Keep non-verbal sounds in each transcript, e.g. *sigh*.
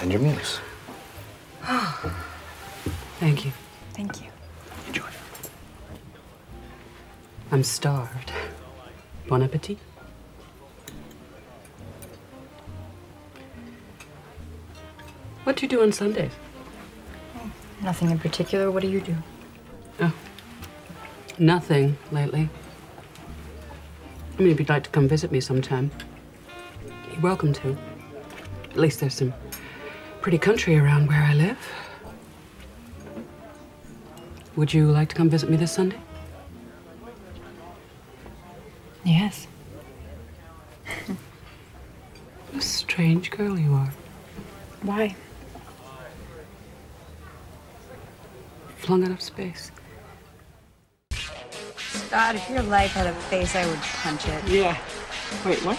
and your meals. *gasps* Thank you. Thank you. Enjoy. I'm starved. Bon appetit. What do you do on Sundays? Hmm, nothing in particular. What do you do? Oh, nothing lately. I mean, if you'd like to come visit me sometime, you're welcome to. At least there's some pretty country around where I live. Would you like to come visit me this Sunday? Yes. *laughs* What a strange girl you are. Why? Flung out of space. God, if your life had a face, I would punch it. Yeah. Wait, what?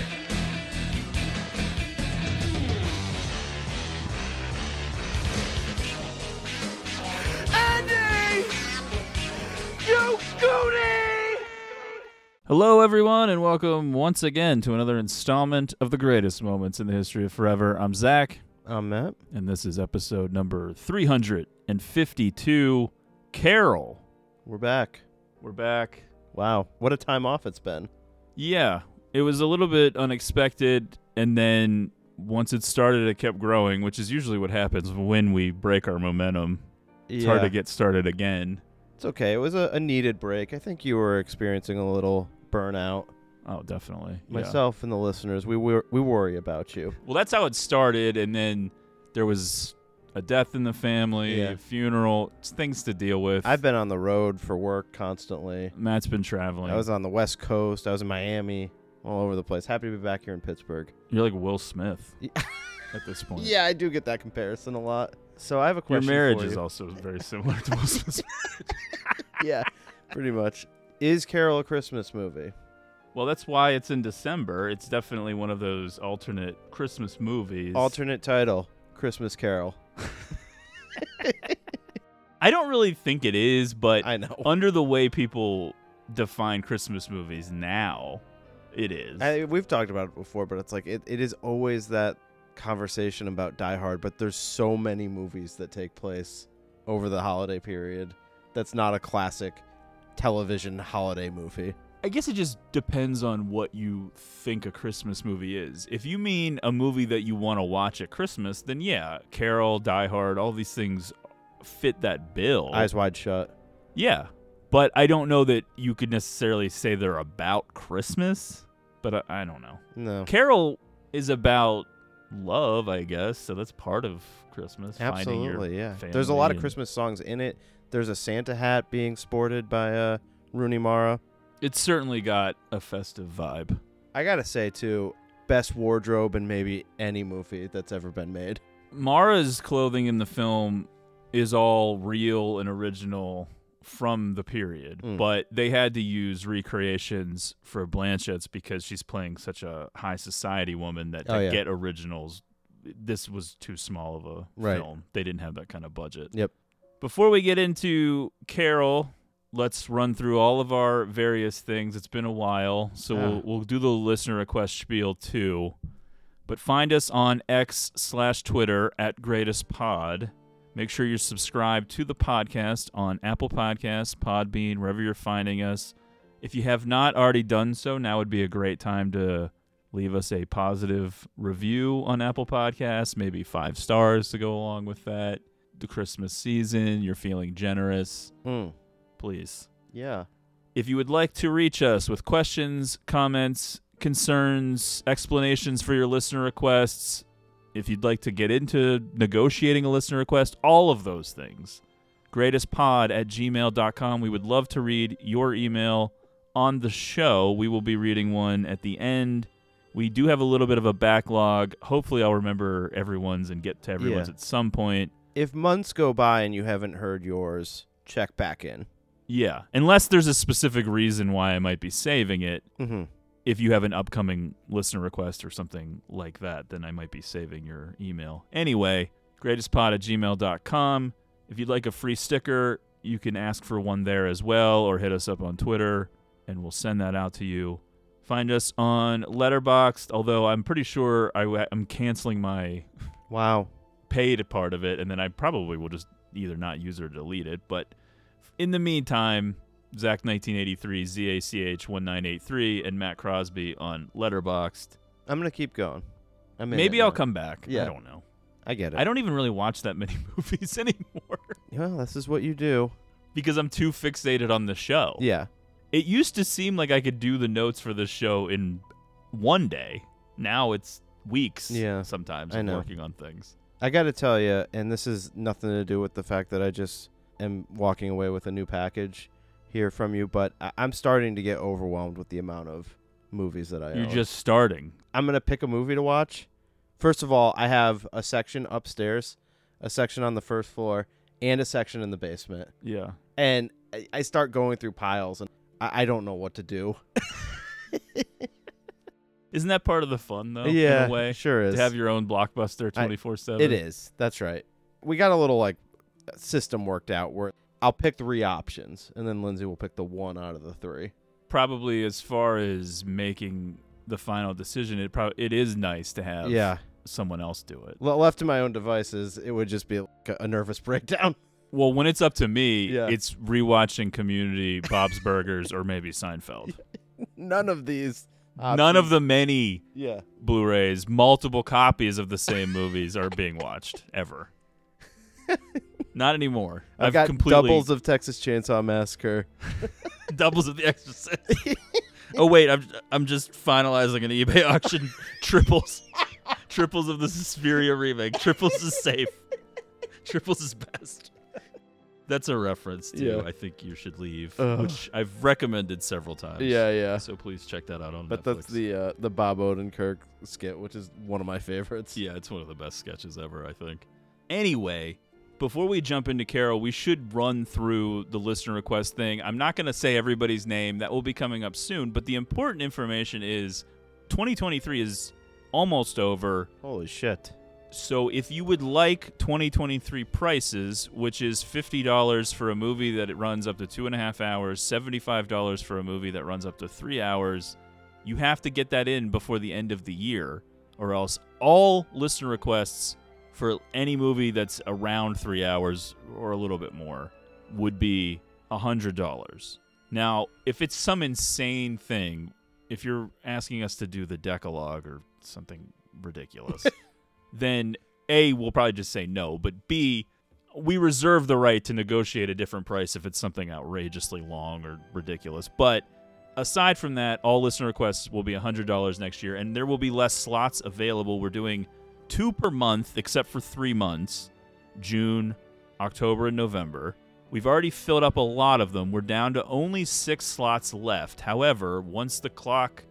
Hello, everyone, and welcome once again to another installment of the greatest moments in the history of forever. I'm Zach, I'm Matt. and this is episode number 352 Carol. We're back. We're back. Wow, what a time off it's been. Yeah, it was a little bit unexpected, and then once it started, it kept growing, which is usually what happens when we break our momentum. It's hard to get started again. It's okay. It was a, a needed break. I think you were experiencing a little burnout. Oh, definitely. Yeah. Myself and the listeners, we wor- we worry about you. Well, that's how it started, and then there was a death in the family, Yeah. a funeral, it's things to deal with. I've been on the road for work constantly. Matt's been traveling. I was on the West Coast. I was in Miami, all over the place. Happy to be back here in Pittsburgh. You're like Will Smith Yeah. *laughs* at this point. Yeah, I do get that comparison a lot. So I have a question. Your question. marriage for is you. also very similar to Will Smith's. *laughs* yeah, pretty much. Is Carol a Christmas movie? well, that's why it's in December. It's definitely one of those alternate Christmas movies. Alternate title: Christmas Carol. *laughs* I don't really think it is, but I know. under the way people define Christmas movies now, it is. I, we've talked about it before, but it's like it, it is always that conversation about Die Hard. But there's so many movies that take place over the holiday period. That's not a classic television holiday movie. I guess it just depends on what you think a Christmas movie is. If you mean a movie that you want to watch at Christmas, then yeah, Carol, Die Hard, all these things fit that bill. Eyes Wide Shut. Yeah. But I don't know that you could necessarily say they're about Christmas, but I, I don't know. No, Carol is about love, I guess, so that's part of Christmas. absolutely, yeah. There's a lot of Christmas songs in it. There's a Santa hat being sported by uh, Rooney Mara. It's certainly got a festive vibe. I gotta say too, best wardrobe in maybe any movie that's ever been made. Mara's clothing in the film is all real and original from the period, Mm. but they had to use recreations for Blanchett's because she's playing such a high society woman that to Oh, yeah. get originals, this was too small of a Right. film. They didn't have that kind of budget. Yep. Before we get into Carol, let's run through all of our various things. It's been a while, so Ah. we'll we'll do the listener request spiel too. But find us on X slash Twitter at Greatest Pod. Make sure you're subscribed to the podcast on Apple Podcasts, Podbean, wherever you're finding us. If you have not already done so, now would be a great time to leave us a positive review on Apple Podcasts, maybe five stars to go along with that. The Christmas season, you're feeling generous. Mm. Please. Yeah. If you would like to reach us with questions, comments, concerns, explanations for your listener requests, if you'd like to get into negotiating a listener request, all of those things, greatestpod at gmail.com. We would love to read your email on the show. We will be reading one at the end. We do have a little bit of a backlog. Hopefully, I'll remember everyone's and get to everyone's Yeah. at some point. If months go by and you haven't heard yours, check back in. Yeah, unless there's a specific reason why I might be saving it. Mm-hmm. If you have an upcoming listener request or something like that, then I might be saving your email. Anyway, greatestpod at gmail.com. If you'd like a free sticker, you can ask for one there as well or hit us up on Twitter and we'll send that out to you. Find us on Letterboxd, although I'm pretty sure I, am canceling my Wow. paid part of it, and then I probably will just either not use it or delete it. But in the meantime, Zach1983, ZACH1983, and Matt Crosby on Letterboxd. I'm gonna keep going. I'm Maybe I'll now. come back. Yeah. I don't know. I get it. I don't even really watch that many *laughs* movies anymore Well, this is what you do. because I'm too fixated on the show. Yeah. It used to seem like I could do the notes for this show in one day. Now it's weeks. Yeah, sometimes I know. working on things. I got to tell you, and this is nothing to do with the fact that I just am walking away with a new package here from you, but I- I'm starting to get overwhelmed with the amount of movies that I You're own. just starting. I'm gonna pick a movie to watch. First of all, I have a section upstairs, a section on the first floor, and a section in the basement. Yeah. And I- I start going through piles, and I, I don't know what to do. Isn't that part of the fun though? yeah, in a way. sure is. To have your own blockbuster twenty four seven. It is. That's right. We got a little like system worked out where I'll pick three options, and then Lindsay will pick the one out of the three. Probably as far as making the final decision, it probably it is nice to have yeah. someone else do it. Le- left to my own devices, it would just be like a nervous breakdown. *laughs* Well, when it's up to me, Yeah. it's rewatching Community, Bob's Burgers, or maybe Seinfeld. *laughs* None of these. None of the many Yeah. Blu-rays, multiple copies of the same movies are being watched ever. *laughs* Not anymore. I've, I've got completely doubles of Texas Chainsaw Massacre. *laughs* doubles of the Exorcist. oh wait, I'm I'm just finalizing an eBay auction. triples, triples of the Suspiria remake. Triples is safe. Triples is best. That's a reference to Yeah. I think you should leave, Ugh. which I've recommended several times. Yeah, yeah. So please check that out on But Netflix. that's the uh, the Bob Odenkirk skit, which is one of my favorites. Yeah, it's one of the best sketches ever, I think. Anyway, before we jump into Carol, we should run through the listener request thing. I'm not going to say everybody's name, that will be coming up soon, but the important information is 2023 is almost over. Holy shit. So if you would like 2023 prices, which is $50 for a movie that it runs up to two and a half hours, $75 for a movie that runs up to three hours, you have to get that in before the end of the year, or else all listener requests for any movie that's around three hours or a little bit more would be $100. Now, if it's some insane thing, if you're asking us to do the Decalogue or something ridiculous, *laughs* then A, we'll probably just say no, but B, we reserve the right to negotiate a different price if it's something outrageously long or ridiculous. But aside from that, all listener requests will be $100 next year, and there will be less slots available. We're doing two per month, except for three months June, October, and November. We've already filled up a lot of them. We're down to only six slots left. However, once the clock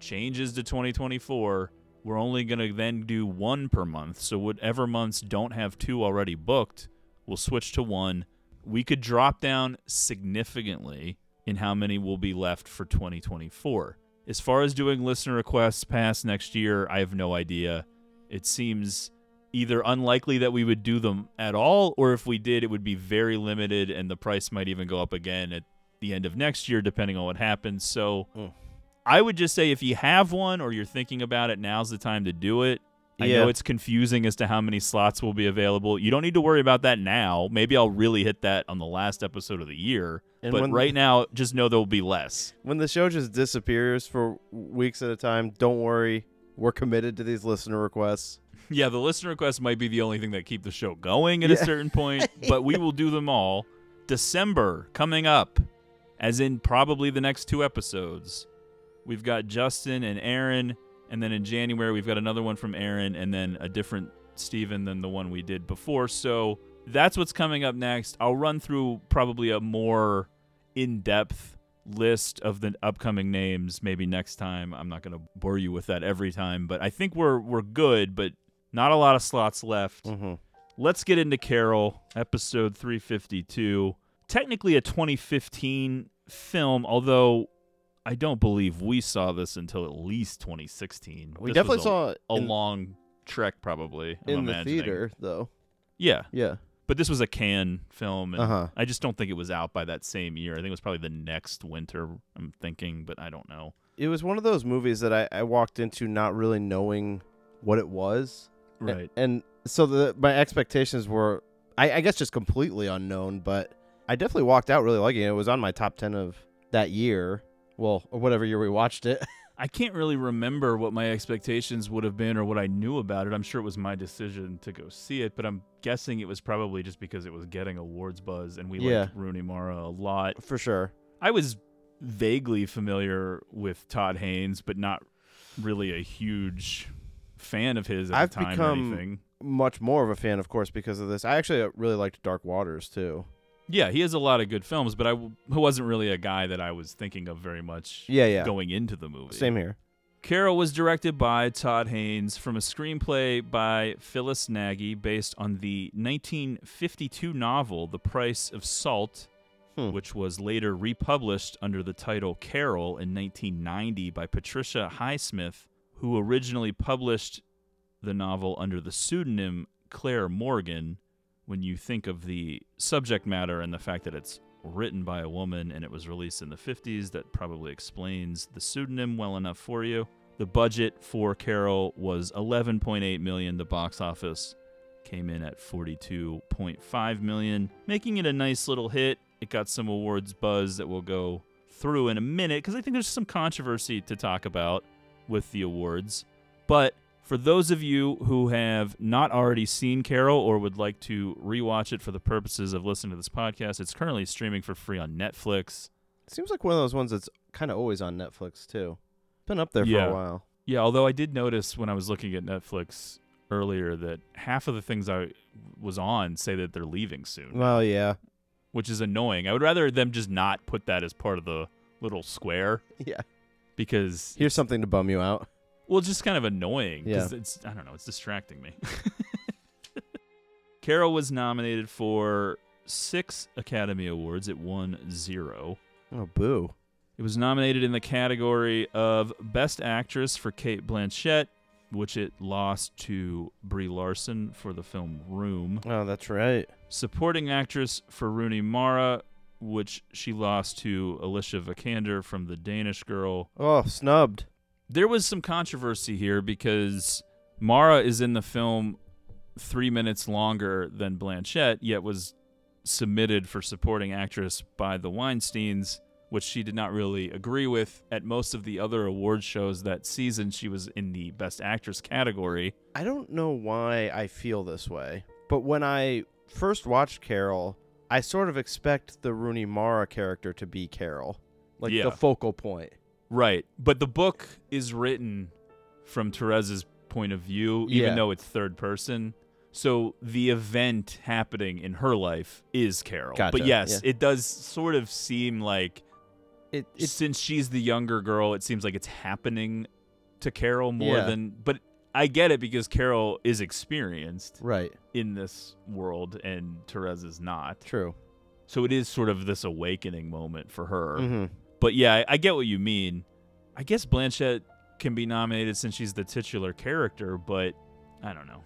changes to 2024, we're only going to then do one per month. So, whatever months don't have two already booked, we'll switch to one. We could drop down significantly in how many will be left for 2024. As far as doing listener requests past next year, I have no idea. It seems either unlikely that we would do them at all, or if we did, it would be very limited and the price might even go up again at the end of next year, depending on what happens. So Mm. I would just say if you have one or you're thinking about it, now's the time to do it. I Yeah. know it's confusing as to how many slots will be available. You don't need to worry about that now. Maybe I'll really hit that on the last episode of the year. And but right now, just know there will be less. When the show just disappears for weeks at a time, don't worry. We're committed to these listener requests. *laughs* Yeah, the listener requests might be the only thing that keep the show going at a certain point, *laughs* but we will do them all. December coming up, as in probably the next two episodes. We've got Justin and Aaron, and then in January we've got another one from Aaron, and then a different Steven than the one we did before. So that's what's coming up next. I'll run through probably a more in-depth list of the upcoming names maybe next time. I'm not going to bore you with that every time, but I think we're we're good, but not a lot of slots left. Mm-hmm. Let's get into Carol, episode 352. technically a 2015 film, although I don't believe we saw this until at least 2016. We This definitely a, saw a in, long trek, probably. I'm in the theater though. Yeah, Yeah. but this was a Cannes film, and Uh-huh. I just don't think it was out by that same year. I think it was probably the next winter. I'm thinking, but I don't know. It was one of those movies that I, I walked into not really knowing what it was. A- And, so the my expectations were I, I guess just completely unknown, but I definitely walked out really liking it. It was on my top ten of that year. Well, or whatever year we watched it. *laughs* I can't really remember what my expectations would have been or what I knew about it. I'm sure it was my decision to go see it, but I'm guessing it was probably just because it was getting awards buzz and we Yeah. like Rooney Mara a lot. For sure. I was vaguely familiar with Todd Haynes, but not really a huge fan of his at I've the time become- or anything. Much more of a fan, of course, because of this. I actually uh, really liked Dark Waters too. Yeah, he has a lot of good films, but I w- wasn't really a guy that I was thinking of very much Yeah, yeah. going into the movie. Same here. Carol was directed by Todd Haynes from a screenplay by Phyllis Nagy based on the 1952 novel The Price of Salt, Hmm. which was later republished under the title Carol in 1990 by Patricia Highsmith, who originally published the novel under the pseudonym Claire Morgan. When you think of the subject matter and the fact that it's written by a woman and it was released in the 50s, that probably explains the pseudonym well enough for you. The budget for Carol was 11.8 million. The box office came in at 42.5 million, making it a nice little hit. It got some awards buzz that we'll go through in a minute because I think there's some controversy to talk about with the awards. But for those of you who have not already seen Carol or would like to rewatch it for the purposes of listening to this podcast, it's currently streaming for free on Netflix. Seems like one of those ones that's kind of always on Netflix too. Been up there for a while. Yeah, although I did notice when I was looking at Netflix earlier that half of the things I was on say that they're leaving soon, Well, yeah, which is annoying. I would rather them just not put that as part of the little square *laughs* yeah. because Here's something to bum you out. Well, it's just kind of annoying because Yeah. it's I don't know, it's distracting me. *laughs* Carol was nominated for six Academy Awards. It won zero. Oh, boo. It was nominated in the category of Best Actress for Cate Blanchett, which it lost to Brie Larson for the film Room. Oh, that's right. Supporting Actress for Rooney Mara, which she lost to Alicia Vikander from The Danish Girl. Oh, snubbed. There was some controversy here because Mara is in the film three minutes longer than Blanchett, yet was submitted for supporting actress by the Weinsteins, which she did not really agree with. At most of the other award shows that season, she was in the Best Actress category. I don't know why I feel this way, but when I first watched Carol, I sort of expect the Rooney Mara character to be Carol, like Yeah. the focal point. Right. But the book is written from Teresa's point of view, even Yeah. though it's third person. So the event happening in her life is Carol. Gotcha, But yes, yeah. it does sort of seem like It, it since she's the younger girl, it seems like it's happening to Carol more Yeah. than but I get it because Carol is experienced right, in this world and Teresa's not. true. So it is sort of this awakening moment for her. hmm But yeah, I, I get what you mean. I guess Blanchett can be nominated since she's the titular character, but I don't know.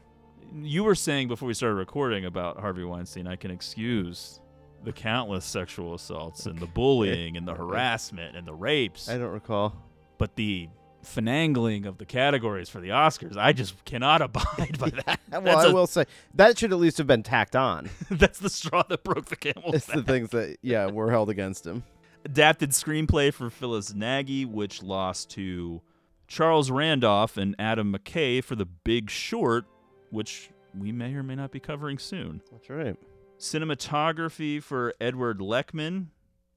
You were saying before we started recording about Harvey Weinstein, I can excuse the countless sexual assaults and the bullying and the harassment and the rapes, I don't recall. but the finagling of the categories for the Oscars, I just cannot *laughs* abide by that. *laughs* Well, I a- will say that should at least have been tacked on. *laughs* that's the straw that broke the camel's it's the things that yeah were held against him. Adapted screenplay for Phyllis Nagy, which lost to Charles Randolph and Adam McKay for The Big Short, which we may or may not be covering soon. That's right. Cinematography for Edward Lachman,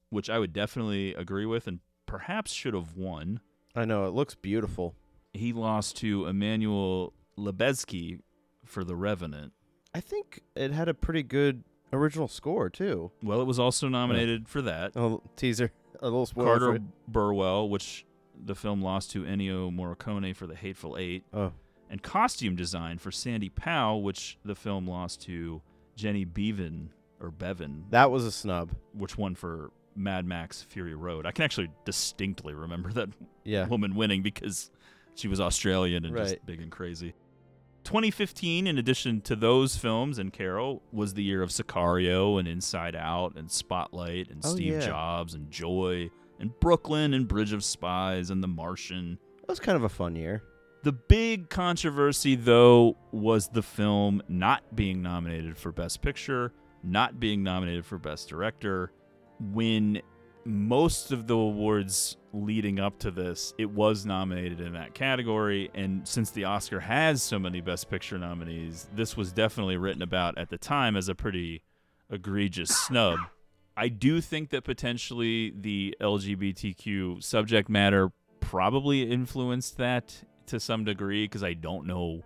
which I would definitely agree with and perhaps should have won. I know it looks beautiful. He lost to Emmanuel Lubezki for The Revenant. I think it had a pretty good original score too. Well, it was also nominated for that. Oh, teaser, a little spoiler. Carter for you. Burwell, which the film lost to Ennio Morricone for The Hateful Eight. Oh, and costume design for Sandy Powell, which the film lost to Jenny Beavan or Bevan, That was a snub. which won for Mad Max Fury Road. I can actually distinctly remember that Yeah. woman winning because she was Australian and Right. just big and crazy. 2015, in addition to those films and Carol, was the year of Sicario and Inside Out and Spotlight and Oh, Steve yeah. Jobs and Joy and Brooklyn and Bridge of Spies and The Martian. That was kind of a fun year. The big controversy, though, was the film not being nominated for Best Picture, not being nominated for Best Director, when most of the awards leading up to this, it was nominated in that category. And since the Oscar has so many Best Picture nominees, this was definitely written about at the time as a pretty egregious snub. I do think that potentially the LGBTQ subject matter probably influenced that to some degree because I don't know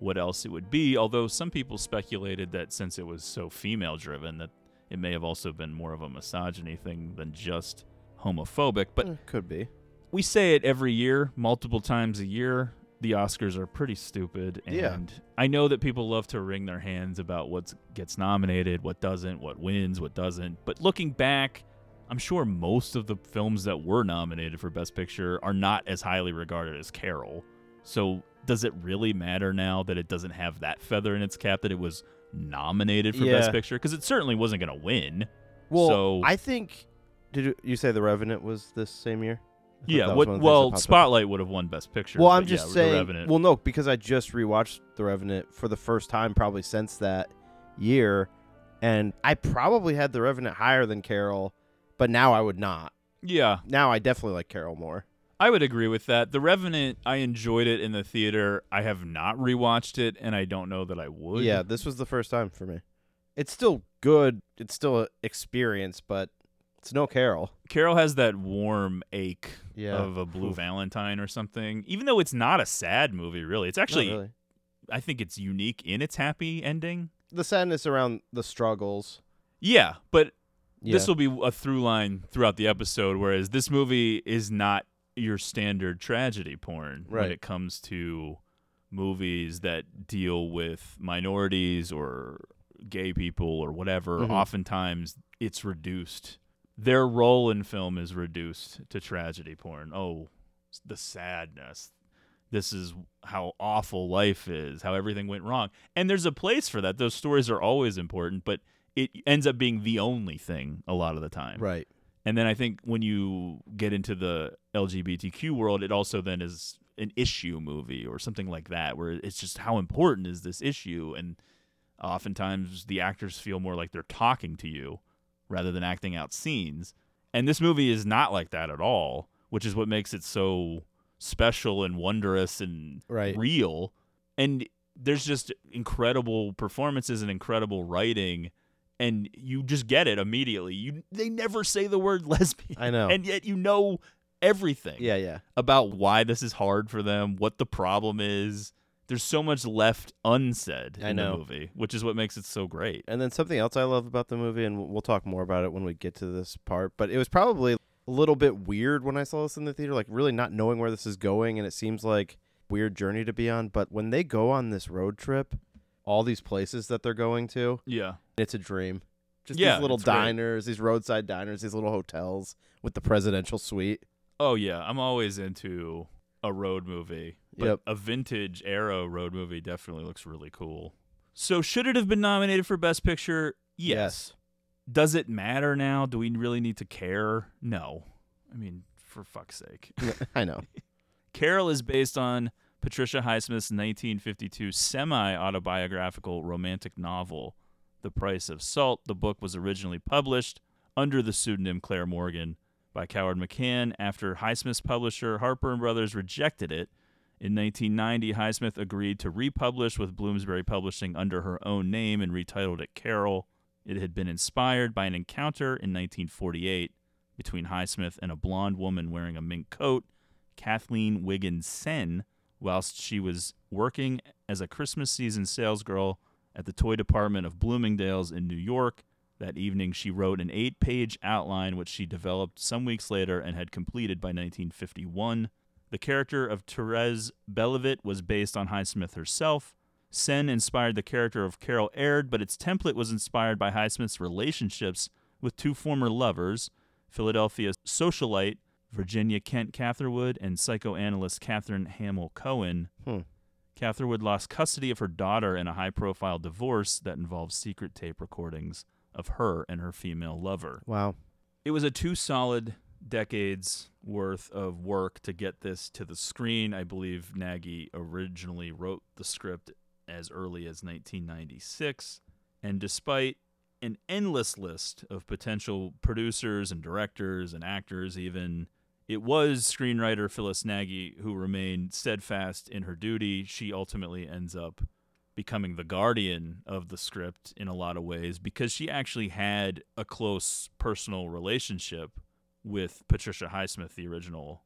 what else it would be. Although some people speculated that since it was so female driven, that it may have also been more of a misogyny thing than just homophobic. But Eh, could be. we say it every year, multiple times a year. The Oscars are pretty stupid, and Yeah. I know that people love to wring their hands about what gets nominated, what doesn't, what wins, what doesn't. But looking back, I'm sure most of the films that were nominated for Best Picture are not as highly regarded as Carol. So does it really matter now that it doesn't have that feather in its cap that it was nominated for Best Picture? Because it certainly wasn't going to win. Well, so I think. Did you, you say The Revenant was this same year? Yeah, what, one of the things that well, up. Spotlight would have won Best Picture. Well, I'm yeah, just The saying. Revenant- Well, no, because I just rewatched The Revenant for the first time probably since that year, and I probably had The Revenant higher than Carol, but now I would not. yeah, Now I definitely like Carol more. I would agree with that. The Revenant, I enjoyed it in the theater. I have not rewatched it, and I don't know that I would. Yeah, this was the first time for me. It's still good. It's still an experience, but it's no Carol. Carol has that warm ache Yeah. of a Blue Oof. Valentine or something. Even though it's not a sad movie, really, it's actually really. I think it's unique in its happy ending. the sadness around the struggles. Yeah, but Yeah. this will be a through line throughout the episode. Whereas this movie is not your standard tragedy porn right. when it comes to movies that deal with minorities or gay people or whatever. Mhm. Oftentimes, it's reduced. Their role in film is reduced to tragedy porn. Oh, the sadness. This is how awful life is, how everything went wrong. And there's a place for that. Those stories are always important, but it ends up being the only thing a lot of the time. right. And then I think when you get into the LGBTQ world, it also then is an issue movie or something like that, where it's just how important is this issue? And oftentimes the actors feel more like they're talking to you rather than acting out scenes. And this movie is not like that at all, which is what makes it so special and wondrous and Right. real. And there's just incredible performances and incredible writing and you just get it immediately. You they never say the word *laughs* lesbian. I know. And yet you know everything Yeah, yeah. about why this is hard for them, what the problem is. There's so much left unsaid I in know. the movie, which is what makes it so great. And then something else I love about the movie, and we'll talk more about it when we get to this part, but it was probably a little bit weird when I saw this in the theater, like really not knowing where this is going, and it seems like weird journey to be on. But when they go on this road trip, all these places that they're going to, Yeah. it's a dream. Just Yeah, these little it's great. diners, these roadside diners, these little hotels with the presidential suite. Oh yeah, I'm always into a road movie. But Yep. a vintage Arrow road movie definitely looks really cool. So should it have been nominated for Best Picture? Yes. Does it matter now? Do we really need to care? No. I mean, for fuck's sake. *laughs* I know. *laughs* Carol is based on Patricia Highsmith's 1952 semi autobiographical romantic novel, The Price of Salt. The book was originally published under the pseudonym Claire Morgan by Coward McCann after Highsmith's publisher Harper and Brothers rejected it. In 1990, Highsmith agreed to republish with Bloomsbury Publishing under her own name and retitled it Carol. It had been inspired by an encounter in 1948 between Highsmith and a blonde woman wearing a mink coat Kathleen Wiggins Senn whilst she was working as a Christmas season salesgirl at the toy department of Bloomingdale's in New York. That evening, she wrote an eight page outline which she developed some weeks later and had completed by 1951. The character of Therese Belivet was based on Highsmith herself. Senn inspired the character of Carol Aird, but its template was inspired by Highsmith's relationships with two former lovers, Philadelphia socialite Virginia Kent Catherwood and psychoanalyst Catherine Hamill Cohen. Hmm. Catherwood lost custody of her daughter in a high profile divorce that involved secret tape recordings of her and her female lover. Wow. It was a two solid decades worth of work to get this to the screen. I believe Nagy originally wrote the script as early as 1996. And despite an endless list of potential producers and directors and actors, even, it was screenwriter Phyllis Nagy who remained steadfast in her duty. She ultimately ends up becoming the guardian of the script in a lot of ways because she actually had a close personal relationship with Patricia Highsmith, the original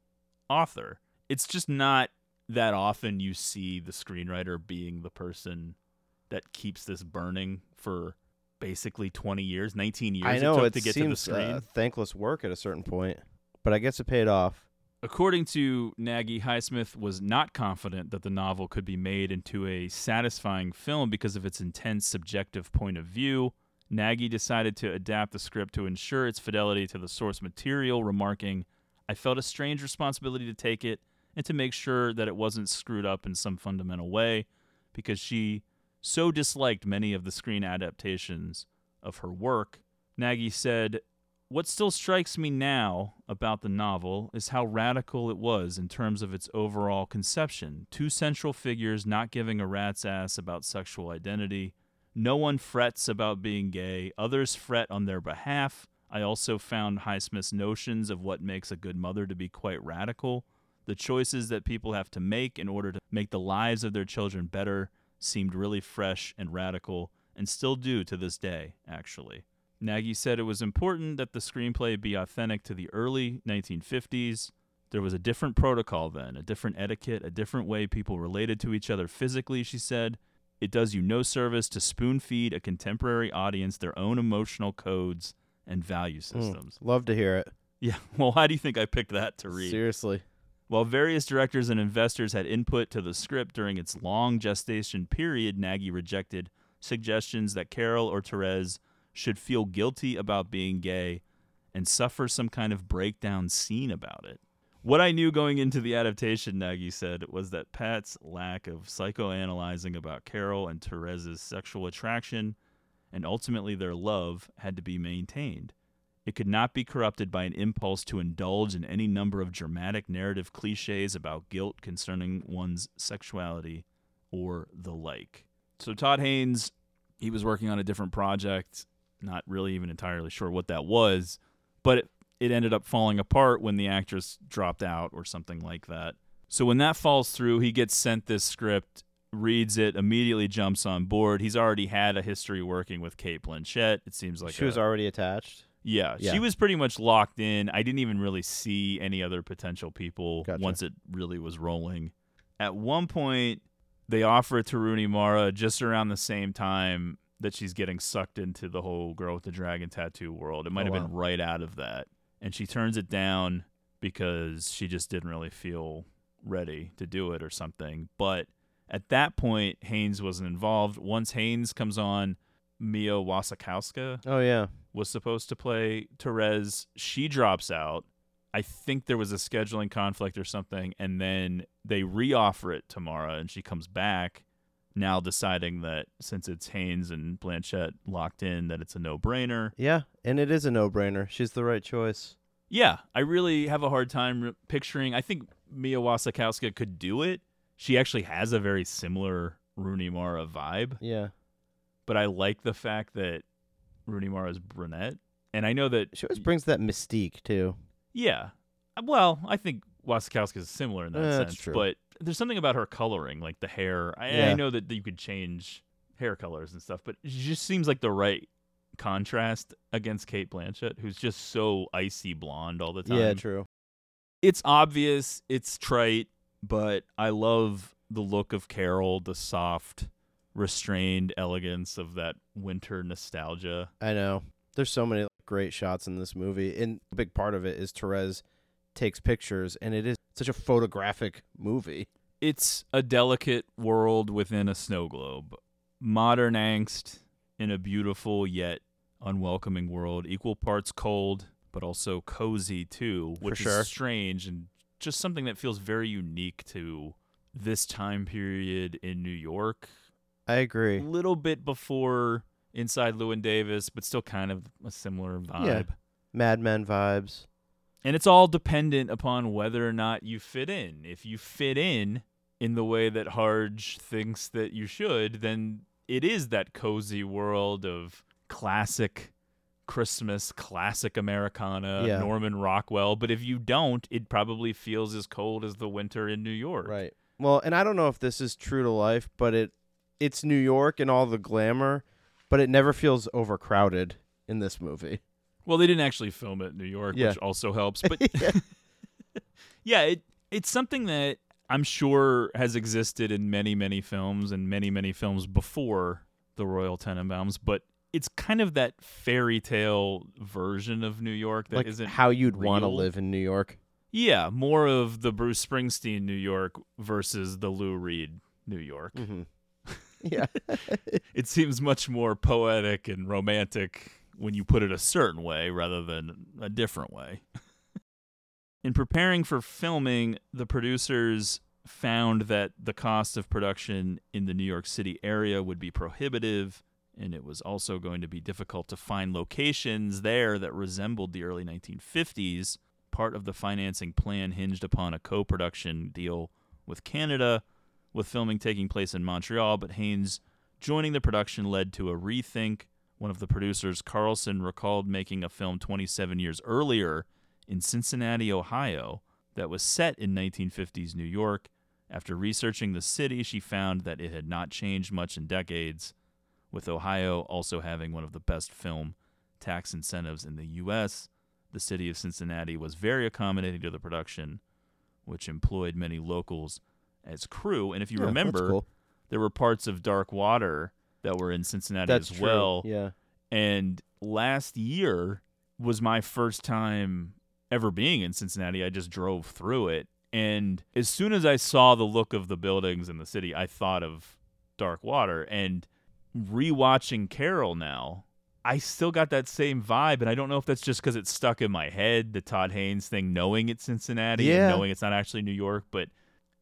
author. It's just not that often you see the screenwriter being the person that keeps this burning for basically 20 years, 19 years I know it it took to get to the seems screen. uh, thankless work at a certain point, but I guess it paid off. According to Nagy, Highsmith was not confident that the novel could be made into a satisfying film because of its intense subjective point of view. Nagy decided to adapt the script to ensure its fidelity to the source material, remarking, I felt a strange responsibility to take it and to make sure that it wasn't screwed up in some fundamental way because she so disliked many of the screen adaptations of her work. Nagy said, what still strikes me now about the novel is how radical it was in terms of its overall conception. Two central figures not giving a rat's ass about sexual identity. No one frets about being gay, others fret on their behalf. I also found Highsmith's notions of what makes a good mother to be quite radical. The choices that people have to make in order to make the lives of their children better seemed really fresh and radical, and still do to this day, actually. Nagy said it was important that the screenplay be authentic to the early 1950s. There was a different protocol then, a different etiquette, a different way people related to each other physically, she said. It does you no service to spoon feed a contemporary audience their own emotional codes and value Hmm. systems. Love to hear it. Yeah, *laughs* well, why do you think I picked that to read? Seriously. While various directors and investors had input to the script during its long gestation period, Nagy rejected suggestions that Carol or Therese should feel guilty about being gay and suffer some kind of breakdown scene about it. What I knew going into the adaptation, Nagy said, was that Pat's lack of psychoanalyzing about Carol and Therese's sexual attraction and ultimately their love had to be maintained. It could not be corrupted by an impulse to indulge in any number of dramatic narrative cliches about guilt concerning one's sexuality or the like. So Todd Haynes, he was working on a different project, not really even entirely sure what that was, but it, it ended up falling apart when the actress dropped out or something like that. So when that falls through, he gets sent this script, reads it, immediately jumps on board. He's already had a history working with Cate Blanchett. It seems like she a- was already attached. yeah, Yeah. she was pretty much locked in. I didn't even really see any other potential people Gotcha. once it really was rolling. At one point, they offer it to Rooney Mara just around the same time that she's getting sucked into the whole girl with the dragon tattoo world. It might Oh, have been wow. right out of that. And she turns it down because she just didn't really feel ready to do it or something. But at that point, Haynes wasn't involved. Once Haynes comes on, Mia Wasikowska Oh yeah. was supposed to play Therese. She drops out. I think there was a scheduling conflict or something, and then they reoffer it to Mara, and she comes back. Now deciding that since it's Haynes and Blanchett locked in, that it's a no-brainer. Yeah, and it is a no-brainer. She's the right choice. Yeah, I really have a hard time re- picturing. I think Mia Wasikowska could do it. She actually has a very similar Rooney Mara vibe. Yeah. but I like the fact that Rooney Mara is brunette, and I know that She always brings that mystique too. Yeah. Uh, Well, I think Wasikowska is similar in that that's sense, true. but there's something about her coloring, like the hair. I, I Yeah. know that you could change hair colors and stuff, but she just seems like the right contrast against Cate Blanchett, who's just so icy blonde all the time. Yeah, true. It's obvious, it's trite, but I love the look of Carol, the soft, restrained elegance of that winter nostalgia. I know. There's so many great shots in this movie, and a big part of it is Therese takes pictures, and it is such a photographic movie. It's a delicate world within a snow globe. Modern angst in a beautiful yet unwelcoming world. Equal parts cold, but also cozy too, which sure. is strange and just something that feels very unique to this time period in New York. I agree. A little bit before Inside Llewyn Davis, but still kind of a similar vibe. Yeah. Mad Men vibes. And it's all dependent upon whether or not you fit in. If you fit in in the way that Harge thinks that you should, then it is that cozy world of classic Christmas, classic Americana, Yeah. Norman Rockwell. But if you don't, it probably feels as cold as the winter in New York. Right. Well, and I don't know if this is true to life, but it it's New York and all the glamour, but it never feels overcrowded in this movie. Well, they didn't actually film it in New York, Yeah. which also helps. *laughs* But *laughs* yeah, it it's something that I'm sure has existed in many, many films and many, many films before the Royal Tenenbaums, but it's kind of that fairy tale version of New York that like not how you'd want to live in New York. Yeah, more of the Bruce Springsteen New York versus the Lou Reed New York. Mm-hmm. *laughs* Yeah. It seems much more poetic and romantic when you put it a certain way rather than a different way. *laughs* In preparing for filming, the producers found that the cost of production in the New York City area would be prohibitive, and it was also going to be difficult to find locations there that resembled the early 1950s. Part of the financing plan hinged upon a co production deal with Canada, with filming taking place in Montreal, but Haynes joining the production led to a rethink. One of the producers, Karlsen, recalled making a film 27 years earlier in Cincinnati, Ohio, that was set in 1950s New York. After researching the city, she found that it had not changed much in decades, with Ohio also having one of the best film tax incentives in the U.S. The city of Cincinnati was very accommodating to the production, which employed many locals as crew. And if you Yeah, remember, cool. there were parts of Dark Water that were in Cincinnati That's as true. well. Yeah. And last year was my first time ever being in Cincinnati. I just drove through it. And as soon as I saw the look of the buildings in the city, I thought of Dark Water. And rewatching Carol now, I still got that same vibe. And I don't know if that's just because it's stuck in my head, the Todd Haynes thing, knowing it's Cincinnati Yeah. and knowing it's not actually New York. But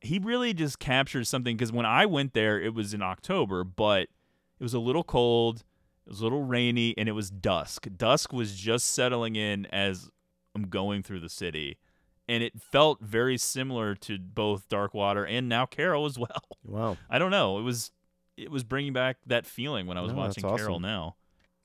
he really just captures something because when I went there, it was in October, but it was a little cold. It was a little rainy and it was dusk. Dusk was just settling in as I'm going through the city. And it felt very similar to both Darkwater and now Carol as *laughs* well. Wow. I don't know. It was it was bringing back that feeling when I was No, watching Carol awesome. now.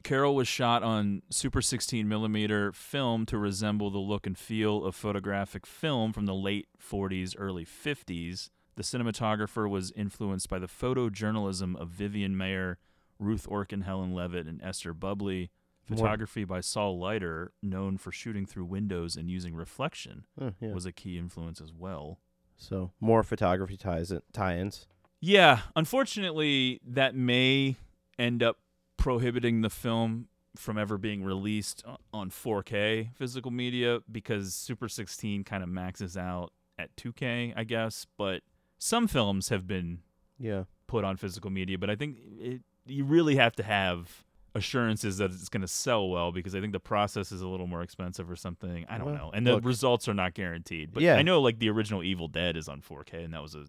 Carol was shot on Super 16 millimeter film to resemble the look and feel of photographic film from the late 40s, early 50s. The cinematographer was influenced by the photojournalism of Vivian Maier, Ruth Orkin, Helen Levitt, and Esther Bubley. More- Photography by Saul Leiter, known for shooting through windows and using reflection, Huh, yeah. was a key influence as well. So more photography ties tie-ins. Yeah, unfortunately, that may end up prohibiting the film from ever being released on 4K physical media because Super 16 kind of maxes out at 2K, I guess. But some films have been Yeah. put on physical media, but I think it, you really have to have assurances that it's going to sell well because I think the process is a little more expensive or something. I don't Well, know. And the look- results are not guaranteed. But Yeah. I know like the original Evil Dead is on 4K and that was a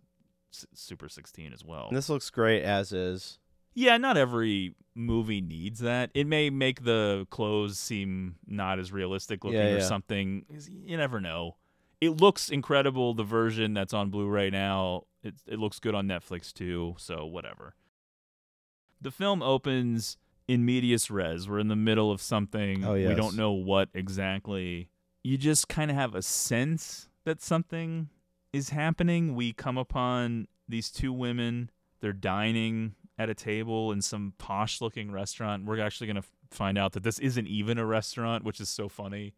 s- Super 16 as well. And this looks great as is. Yeah, not every movie needs that. It may make the clothes seem not as realistic looking Yeah, or something. You never know. It looks incredible. The version that's on Blu-ray now, it it looks good on Netflix too. So whatever. The film opens in medias res. We're in the middle of something. Oh, We don't know what exactly. You just kind of have a sense that something is happening. We come upon these two women. They're dining at a table in some posh looking restaurant. We're actually going to find out that this isn't even a restaurant, which is so funny.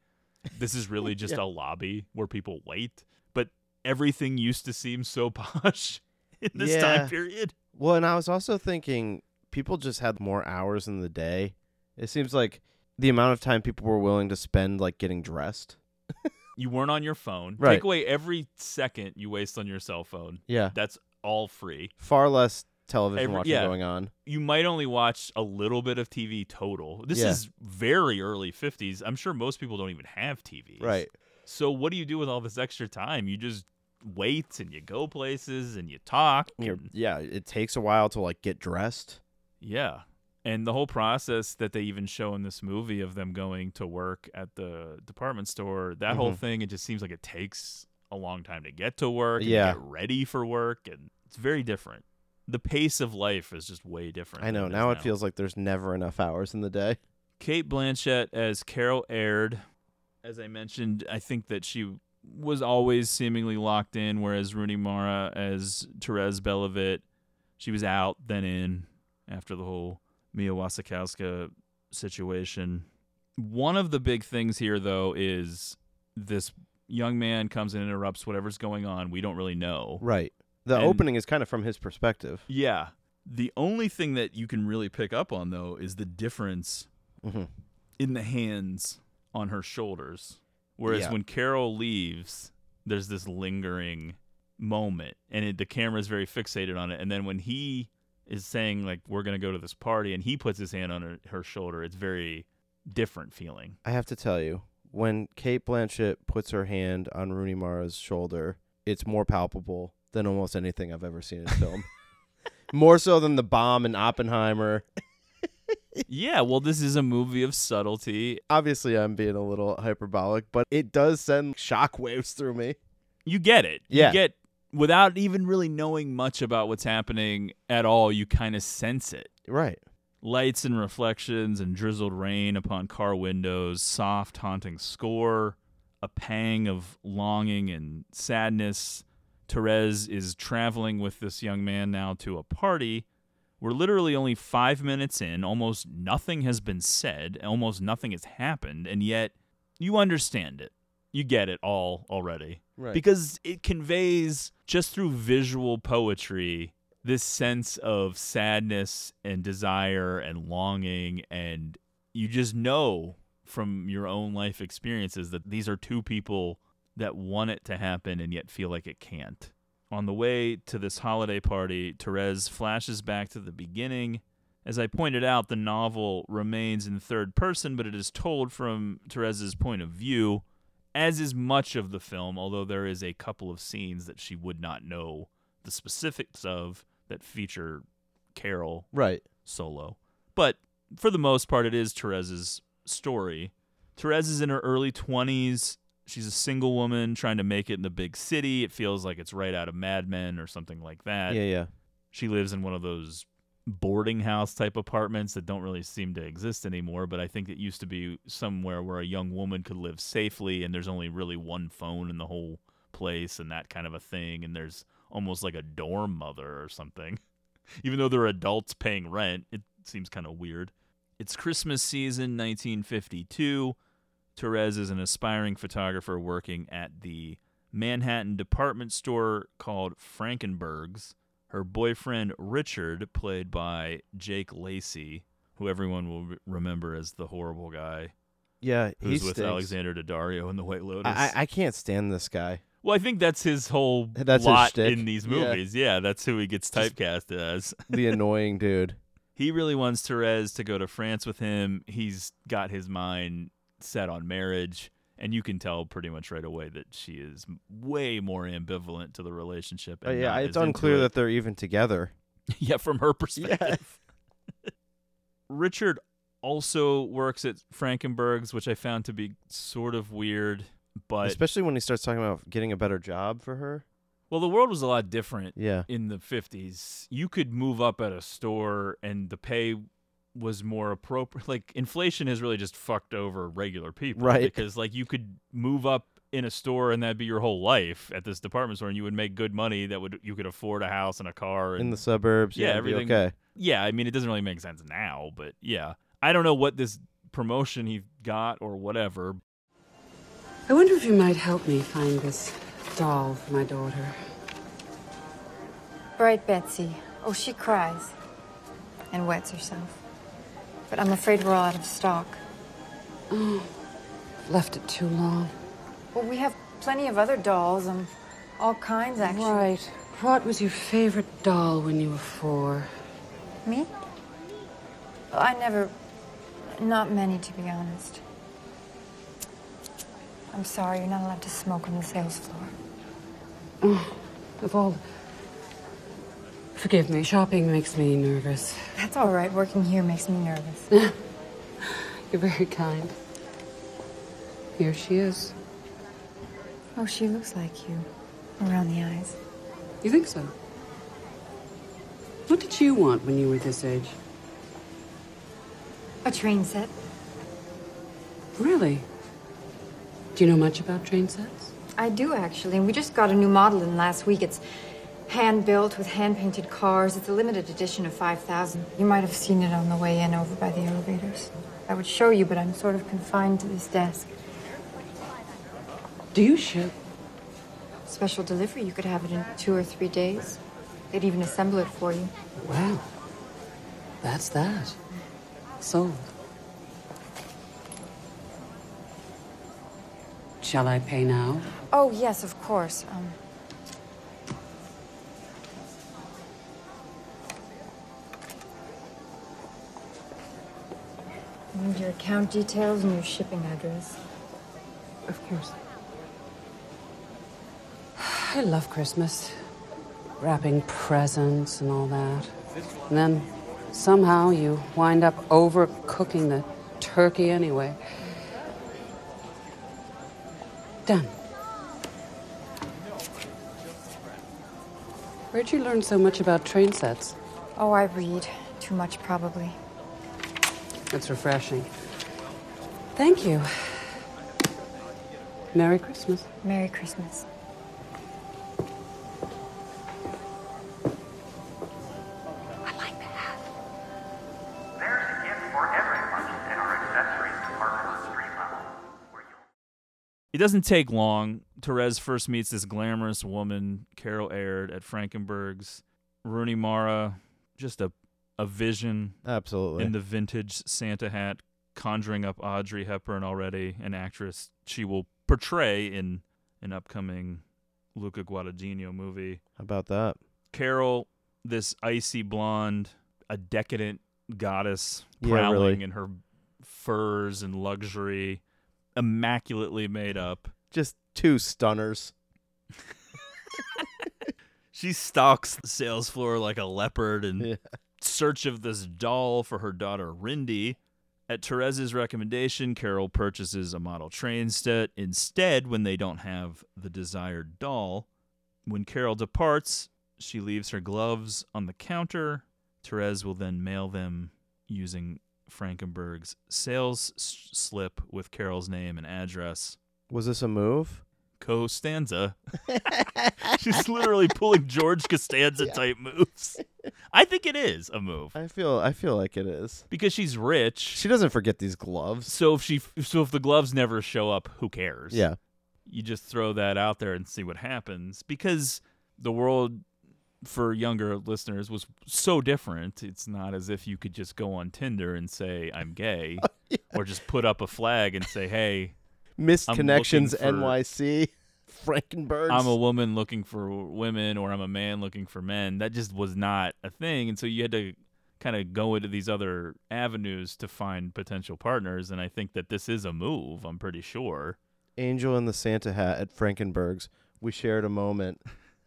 This is really *laughs* just Yeah. a lobby where people wait. But everything used to seem so *laughs* posh in this Yeah. time period. Well, and I was also thinking people just had more hours in the day. It seems like the amount of time people were willing to spend like getting dressed. *laughs* You weren't on your phone. Right. Take away every second you waste on your cell phone. Yeah. That's all free. Far less television Every- watching yeah. going on. You might only watch a little bit of TV total. This Yeah. is very early 50s. I'm sure most people don't even have TVs. Right. So what do you do with all this extra time? You just wait and you go places and you talk. And- yeah, it takes a while to like get dressed. Yeah. And the whole process that they even show in this movie of them going to work at the department store, that whole Mhm. thing, it just seems like it takes a long time to get to work and Yeah. get ready for work. And it's very different. The pace of life is just way different. I know. than Now it feels like there's never enough hours in the day. Cate Blanchett as Carol Aird. As I mentioned, I think that she was always seemingly locked in, whereas Rooney Mara as Therese Belivet, she was out then in after the whole Mia Wasikowska situation. One of the big things here, though, is this young man comes and interrupts whatever's going on. We don't really know. Right. The And- opening is kind of from his perspective. Yeah. The only thing that you can really pick up on, though, is the difference hmm in the hands on her shoulders. Whereas Yeah. when Carol leaves, there's this lingering moment, and it, the camera is very fixated on it. And then when he is saying like we're gonna go to this party, and he puts his hand on her, her shoulder, it's very different feeling. I have to tell you, when Cate Blanchett puts her hand on Rooney Mara's shoulder, it's more palpable than almost anything I've ever seen in a film. *laughs* more so than the bomb in Oppenheimer. *laughs* yeah, well, this is a movie of subtlety. Obviously, I'm being a little hyperbolic, but it does send shockwaves through me. You get it. Yeah. You get without even really knowing much about what's happening at all. You kind of sense it. Right. Lights and reflections and drizzled rain upon car windows, soft, haunting score, a pang of longing and sadness. Therese is traveling with this young man now to a party. We're literally only five minutes in. Almost nothing has been said. Almost nothing has happened. And yet, you understand it. You get it all already Right. because it conveys just through visual poetry this sense of sadness and desire and longing and you just know from your own life experiences that these are two people that want it to happen and yet feel like it can't. On the way to this holiday party, Therese flashes back to the beginning. As I pointed out, the novel remains in third person, but it is told from Therese's point of view as is much of the film, although there is a couple of scenes that she would not know the specifics of that feature Carol right. solo. But for the most part, it is Therese's story. Therese is in her early 20s. She's a single woman trying to make it in the big city. It feels like it's right out of Mad Men or something like that. Yeah, yeah. She lives in one of those boarding house type apartments that don't really seem to exist anymore, but I think it used to be somewhere where a young woman could live safely and there's only really one phone in the whole place and that kind of a thing and there's almost like a dorm mother or something. *laughs* Even though they're adults paying rent, it seems kind of weird. It's Christmas season 1952. Therese is an aspiring photographer working at the Manhattan department store called Frankenberg's. Her boyfriend Richard, played by Jake Lacey, who everyone will remember as the horrible guy Yeah, who's with stinks. Alexandra Daddario in The White Lotus. I, I can't stand this guy. well, I think that's his whole That's lot shtick. in these Yeah. movies. Yeah. that's who he gets typecast as. *laughs* The annoying dude. He really wants Therese to go to France with him. He's got his mind set on marriage, and you can tell pretty much right away that she is way more ambivalent to the relationship. Yeah, it's unclear it. that they're even together. *laughs* yeah, from her perspective. *laughs* Richard also works at Frankenberg's, which I found to be sort of weird. But Especially when he starts talking about getting a better job for her. well, the world was a lot different Yeah. in the 50s. You could move up at a store and the pay was more appropriate. *laughs* Like inflation has really just fucked over regular people, Right. Because like you could move up in a store and that'd be your whole life at this department store, and you would make good money that would you could afford a house and a car and In the suburbs. Yeah, Yeah, everything- Okay. yeah, I mean, it doesn't really make sense now, but yeah. I don't know what this promotion he got or whatever. I wonder if you might help me find this doll for my daughter. Bright Betsy. Oh, she cries and wets herself. But I'm afraid we're all out of stock. Mm. Left it too long. Well, we have plenty of other dolls and all kinds, actually. Right. What was your favorite doll when you were four? Me? I never. Not many, to be honest. I'm sorry, you're not allowed to smoke on the sales floor. Mm. Of all. Forgive me, shopping makes me nervous. That's all right. Working here makes me nervous. *laughs* You're very kind. Here she is. oh, she looks like you. Around the eyes. You think so? What did you want when you were this age? A train set. Really? Do you know much about train sets? I do, actually, and we just got a new model in last week. It's hand built with hand painted cars. It's a limited edition of 5,000. You might have seen it on the way in over by the elevators. I would show you, but I'm sort of confined to this desk. Do you ship? Special delivery, you could have it in two or three days. They'd even assemble it for you. Wow. That's that. Sold. Shall I pay now? Oh, yes, of course. Um, and your account details and your shipping address. Of course. I love Christmas. Wrapping presents and all that. And then somehow you wind up overcooking the turkey anyway. Done. Where'd you learn so much about train sets? Oh, I read. Too much, probably. It's refreshing. Thank you. Merry Christmas. Merry Christmas. I like that. There's a gift for everyone in our accessories department on street level. Where you'll It doesn't take long. Therese first meets this glamorous woman, Carol Aird, at Frankenberg's. Rooney Mara, just a, a vision Absolutely. in the vintage Santa hat, conjuring up Audrey Hepburn already, an actress she will portray in an upcoming Luca Guadagnino movie. How about that? Carol, this icy blonde, a decadent goddess Yeah, prowling really. in her furs and luxury, immaculately made up. Just two stunners. *laughs* She stalks the sales floor like a leopard and *laughs* Yeah. Search of this doll for her daughter Rindy. At Therese's recommendation, Carol purchases a model train set instead when they don't have the desired doll. When Carol departs, she leaves her gloves on the counter. Therese will then mail them using Frankenberg's sales s- slip with Carol's name and address. Was this a move? Costanza. *laughs* *laughs* She's literally pulling George Costanza type moves. I think it is a move I feel I feel like it is. because she's rich. She doesn't forget these gloves. So if she so if the gloves never show up, who cares? Yeah. You just throw that out there and see what happens because the world for younger listeners was so different. It's not as if you could just go on Tinder and say I'm gay *laughs* or just put up a flag and say, "Hey, Missed I'm Connections for- NYC. Frankenbergs. I'm a woman looking for women or I'm a man looking for men. That just was not a thing. And so you had to kind of go into these other avenues to find potential partners. And I think that this is a move, I'm pretty sure. Angel in the Santa hat at Frankenberg's. We shared a moment.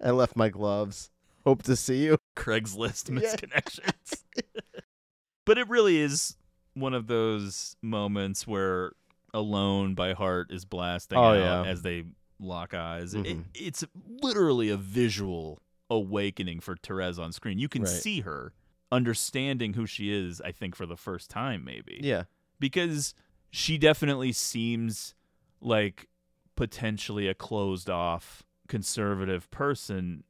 I left my gloves. Hope to see you. Craigslist Yeah. misconnections. *laughs* but it really is one of those moments where Alone by Heart is blasting Oh, yeah. as they lock eyes. It, Mhm. it's literally a visual awakening for Therese on screen. You can Right. see her understanding who she is, I think, for the first time, maybe. Yeah. Because she definitely seems like potentially a closed off conservative person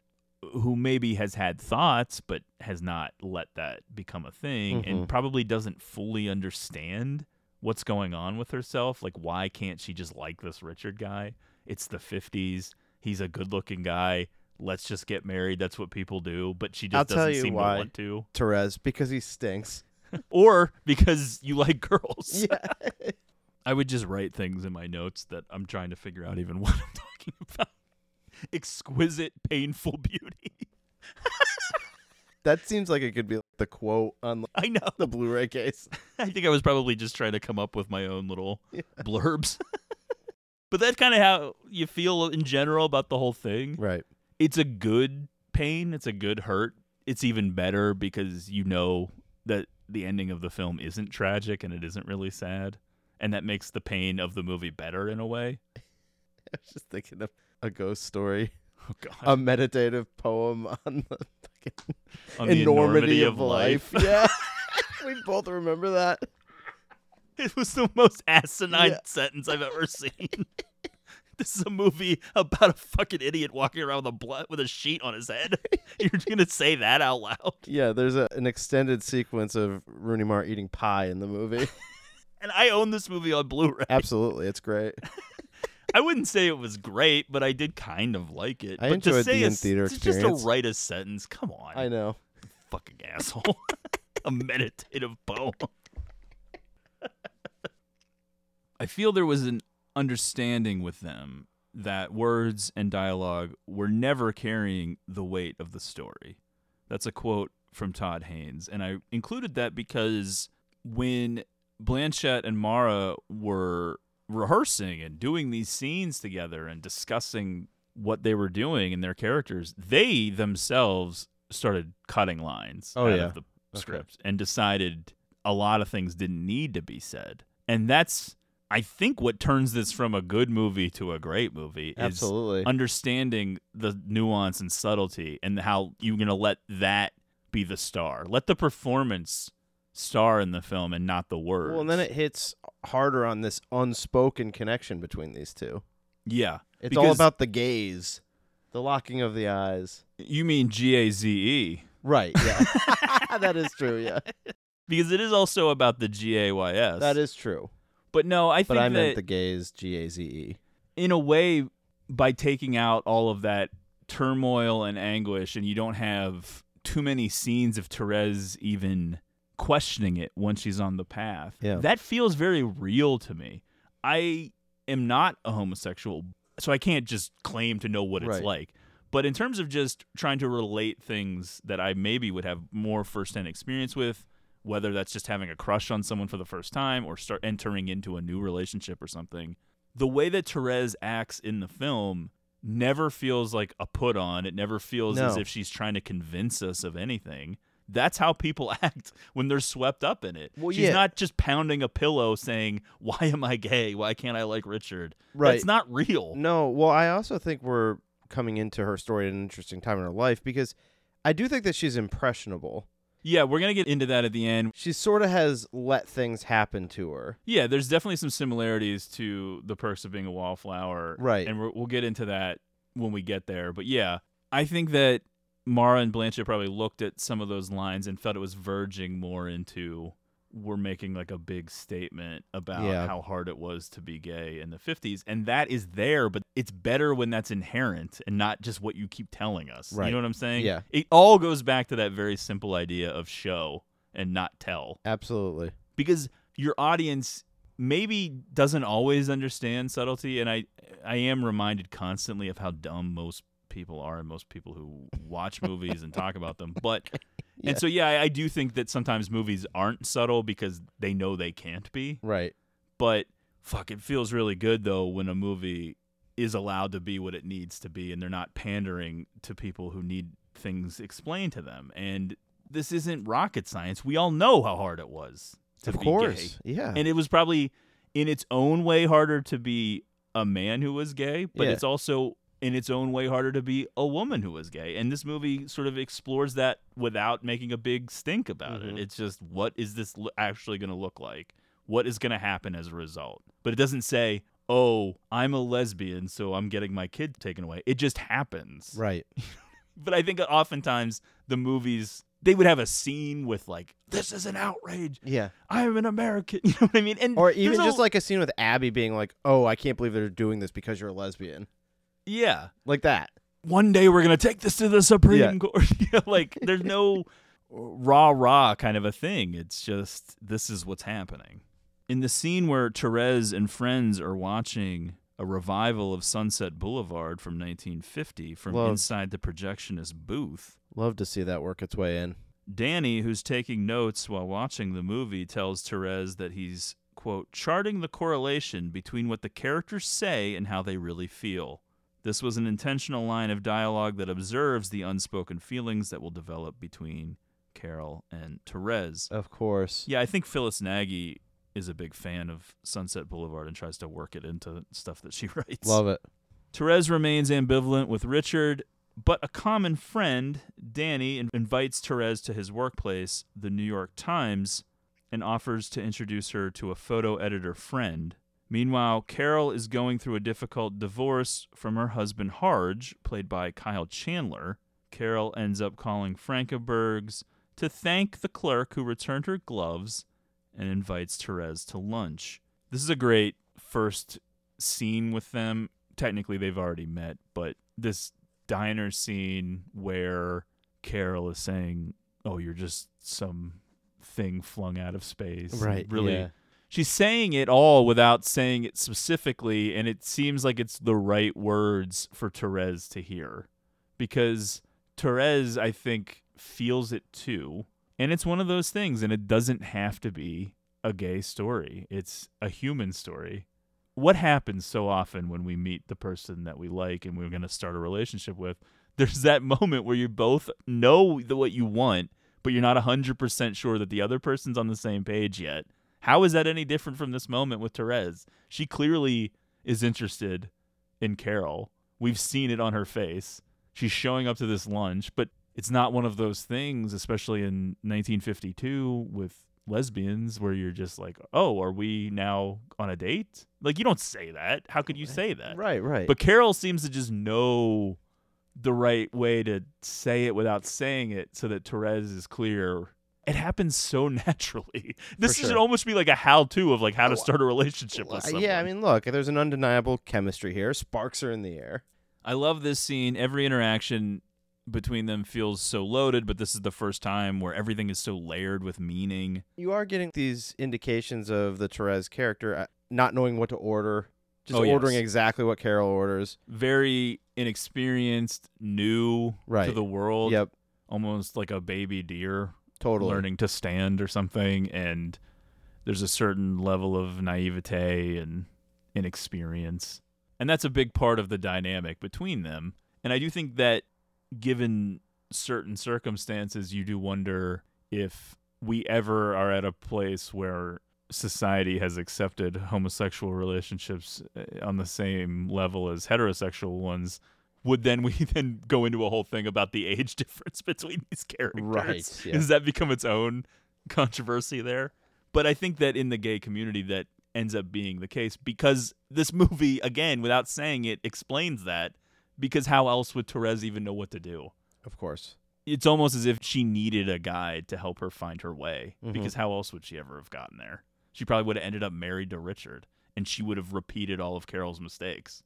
who maybe has had thoughts but has not let that become a thing and Mhm. probably doesn't fully understand what's going on with herself like why can't she just like this Richard guy it's the 50s he's a good-looking guy let's just get married that's what people do but she just I'll doesn't seem why. to want to Therese, because he stinks. *laughs* or because you like girls *laughs* Yeah. *laughs* I would just write things in my notes that I'm trying to figure out even what I'm talking about. Exquisite, painful beauty. That seems like it could be the quote on I know. the Blu-ray case. I think I was probably just trying to come up with my own little blurbs. But that's kind of how you feel in general about the whole thing. Right. It's a good pain, it's a good hurt. It's even better because you know that the ending of the film isn't tragic and it isn't really sad. And that makes the pain of the movie better in a way. *laughs* I was just thinking of a ghost story, *laughs* Oh god. a meditative poem on the fucking On the enormity, enormity of, of life. life. Yeah. *laughs* we both remember that. *laughs* It was the most asinine Yeah. sentence I've ever *laughs* seen. *laughs* this is a movie about a fucking idiot walking around with a blood with a sheet on his head. You're gonna say that out loud? Yeah, there's a, an extended sequence of Rooney Mara eating pie in the movie. And I own this movie on Blu-ray. Absolutely, it's great. I wouldn't say it was great, but I did kind of like it. I but to enjoyed say the in-theater experience. Just to write a sentence, come on, I know. fucking asshole. a meditative poem. I feel there was an understanding with them that words and dialogue were never carrying the weight of the story. That's a quote from Todd Haynes. And I included that because when Blanchett and Mara were rehearsing and doing these scenes together and discussing what they were doing and their characters, they themselves started cutting lines Oh, out yeah. of the script and decided a lot of things didn't need to be said. And that's I think what turns this from a good movie to a great movie is Absolutely. understanding the nuance and subtlety and how you're going to let that be the star. Let the performance star in the film and not the words. Well, and then it hits harder on this unspoken connection between these two. yeah. It's all about the gaze, the locking of the eyes. You mean G A Z E. Right. Yeah. *laughs* *laughs* that is true. Yeah. Because it is also about the G A Y S. That is true. But no, I But think I meant that the gaze, G A Z E. in a way, by taking out all of that turmoil and anguish, and you don't have too many scenes of Therese even questioning it once she's on the path, Yeah. that feels very real to me. I am not a homosexual, so I can't just claim to know what it's Right. like. But in terms of just trying to relate things that I maybe would have more firsthand experience with, whether that's just having a crush on someone for the first time or start entering into a new relationship or something, the way that Therese acts in the film never feels like a put on. It never feels as if she's trying to convince us of anything. That's how people *laughs* act when they're swept up in it. Well, she's yeah. not just pounding a pillow saying, Why am I gay? Why can't I like Richard? Right. It's not real. No, well, I also think we're coming into her story at an interesting time in her life because I do think that she's impressionable. Yeah, we're going to get into that at the end. She sort of has let things happen to her. Yeah, there's definitely some similarities to the perks of being a wallflower, Right. And we'll get into that when we get there. But yeah, I think that Mara and Blanchett probably looked at some of those lines and felt it was verging more into we're making like a big statement about Yeah. how hard it was to be gay in the 50s, and that is there, but it's better when that's inherent and not just what you keep telling us. Right. You know what I'm saying? Yeah. It all goes back to that very simple idea of show and not tell Absolutely. because your audience maybe doesn't always understand subtlety and I I am reminded constantly of how dumb most people are and most people who watch *laughs* movies and talk about them but *laughs* Yeah. and so yeah I, I do think that sometimes movies aren't subtle because they know they can't be Right. but fuck it feels really good though when a movie is allowed to be what it needs to be and they're not pandering to people who need things explained to them and this isn't rocket science we all know how hard it was to Of course. gay Yeah. and it was probably in its own way harder to be a man who was gay but Yeah. it's also in its own way harder to be a woman who was gay. And this movie sort of explores that without making a big stink about Mhm. it it's just what is this lo- actually going to look like? What is going to happen as a result? But it doesn't say oh i'm a lesbian so i'm getting my kid taken away. It just happens. Right. *laughs* but i think oftentimes the movies they would have a scene with like this is an outrage. Yeah. i'm an american. *laughs* You know what i mean? And Or even a- just like a scene with Abby being like, "Oh, I can't believe they're doing this because you're a lesbian." Yeah Like that. one day we're gonna take this to the Supreme Yeah. Court. *laughs* like there's no rah rah kind of a thing. It's just this is what's happening. In the scene where Therese and friends are watching a revival of Sunset Boulevard from 1950 from Love. inside the projectionist booth, Love to see that work its way in. Danny, who's taking notes while watching the movie, tells Therese that he's, quote, charting the correlation between what the characters say and how they really feel. This was an intentional line of dialogue that observes the unspoken feelings that will develop between Carol and Therese. Of course. Yeah, I think Phyllis Nagy is a big fan of Sunset Boulevard and tries to work it into stuff that she *laughs* writes. Love it. Therese remains ambivalent with Richard, but a common friend, Danny, invites Therese to his workplace, the New York Times, and offers to introduce her to a photo editor friend. Meanwhile, Carol is going through a difficult divorce from her husband Harge, played by Kyle Chandler. Carol ends up calling Frankenberg's to thank the clerk who returned her gloves and invites Therese to lunch. This is a great first scene with them. Technically, they've already met, but this diner scene where Carol is saying, "Oh, you're just some thing flung out of space." Right, Really. yeah. She's saying it all without saying it specifically, and it seems like it's the right words for Therese to hear. Because Therese, I think, feels it too. And it's one of those things, and it doesn't have to be a gay story. It's a human story. What happens so often when we meet the person that we like and we're going to start a relationship with? There's that moment where you both know what you want, but you're not 100% sure that the other person's on the same page yet. How is that any different from this moment with Therese? She clearly is interested in Carol. We've seen it on her face. She's showing up to this lunch, but it's not one of those things, especially in 1952 with lesbians, where you're just like, oh, are we now on a date? Like, you don't say that. How could you say that? Right, right. But Carol seems to just know the right way to say it without saying it so that Therese is clear. It happens so *laughs* naturally. This sure. should almost be like a how-to of like how to start a relationship with someone. yeah, I mean, look, there's an undeniable chemistry here. Sparks are in the air. I love this scene. Every interaction between them feels so loaded, but this is the first time where everything is so layered with meaning. You are getting these indications of the Therese character uh, not knowing what to order, just Oh, yes. ordering exactly what Carol orders. Very inexperienced, new to the world. Yep, Almost like a baby deer totally. learning to stand or something and there's a certain level of naivete and inexperience and that's a big part of the dynamic between them and i do think that given certain circumstances you do wonder if we ever are at a place where society has accepted homosexual relationships uh, on the same level as heterosexual ones would then we *laughs* then go into a whole thing about the age *laughs* difference between these characters Right, yeah. does that become its own controversy there but i think that in the gay community that ends up being the case because this movie again without saying it explains that because how else would Therese even know what to do Of course. it's almost as if she needed a guide to help her find her way Mhm. because how else would she ever have gotten there she probably would have ended up married to richard and she would have repeated all of carol's mistakes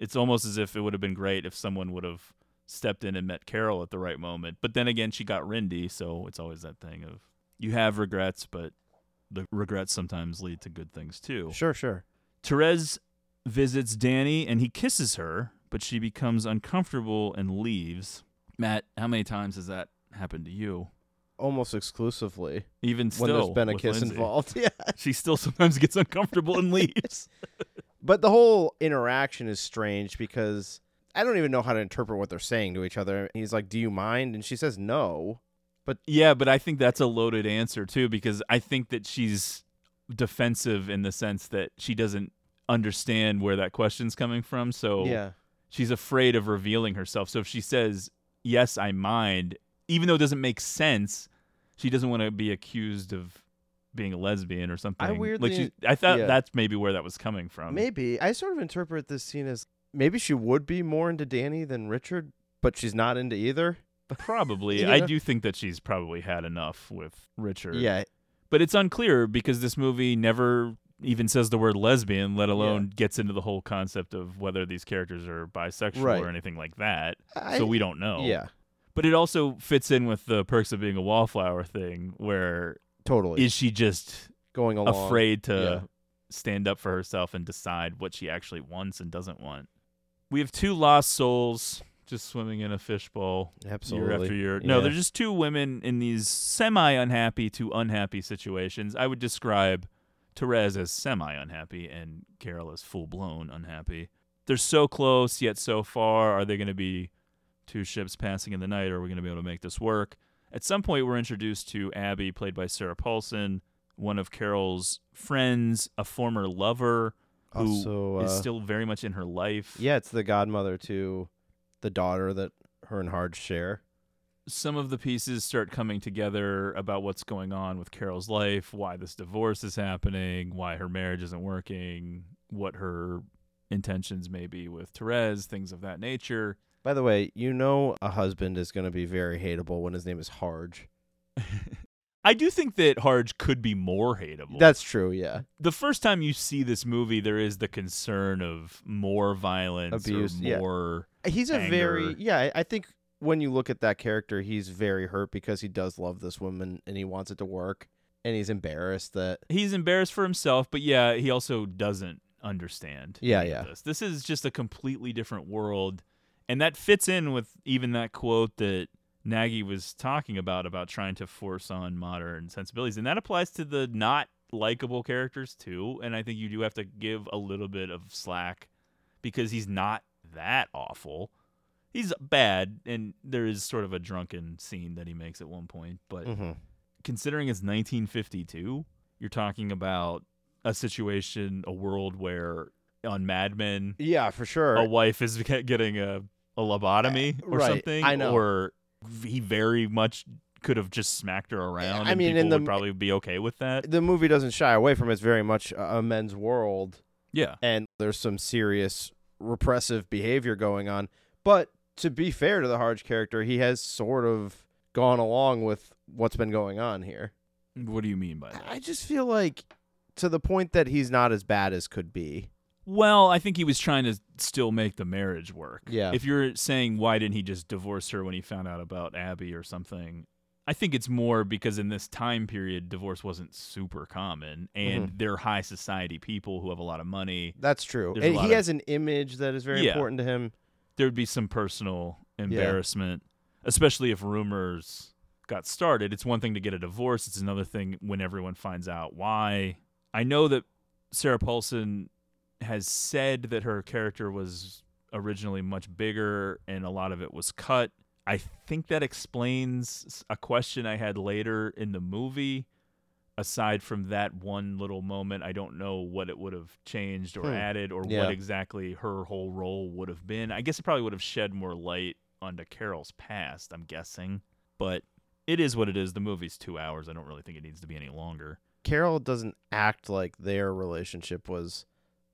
it's almost as if it would have been great if someone would have stepped in and met carol at the right moment but then again she got rindy so it's always that thing of you have regrets but the regrets sometimes lead to good things too Sure, sure. Therese visits Danny and he kisses her, but she becomes uncomfortable and leaves. Matt, how many times has that happened to you? Almost exclusively Even still, when there's been a kiss Lindsay. involved. *laughs* Yeah. She still sometimes gets uncomfortable and *laughs* leaves. But the whole interaction is strange because I don't even know how to interpret what they're saying to each other. He's like, "Do you mind?" and she says, "No." But yeah, but I think that's a loaded answer too because I think that she's defensive in the sense that she doesn't understand where that question's coming from. So Yeah. she's afraid of revealing herself. So if she says, "Yes, I mind," even though it doesn't make sense, she doesn't want to be accused of being a lesbian or something. I weirdly- like she, I thought yeah. that's maybe where that was coming from. Maybe I sort of interpret this scene as maybe she would be more into Danny than Richard, but she's not into either. Probably, *laughs* You I do think that she's probably had enough with Richard. Yeah, but it's unclear because this movie never even says the word lesbian, let alone gets into the whole concept of whether these characters are bisexual Right. or anything like that. I- so we don't know. yeah, But it also fits in with the perks of being a wallflower thing, where totally. is she just going along. afraid to Yeah. stand up for herself and decide what she actually wants and doesn't want. We have two lost souls just swimming in a fishbowl year after year. No, Yeah. they're just two women in these semi unhappy to unhappy situations. I would describe Therese as semi unhappy and Carol as full blown unhappy. They're so close yet so far. Are they going to be two ships passing in the night? Or are we going to be able to make this work? At some point, we're introduced to Abby, played by Sarah Paulson, one of Carol's friends, a former lover who is Also, uh, still very much in her life. Yeah, it's the godmother to the daughter that her and Harge share. some of the pieces start coming together about what's going on with Carol's life, why this divorce is happening, why her marriage isn't working, what her intentions may be with Therese, things of that nature. By the way, you know a husband is going to be very hateable when his name is Harge. *laughs* I do think that Harge could be more hateable. That's true, yeah. the first time you see this movie, there is the concern of more violence Abuse, or yeah. more. He's a very yeah. I- I think when you look at that character, he's very hurt because he does love this woman and he wants it to work, and he's embarrassed that He's embarrassed for himself, but yeah, he also doesn't understand. Yeah, yeah. This. this is just a completely different world, and that fits in with even that quote that Nagy was talking about about trying to force on modern sensibilities, and that applies to the not likable characters too. And I think you do have to give a little bit of slack because he's not that awful. He's bad, and there is sort of a drunken scene that he makes at one point, but Mhm. considering it's 1952, you're talking about a situation, a world where on Mad Men, yeah, for sure. a wife is *laughs* getting a, a lobotomy eh, or right, something, I know. or he very much could have just smacked her eh, around. I and mean, people in the- would probably be okay with that. the movie doesn't shy away from it. it's very much a a men's world, Yeah, and there's some serious repressive behavior going on. But to be fair to the Harge character, he has sort of gone along with what's been going on here. what do you mean by that? I just feel like to the point that he's not as bad as could be. Well, I think he was trying to still make the marriage work. Yeah. If you're saying why didn't he just divorce her when he found out about Abby or something, I think it's more because in this time period, divorce wasn't super common, and Mm-hmm. they're high society people who have a lot of money. That's true. There's And he of- has an image that is very Yeah. important to him. There would be some personal embarrassment, especially if rumors got started. It's one thing to get a divorce; it's another thing when everyone finds out why. I know that Sarah Paulson has said that her character was originally much bigger and a lot of it was cut. I think that explains a question I had later in the movie. Aside from that one little moment, I don't know what it would have changed or Hmm. added or Yeah. what exactly her whole role would have been. I guess it probably would have shed more light onto Carol's past, I'm guessing. But it is what it is. The movie's two hours. I don't really think it needs to be any longer. Carol doesn't act like their relationship was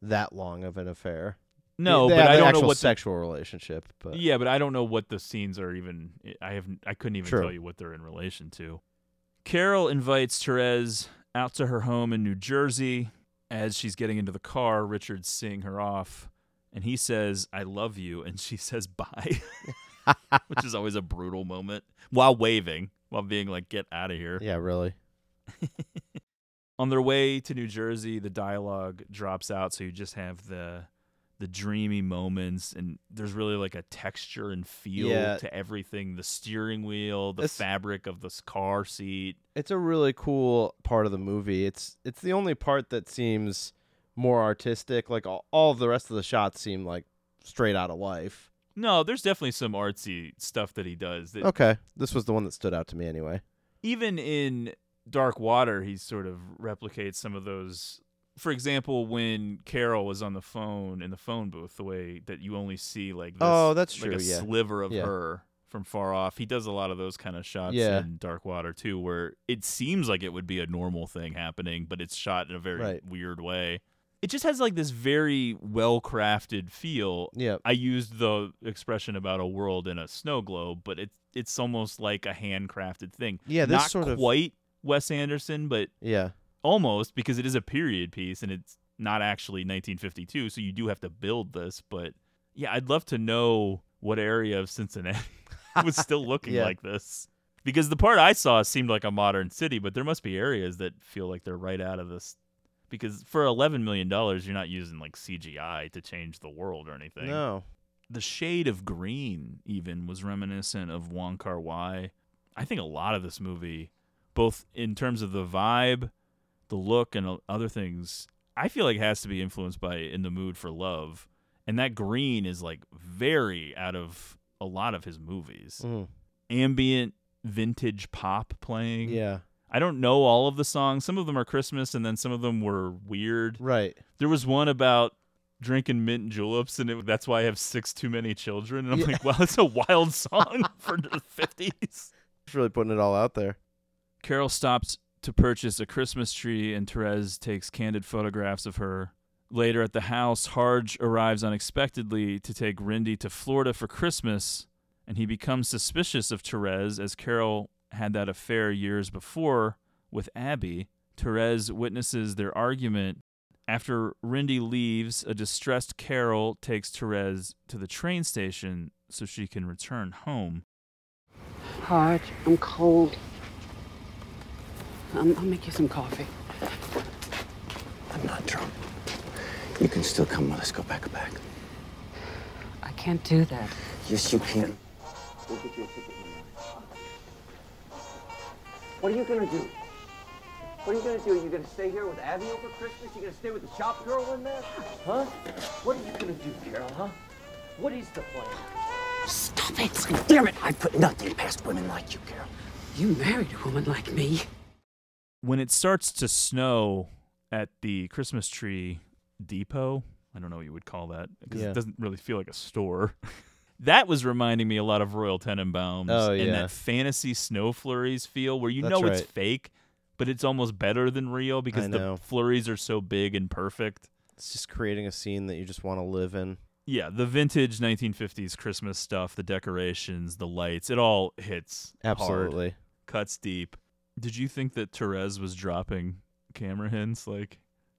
that long of an affair. No, They but I don't know what the, sexual relationship. But Yeah, but I don't know what the scenes are even. I haven't. I couldn't even tell you what they're in relation to. Carol invites Therese out to her home in New Jersey. As she's getting into the car, Richard's seeing her off, and he says, "I love you," *laughs* and she says, "Bye," *laughs* which is always a brutal moment while waving, while being like, "Get out of here." yeah, really. *laughs* On their way to New Jersey, the dialogue drops out, so you just have the the dreamy moments, and there's really like a texture and feel Yeah. to everything. The steering wheel, the It's- fabric of this car seat. It's a really cool part of the movie. It's it's the only part that seems more artistic. Like all, all of the rest of the shots seem like straight out of life. No, there's definitely some artsy stuff that he does. That Okay, this was the one that stood out to me anyway. even in Dark Water, he sort of replicates some of those. For example, when Carol was on the phone in the phone booth, the way that you only see like this, Oh, that's like true, a yeah. sliver of Yeah. her from far off. He does a lot of those kind of shots Yeah. in Dark Water too, where it seems like it would be a normal thing happening, but it's shot in a very Right. weird way. It just has like this very well crafted feel. Yeah, I used the expression about a world in a snow globe, but it's it's almost like a handcrafted thing. Yeah, this not sort of- quite Wes Anderson, but yeah. almost because it is a period piece and it's not actually 1952, so you do have to build this. But yeah, I'd love to know what area of Cincinnati *laughs* was still looking Yeah. like this. because the part I saw seemed like a modern city, but there must be areas that feel like they're right out of this. Because for eleven million dollars, you're not using like CGI to change the world or anything. No. The shade of green even was reminiscent of Wong Kar Wai. I think a lot of this movie, both in terms of the vibe, the look, and other things, I feel like it has to be influenced by In the Mood for Love. And that green is like very out of a lot of his movies. Mhm. Ambient vintage pop playing. Yeah. I don't know all of the songs. Some of them are Christmas and then some of them were weird. Right. There was one about drinking mint juleps and it, that's why I have six too many children. And I'm Yeah. like, wow, that's a wild *laughs* song for the 50s. It's *laughs* really putting it all out there. Carol stops to purchase a Christmas tree, and Therese takes candid photographs of her. Later at the house, Harge arrives unexpectedly to take Rindy to Florida for Christmas, and he becomes suspicious of Therese as Carol had that affair years before with Abby. Therese witnesses their argument. After Rindy leaves, a distressed Carol takes Therese to the train station so she can return home. Harge. I'm cold. Um, I'll make you some coffee. I'm not drunk. You can still come with us. Go back, a back. I can't do that. Yes, you can. We'll get you a ticket. What are you gonna do? What are you gonna do? Are you gonna stay here with Abby over Christmas? You gonna stay with the shop girl in there? Huh? What are you gonna do, Carol, huh? What is the plan? Stop it! Damn it! I put nothing past women like you, Carol. You married a woman like me. When it starts to snow at the Christmas tree depot, I don't know what you would call that because Yeah. it doesn't really feel like a store. *laughs* that was reminding me a lot of Royal Tenenbaums Oh, and that fantasy snow flurries feel where you That's know it's fake, but it's almost better than real because the flurries are so big and perfect. It's just creating a scene that you just want to live in. Yeah, the vintage 1950s Christmas stuff, the decorations, the lights, it all hits hard, Absolutely. cuts deep. Did you think that Therese was dropping camera hints? Like,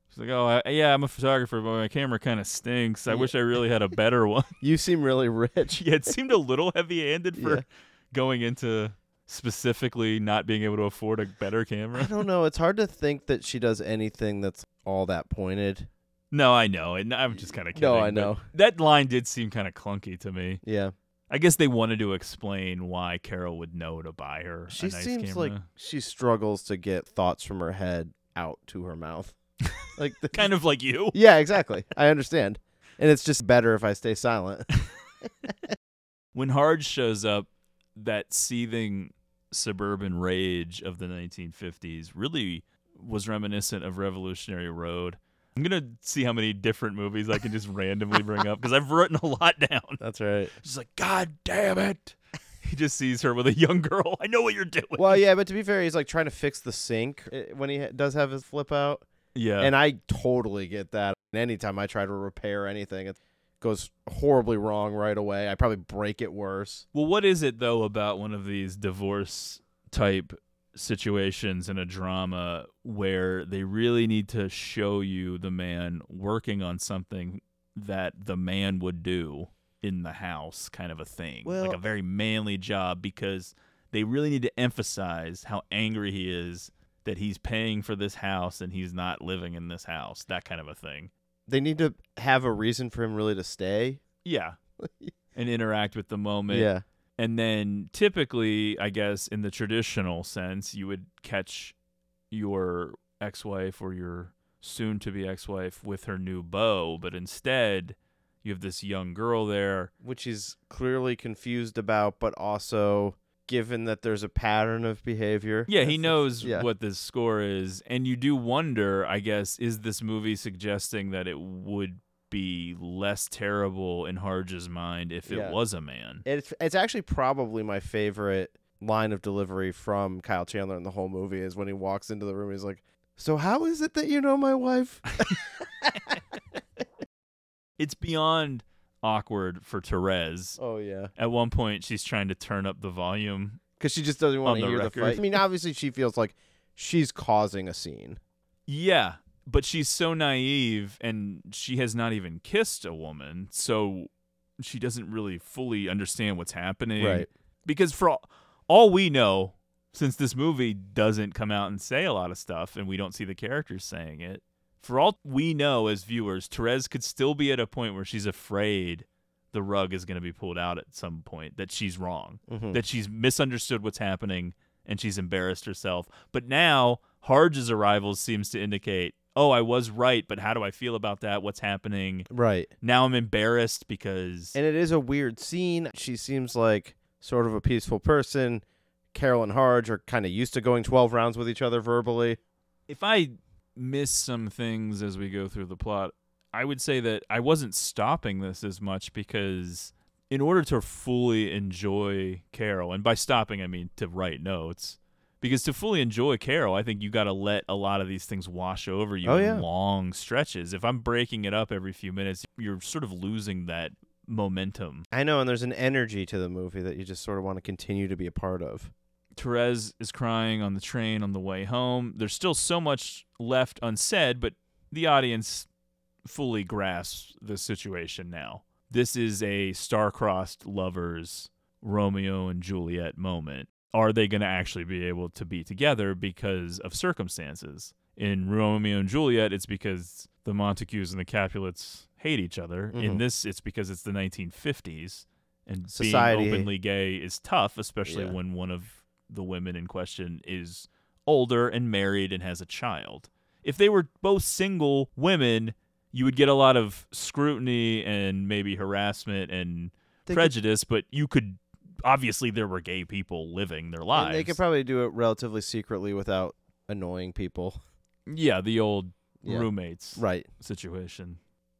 she's like, "Oh, I, yeah, I'm a photographer, but my camera kind of stinks. I wish I really had a *laughs* better one." You seem really rich. *laughs* yeah, it seemed a little heavy-handed for Yeah. going into specifically not being able to afford a better camera. I don't know. It's hard to think that she does anything that's all that pointed. No, I know, and I'm just kind of kidding. No, I know. that line did seem kind of clunky to me. Yeah. I guess they wanted to explain why Carol would know to buy her She nice seems camera. like she struggles to get thoughts from her head out to her mouth. *laughs* like the, kind of like you. *laughs* Yeah, exactly. I understand. And it's just better if I stay silent. *laughs* when Harge shows up, that seething suburban rage of the 1950s really was reminiscent of Revolutionary Road. I'm gonna see how many different movies I can just randomly bring up because I've written a lot *laughs* down. That's right. She's like, God damn it! He just sees her with a young girl. *laughs* I know what you're doing. well, yeah, but to be fair, he's like trying to fix the sink eh, when he does have his flip out. Yeah. And I totally get that. Anytime I try to repair anything, it goes horribly wrong right away. I probably break it worse. Well, what is it though about one of these divorce type situations in a drama where they really need to show you the man working on something that the man would do in the house kind of a thing. like a very manly job because they really need to emphasize how angry he is that he's paying for this house and he's not living in this house. That kind of a thing. They need to have a reason for him really to stay. Yeah. *laughs* and interact with the moment. Yeah. And then typically, I guess, in the traditional sense, you would catch your ex wife or your soon to be ex wife with her new beau, but instead, you have this young girl there. Which he's clearly confused about, but also given that there's a pattern of behavior. Yeah, he knows yeah. what this score is. And you do wonder, I guess, is this movie suggesting that it would be less terrible in Harge's mind if it Yeah. was a man? It's it's actually probably my favorite line of delivery from Kyle Chandler in the whole movie is when he walks into the room. He's like, "So how is it that you know my wife?" *laughs* *laughs* It's beyond awkward for Therese. oh yeah, At one point, she's trying to turn up the volume. because she just doesn't want to the hear the record. fight. I mean, obviously she feels like she's causing a scene. Yeah, but she's so naive and she has not even kissed a woman, so she doesn't really fully understand what's happening. Right. Because for all, all we know, since this movie doesn't come out and say a lot of stuff and we don't see the characters saying it, for all we know as viewers, Therese could still be at a point where she's afraid the rug is going to be pulled out at some point, that she's wrong, Mhm. that she's misunderstood what's happening and she's embarrassed herself. But now, Harge's arrival seems to indicate, oh, I was right, but how do I feel about that? What's happening? Right. Now I'm embarrassed because. And it is a weird scene. She seems like sort of a peaceful person. Carol and Harge are kind of used to going 12 rounds with each other verbally. if I miss some things as we go through the plot, I would say that I wasn't stopping this as much because in order to fully enjoy Carol, and by stopping I mean to write notes, because to fully enjoy Carol, I think you got to let a lot of these things wash over you Oh, in yeah. long stretches. If I'm breaking it up every few minutes, you're sort of losing that momentum. I know, and there's an energy to the movie that you just sort of want to continue to be a part of. Therese is crying on the train on the way home. There's still so much left unsaid, but the audience fully grasps the situation now. This is a star-crossed lovers Romeo and Juliet moment. Are they going to actually be able to be together because of circumstances? In Romeo and Juliet, it's because the Montagues and the Capulets hate each other. In Mhm. this, it's because it's the 1950s and Society- being openly gay is tough, especially Yeah. when one of the women in question is older and married and has a child. If they were both single women, you would get a lot of scrutiny and maybe harassment and They could- prejudice, but you could obviously there were gay people living their lives. And they could probably do it relatively secretly without annoying people. *laughs* yeah, the old Yeah. roommates Right. situation.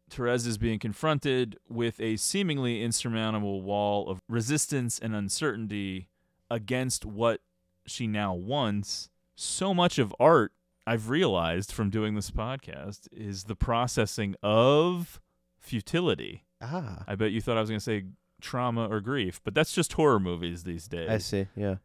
Therese is being confronted with a seemingly insurmountable wall of resistance and uncertainty against what she now wants. So much of art, I've realized from doing this podcast, is the processing of futility. Ah. I bet you thought I was going to say trauma or grief, but that's just horror movies these days I see. Yeah.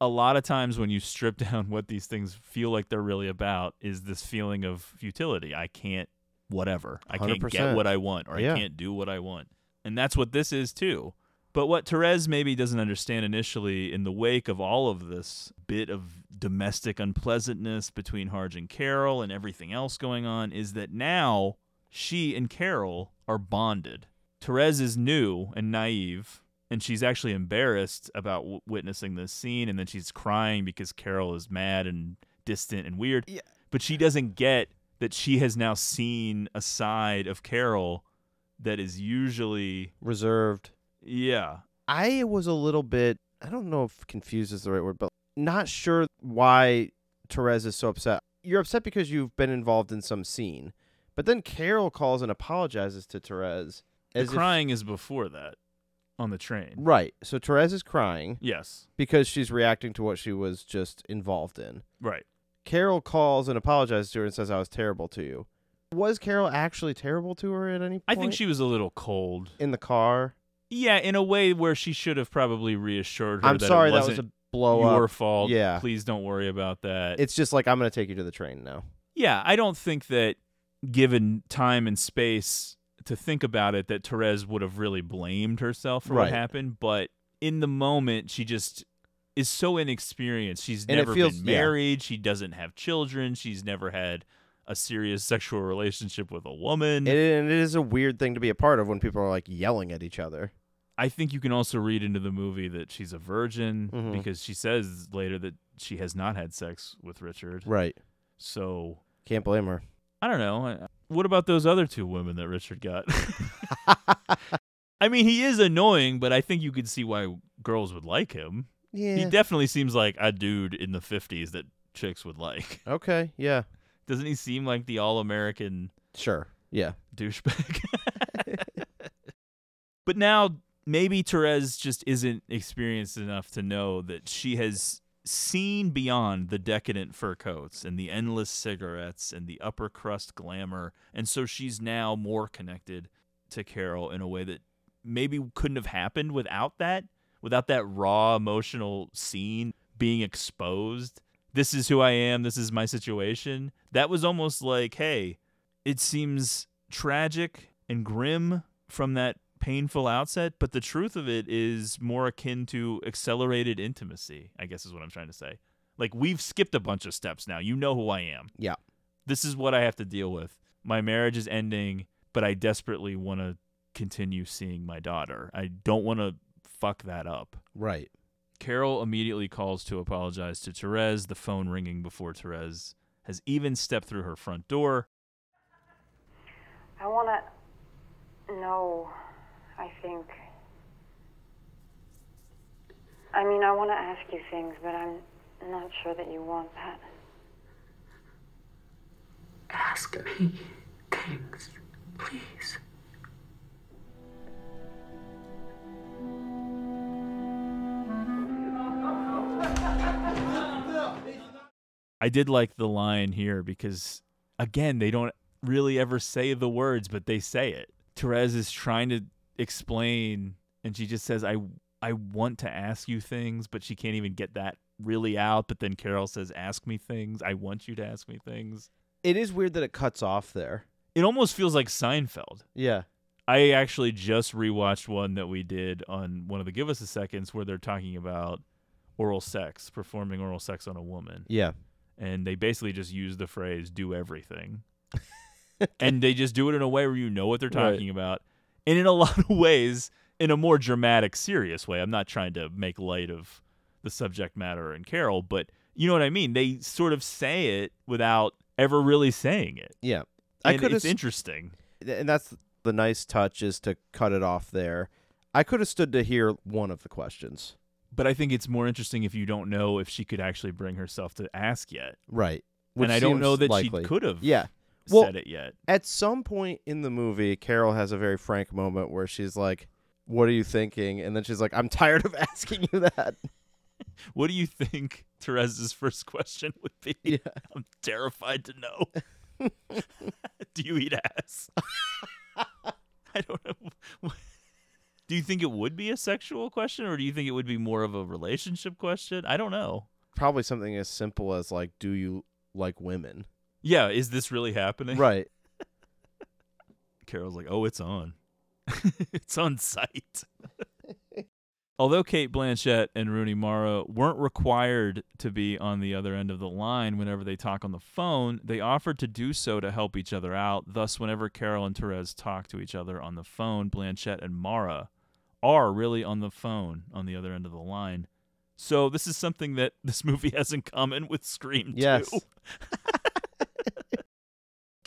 a lot of times when you strip *laughs* down what these things feel like they're really about is this feeling of futility. I can't whatever. I can't get what I want or Yeah. I can't do what I want. And that's what this is too. But what Therese maybe doesn't understand initially in the wake of all of this bit of domestic unpleasantness between Harge and Carol and everything else going on is that now she and Carol are bonded. Therese is new and naive, and she's actually embarrassed about w- witnessing this scene, and then she's crying because Carol is mad and distant and weird. Yeah. But she doesn't get that she has now seen a side of Carol that is usually, Reserved. yeah, I was a little bit, I don't know if confused is the right word, but not sure why Therese is so upset. You're upset because you've been involved in some scene. But then Carol calls and apologizes to Therese. The As if- crying is before that on the train. right. So Therese is crying Yes, because she's reacting to what she was just involved in. right. Carol calls and apologizes to her and says, I was terrible to you. Was Carol actually terrible to her at any point? I think she was a little cold. In the car? Yeah, in a way where she should have probably reassured her I'm that sorry it that wasn't was a blow up. your up. fault. Yeah. Please don't worry about that. It's just like, I'm going to take you to the train now. yeah, I don't think that given time and space to think about it, that Therese would have really blamed herself for Right. what happened. But in the moment, she just is so inexperienced. She's And it never feels- been yeah. married. She doesn't have children. She's never had a serious sexual relationship with a woman. It, and it is a weird thing to be a part of when people are like yelling at each other. I think you can also read into the movie that she's a virgin Mhm. because she says later that she has not had sex with Richard. Right. So Can't blame her. I don't know. I- What about those other two women that Richard got? *laughs* *laughs* I mean, he is annoying, but I think you could see why girls would like him. Yeah. He definitely seems like a dude in the 50s that chicks would like. *laughs* okay. Yeah. Doesn't he seem like the all American Sure. Yeah. douchebag? but now maybe Therese just isn't experienced enough to know that she has seen beyond the decadent fur coats and the endless cigarettes and the upper crust glamour. And so she's now more connected to Carol in a way that maybe couldn't have happened without that, without that raw emotional scene being exposed. This is who I am. This is my situation. That was almost like, hey, it seems tragic and grim from that painful outset, but the truth of it is more akin to accelerated intimacy, I guess is what I'm trying to say. Like we've skipped a bunch of steps now. You know who I am. Yeah. This is what I have to deal with. My marriage is ending, but I desperately want to continue seeing my daughter. I don't want to fuck that up. Right. Carol immediately calls to apologize to Therese, the phone ringing before Therese has even stepped through her front door. I want to know, I think. I mean, I want to ask you things, but I'm not sure that you want that. Ask me things, please. I did like the line here because, again, they don't really ever say the words, but they say it. Therese is trying to explain, and she just says, "I I want to ask you things," but she can't even get that really out. But then Carol says, "Ask me things. I want you to ask me things." It is weird that it cuts off there. It almost feels like Seinfeld. Yeah. I actually just rewatched one that we did on one of the Give Us a Seconds where they're talking about oral sex, performing oral sex on a woman. Yeah. And they basically just use the phrase do everything. *laughs* and they just do it in a way where you know what they're Right. talking about. And in a *laughs* lot of ways, in a more dramatic, serious way. I'm not trying to make light of the subject matter in Carol, but you know what I mean? They sort of say it without ever really saying it. Yeah. I could it's interesting. and that's the nice touch is to cut it off there. I could have stood to hear one of the questions. But I think it's more interesting if you don't know if she could actually bring herself to ask yet. Right. and I don't know that likely. she could have Yeah. Said it yet. At some point in the movie, Carol has a very frank moment where she's like, "What are you thinking?" And then she's like, "I'm tired of *laughs* asking you that." *laughs* What do you think Therese's first question would be? Yeah. *laughs* I'm terrified to know. do you eat ass? I don't know. Do you think it would be a sexual question or do you think it would be more of a relationship question? I don't know. Probably something as simple as like, "Do you like women?" Yeah, is this really happening? Right. *laughs* Carol's like, "Oh, it's on. *laughs* it's on site." *laughs* Although Cate Blanchett and Rooney Mara weren't required to be on the other end of the line whenever they talk on the phone, they offered to do so to help each other out. Thus, whenever Carol and Therese talk to each other on the phone, Blanchett and Mara are really on the phone on the other end of the line. So this is something that this movie has in common with Scream 2.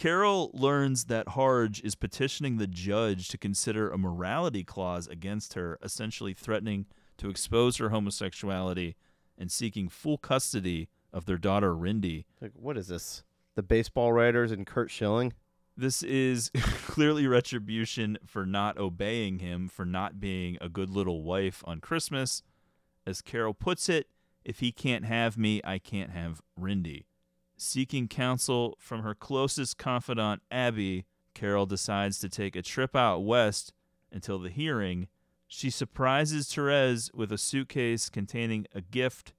Carol learns that Harge is petitioning the judge to consider a morality clause against her, essentially threatening to expose her homosexuality and seeking full custody of their daughter, Rindy. Like, what is this? The baseball writers and Curt Schilling? This is *laughs* clearly retribution for not obeying him, for not being a good little wife on Christmas. As Carol puts it, if he can't have me, I can't have Rindy. Seeking counsel from her closest confidant, Abby, Carol decides to take a trip out west until the hearing. She surprises Therese with a suitcase containing a gift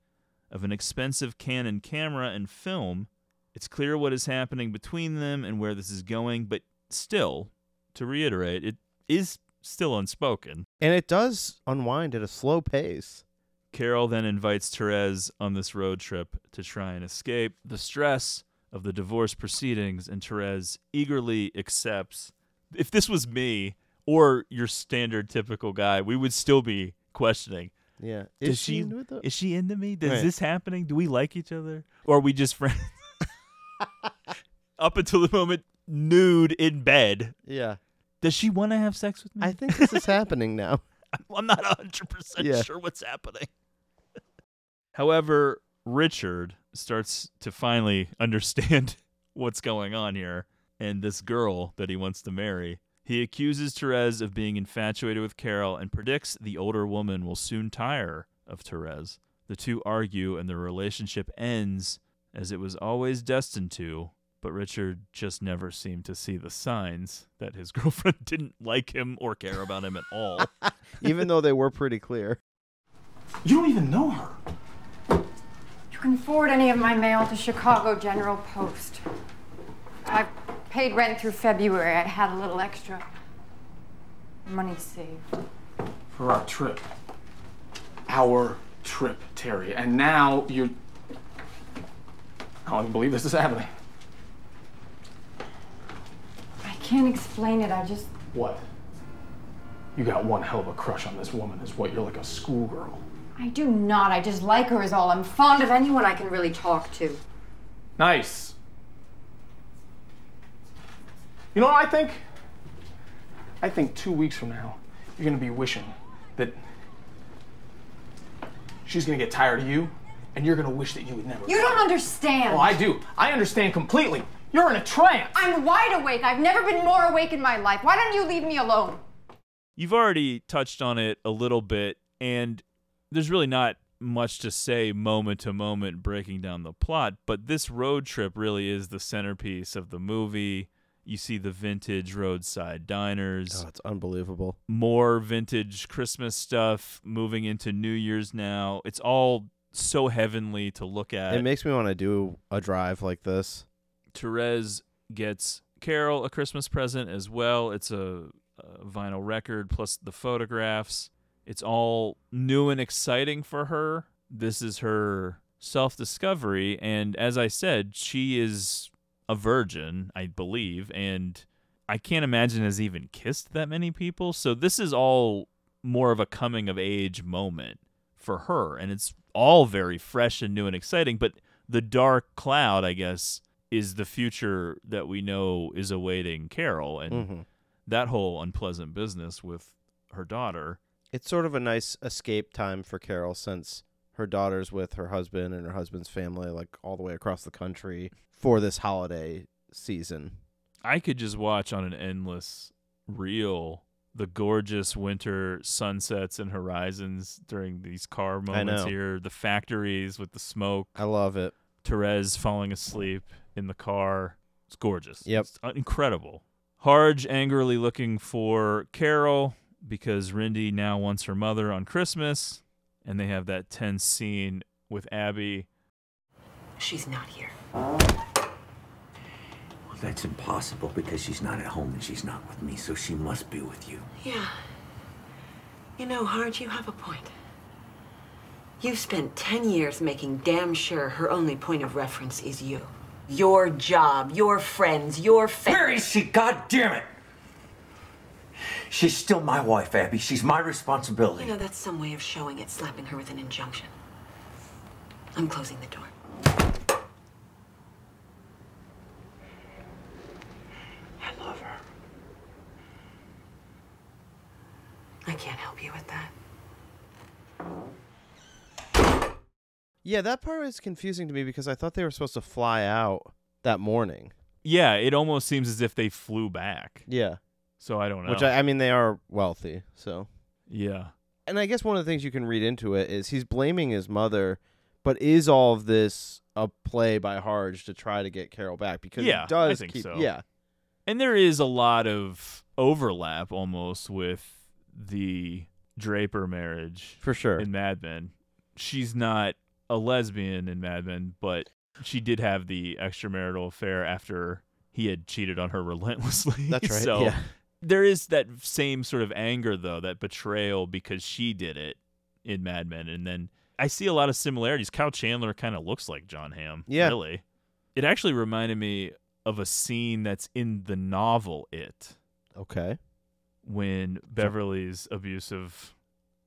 of an expensive Canon camera and film. It's clear what is happening between them and where this is going, but still, to reiterate, it is still unspoken. And it does unwind at a slow pace. Carol then invites Therese on this road trip to try and escape the stress of the divorce proceedings, and Therese eagerly accepts. If this was me or your standard typical guy, we would still be questioning. Yeah. Does Is she she into it, though? is she into me? Does Right. this happening? Do we like each other? Or are we just friends? *laughs* Up until the moment nude in bed. Yeah. Does she want to have sex with me? I think this is *laughs* happening now. I'm not 100% Yeah. sure what's happening. However, Richard starts to finally *laughs* understand *laughs* what's going on here and this girl that he wants to marry. He accuses Therese of being infatuated with Carol and predicts the older woman will soon tire of Therese. The two argue and their relationship ends as it was always destined to, but Richard just never seemed to see the signs *laughs* that his girlfriend didn't like him or care about him at all. Even though they were pretty clear. You don't even know her. Can forward any of my mail to Chicago General Post. I've paid rent through February. I had a little extra money saved. For our trip. Our trip, Terry. And now you're. don't even believe this is happening. I can't explain it. I just. What? You got one hell of a crush on this woman, is what? You're like a schoolgirl. I do not. I just like her, is all. I'm fond of anyone I can really talk to. Nice. You know what I think? I think two weeks from now, you're gonna be wishing that she's gonna get tired of you, and you're gonna wish that you would never. You don't understand. Oh, I do. I understand completely. You're in a trance. I'm wide awake. I've never been more awake in my life. Why don't you leave me alone? You've already touched on it a little bit, and there's really not much to say moment to moment breaking down the plot, but this road trip really is the centerpiece of the movie. You see the vintage roadside diners. Oh, it's unbelievable. More vintage Christmas stuff moving into New Year's now. It's all so heavenly to look at. It makes me want to do a drive like this. Therese gets Carol a Christmas present as well. It's a, a vinyl record plus the photographs. It's all new and exciting for her. This is her self discovery. And as I said, she is a virgin, I believe. And I can't imagine has even kissed that many people. So this is all more of a coming of age moment for her. And it's all very fresh and new and exciting. But the dark cloud, I guess, is the future that we know is awaiting Carol and Mhm. that whole unpleasant business with her daughter. It's sort of a nice escape time for Carol since her daughter's with her husband and her husband's family, like all the way across the country for this holiday season. I could just watch on an endless reel the gorgeous winter sunsets and horizons during these car moments here, the factories with the smoke, I love it. Therese falling asleep in the car. It's gorgeous. Yep. It's uh, incredible. Harge angrily looking for Carol because Rindy now wants her mother on Christmas, and they have that tense scene with Abby. She's not here. Well, that's impossible because she's not at home and she's not with me, so she must be with you. Yeah. You know, Harge, you have a point. You've spent 10 years making damn sure her only point of reference is you. Your job, your friends, your family. Where is she? God damn it! She's still my wife, Abby. She's my responsibility. You know, that's some way of showing it, slapping her with an injunction. I'm closing the door. I love her. I can't help you with that. Yeah, that part was confusing to me because I thought they were supposed to fly out that morning. Yeah, it almost seems as if they flew back. Yeah. So I don't know. Which I, I mean, they are wealthy, so. yeah. And I guess one of the things you can read into it is he's blaming his mother, but is all of this a play by Harge to try to get Carol back? Because yeah, he does I think keep, so. yeah, And there is a lot of overlap almost with the Draper marriage for sure. in Mad Men. She's not a lesbian in Mad Men, but she did have the extramarital affair after he had cheated on her relentlessly. *laughs* That's right, So yeah. There is that same sort of anger though, that betrayal because she did it in Mad Men and then I see a lot of similarities. Kyle Chandler kind of looks like Jon Hamm. Yeah. Really. It actually reminded me of a scene that's in the novel It Okay. when Beverly's abusive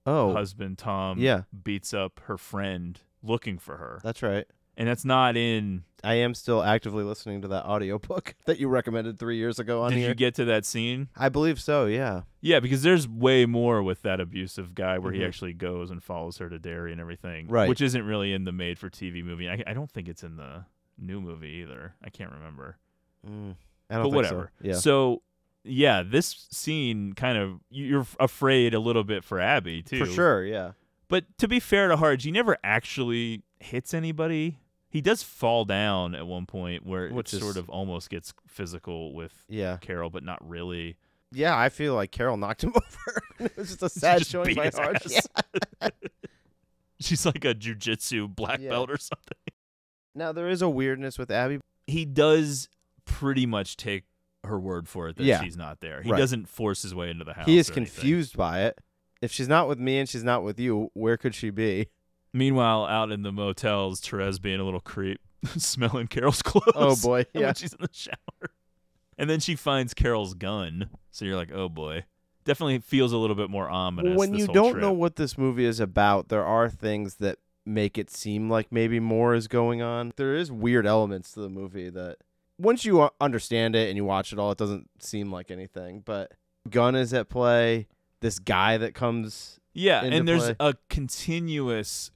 Oh, husband Tom yeah. beats up her friend looking for her. that's right. And that's not in I am still actively listening to that audiobook *laughs* that you recommended three years ago on Did here. you get to that scene? I believe so. Yeah. Yeah, because there's way more with that abusive guy where he Mhm. actually goes and follows her to Derry and everything. Right. Which isn't really in the made for TV movie. I, I don't think it's in the new movie either. I can't remember. Mm, I but whatever. So. Yeah. So yeah, this scene kind of you're afraid a little bit for Abby too. For sure. Yeah. But to be fair to Harge, he never actually hits anybody. He does fall down at one point where Which it is- sort of almost gets physical with Yeah. Carol, but not really. Yeah. I feel like Carol knocked him *laughs* over. it was just a sad Just showing by ass. Yeah. *laughs* She's like a jujitsu black Yeah. belt or something. Now there is a weirdness with Abby. He does pretty much take her word for it that Yeah. she's not there. He Right. doesn't force his way into the house. He is anything. confused by it. If she's not with me and she's not with you, where could she be? Meanwhile, out in the motels, Therese being a little creep *laughs* smelling Carol's clothes. Oh, boy, *laughs* yeah. when she's in the shower. And then she finds Carol's gun. So you're like, oh boy. Definitely feels a little bit more ominous. when you don't trip. know what this movie is about, there are things that make it seem like maybe more is going on. There is weird elements to the movie that once you understand it and you watch it all, it doesn't seem like anything. But gun is at play. This guy that comes Yeah, and there's play. a continuous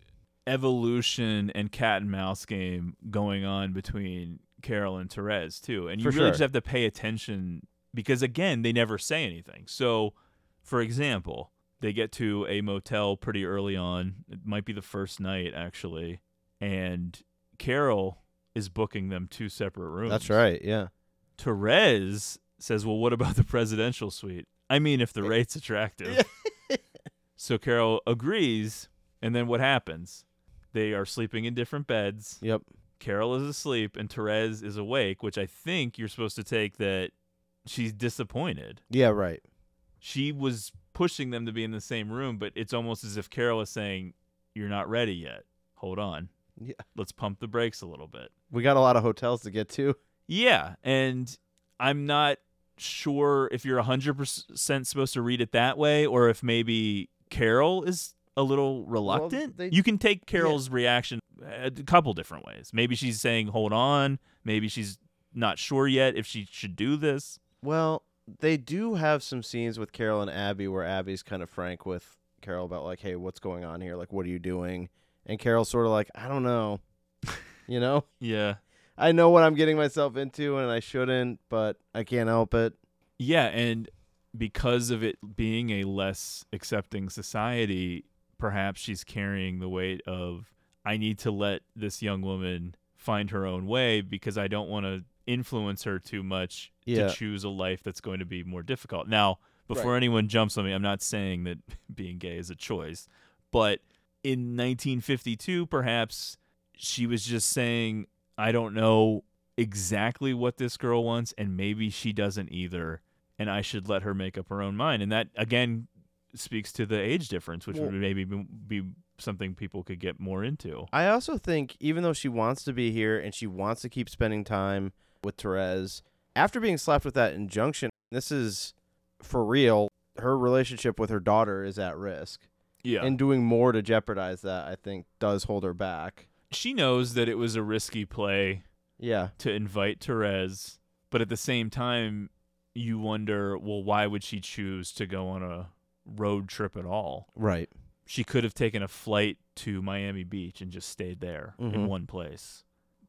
evolution and cat and mouse game going on between Carol and Therese too. And you For really sure. just have to pay attention because again, they never say anything. So, for example, they get to a motel pretty early on. It might be the first night actually, and Carol is booking them two separate rooms. That's right. Yeah. Therese says, "Well, what about the presidential suite? I mean, if the *laughs* rate's attractive." so Carol agrees, and then what happens? They are sleeping in different beds. Yep. Carol is asleep and Therese is awake, which I think you're supposed to take that she's disappointed. Yeah. Right. She was pushing them to be in the same room, but it's almost as if Carol is saying, "You're not ready yet. Hold on. Yeah. Let's pump the brakes a little bit." We got a lot of hotels to get to. Yeah, and I'm not sure if you're 100% supposed to read it that way or if maybe Carol is a little reluctant. they- you can take Carol's reaction a couple different ways. Maybe she's saying, hold on. Maybe she's not sure yet if she should do this. Well, they do have some scenes with Carol and Abby where Abby's kind of frank with Carol about like, "Hey, what's going on here? Like, what are you doing?" And Carol's sort of like, "I don't know." you know? *laughs* Yeah. I know what I'm getting myself into and I shouldn't, but I can't help it. Yeah, and because of it being a less accepting society, perhaps she's carrying the weight of I need to let this young woman find her own way because I don't want to influence her too much Yeah. to choose a life that's going to be more difficult. Now, before Right. anyone jumps on me, I'm not saying that *laughs* being gay is a choice, but in 1952, perhaps she was just saying, I don't know exactly what this girl wants, and maybe she doesn't either, and I should let her make up her own mind. And that, again, speaks to the age difference, which Well- would maybe be something people could get more into. I also think even though she wants to be here and she wants to keep spending time with Therese, after being slapped with that injunction, this is for real. Her relationship with her daughter is at risk. Yeah. And doing more to jeopardize that, I think, does hold her back. She knows that it was a risky play Yeah. to invite Therese, but at the same time, you wonder, well, why would she choose to go on a road trip at all? Right. She could have taken a flight to Miami Beach and just stayed there in Mhm. one place.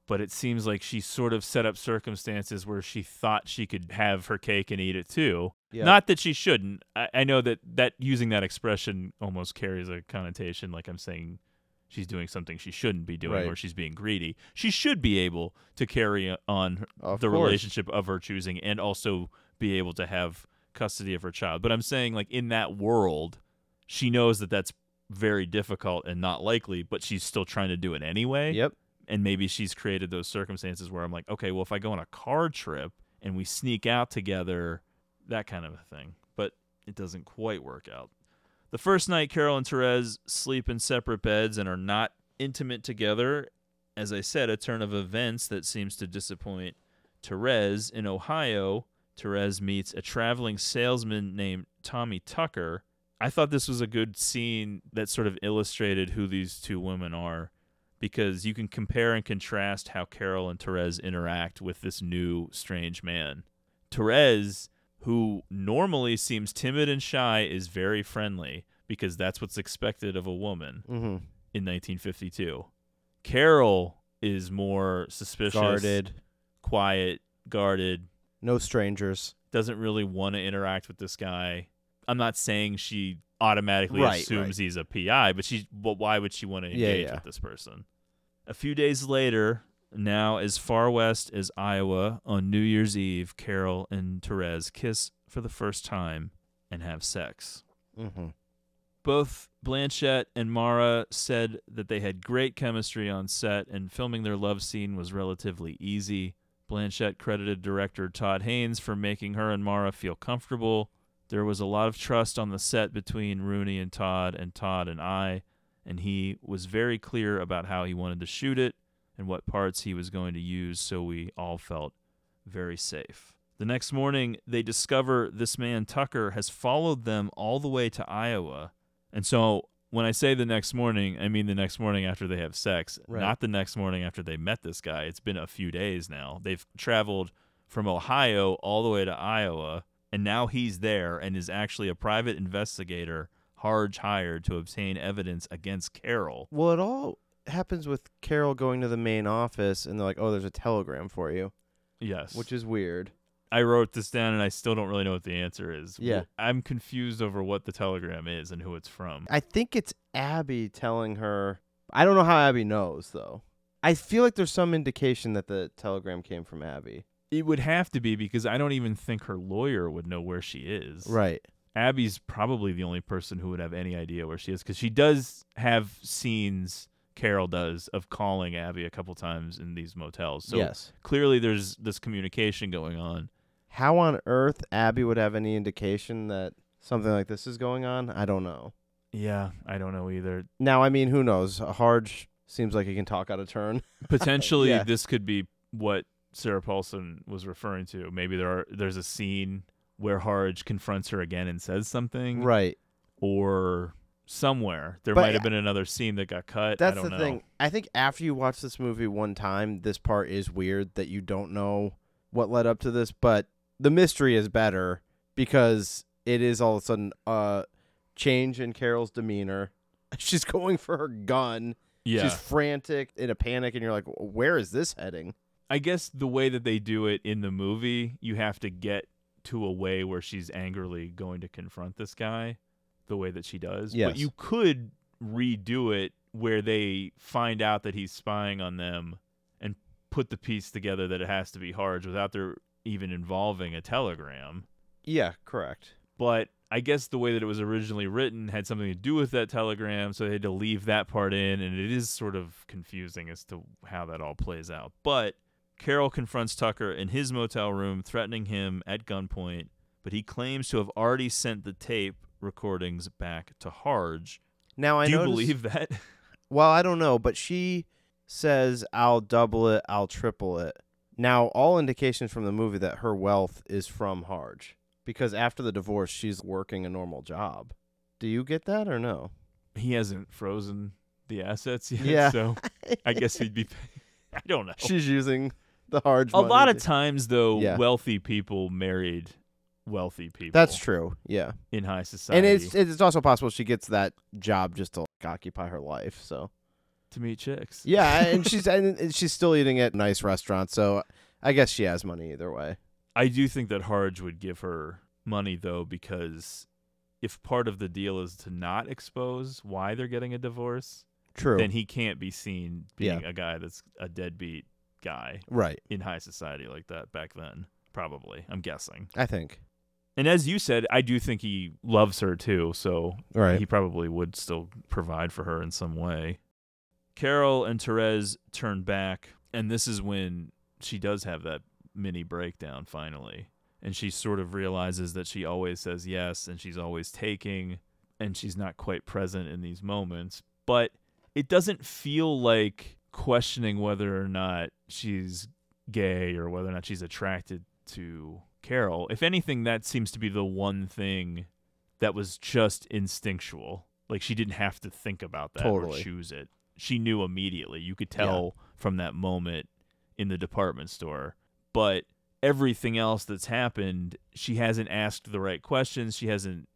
But it seems like she sort of set up circumstances where she thought she could have her cake and eat it too. Yeah. Not that she shouldn't. I, I know that, that using that expression almost carries a connotation like I'm saying she's doing something she shouldn't be doing Right. or she's being greedy. She should be able to carry on her- the course. relationship of her choosing and also be able to have custody of her child. But I'm saying like in that world, she knows that that's very difficult and not likely, but she's still trying to do it anyway. Yep. And maybe she's created those circumstances where I'm like, okay, well if I go on a car trip and we sneak out together, that kind of a thing. But it doesn't quite work out. The first night, Carol and Therese sleep in separate beds and are not intimate together. As I said, a turn of events that seems to disappoint Therese. In Ohio, Therese meets a traveling salesman named Tommy Tucker. I thought this was a good scene that sort of illustrated who these two women are because you can compare and contrast how Carol and Therese interact with this new strange man. Therese, who normally seems timid and shy, is very friendly because that's what's expected of a woman Mhm. in 1952. Carol is more suspicious, Guarded. quiet, guarded, No strangers. doesn't really want to interact with this guy. I'm not saying she automatically Right, assumes right. he's a PI, but she but why would she want to engage yeah. with this person? A few days later, now as far west as Iowa, on New Year's Eve, Carol and Therese kiss for the first time and have sex. Mm-hmm. Both Blanchett and Mara said that they had great chemistry on set and filming their love scene was relatively easy. Blanchett credited director Todd Haynes for making her and Mara feel comfortable. There was a lot of trust on the set between Rooney and Todd and Todd and I, and he was very clear about how he wanted to shoot it and what parts he was going to use so we all felt very safe. The next morning, they discover this man, Tucker, has followed them all the way to Iowa. And so when I say the next morning, I mean the next morning after they have sex, Right. not the next morning after they met this guy. It's been a few days now. They've traveled from Ohio all the way to Iowa, and now he's there and is actually a private investigator Harge hired to obtain evidence against Carol. Well, it all happens with Carol going to the main office, and they're like, "Oh, there's a telegram for you," Yes. which is weird. I wrote this down and I still don't really know what the answer is. Yeah. I'm confused over what the telegram is and who it's from. I think it's Abby telling her. I don't know how Abby knows though. I feel like there's some indication that the telegram came from Abby. It would have to be because I don't even think her lawyer would know where she is. Right. Abby's probably the only person who would have any idea where she is because she does have scenes. Carol does of calling Abby a couple times in these motels. So Yes. clearly there's this communication going on. How on earth Abby would have any indication that something like this is going on? I don't know. Yeah, I don't know either. Now, I mean, who knows? Harge seems like he can talk out of turn. *laughs* Potentially, Yeah. this could be what Sarah Paulson was referring to. Maybe there are there's a scene where Harge confronts her again and says something, Right. Or somewhere there But might have been another scene that got cut. That's I don't the know. thing. I think after you watch this movie one time, this part is weird that you don't know what led up to this, but the mystery is better because it is all of a sudden a change in Carol's demeanor. *laughs* She's going for her gun. Yeah. She's frantic in a panic and you're like, "Where is this heading?" I guess the way that they do it in the movie, you have to get to a way where she's angrily going to confront this guy the way that she does. Yes. But you could redo it where they find out that he's spying on them and put the piece together that it has to be Harge without there even involving a telegram. Yeah, correct. But I guess the way that it was originally written had something to do with that telegram, so they had to leave that part in, and it is sort of confusing as to how that all plays out. But Carol confronts Tucker in his motel room, threatening him at gunpoint, but he claims to have already sent the tape recordings back to Harge. Now I Do you noticed- believe that? *laughs* Well, I don't know, but she says I'll double it, I'll triple it. Now, all indications from the movie that her wealth is from Harge because after the divorce she's working a normal job. Do you get that or no? He hasn't frozen the assets yet, Yeah. so *laughs* I guess he'd be. *laughs* I don't know. She's using the Harge A lot of to- times, though, Yeah. wealthy people married wealthy people. That's true. Yeah. In high society. And it's it's also possible she gets that job just to like, occupy her life, so to meet chicks. Yeah, and *laughs* she's and she's still eating at nice restaurants, so I guess she has money either way. I do think that Harge would give her money though, because if part of the deal is to not expose why they're getting a divorce, True. then he can't be seen being Yeah. a guy that's a deadbeat guy, Right. in high society like that back then. Probably, I'm guessing. I think. And as you said, I do think he loves her too, so Right. he probably would still provide for her in some way. Carol and Therese turn back, and this is when she does have that mini breakdown finally. And she sort of realizes that she always says yes and she's always taking, and she's not quite present in these moments. But it doesn't feel like questioning whether or not she's gay or whether or not she's attracted to Carol. If anything, that seems to be the one thing that was just instinctual. Like she didn't have to think about that Totally. or choose it. She knew immediately. You could tell from that moment in the department store. But everything else that's happened, she hasn't asked the right questions. She hasn't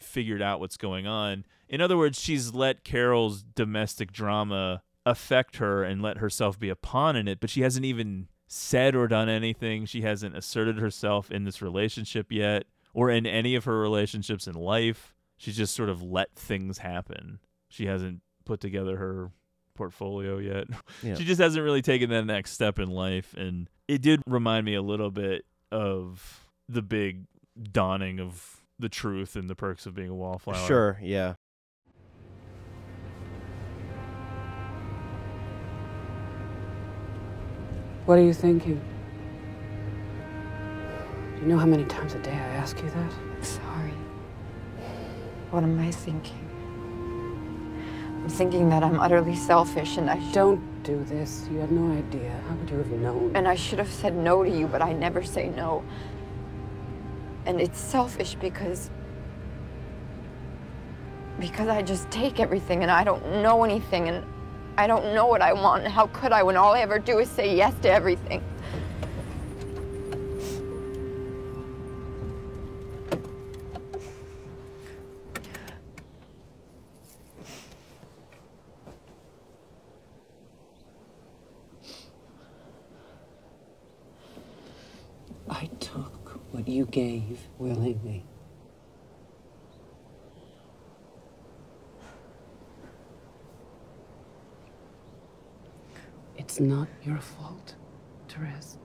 figured out what's going on. In other words, she's let Carol's domestic drama affect her and let herself be a pawn in it, but she hasn't even said or done anything. She hasn't asserted herself in this relationship yet or in any of her relationships in life. She's just sort of let things happen. She hasn't put together her portfolio yet. *laughs* Yeah. She just hasn't really taken that next step in life and it did remind me a little bit of the big dawning of the truth and the perks of being a wallflower. Sure, yeah. What are you thinking? Do you know how many times a day I ask you that? Sorry. What am I thinking? I'm thinking that I'm utterly selfish and I Don't do this. You have no idea. How would you have known? and I should have said no to you, but I never say no. And it's selfish because because I just take everything and I don't know anything and I don't know what I want. And how could I when all I ever do is say yes to everything? Gave willingly. It's not your fault, Therese.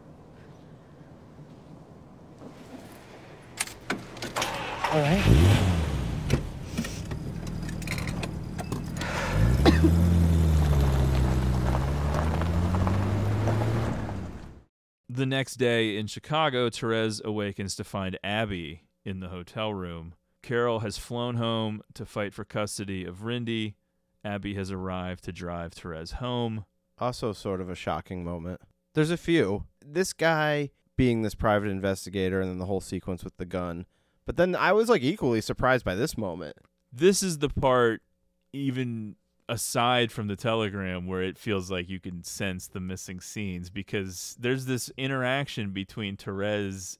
All right. The next day in Chicago, Therese awakens to find Abby in the hotel room. Carol has flown home to fight for custody of Rindy. Abby has arrived to drive Therese home. Also, sort of a shocking moment. There's a few. This guy being this private investigator, and then the whole sequence with the gun. But then I was like equally surprised by this moment. This is the part, even aside from the telegram, where it feels like you can sense the missing scenes because there's this interaction between Therese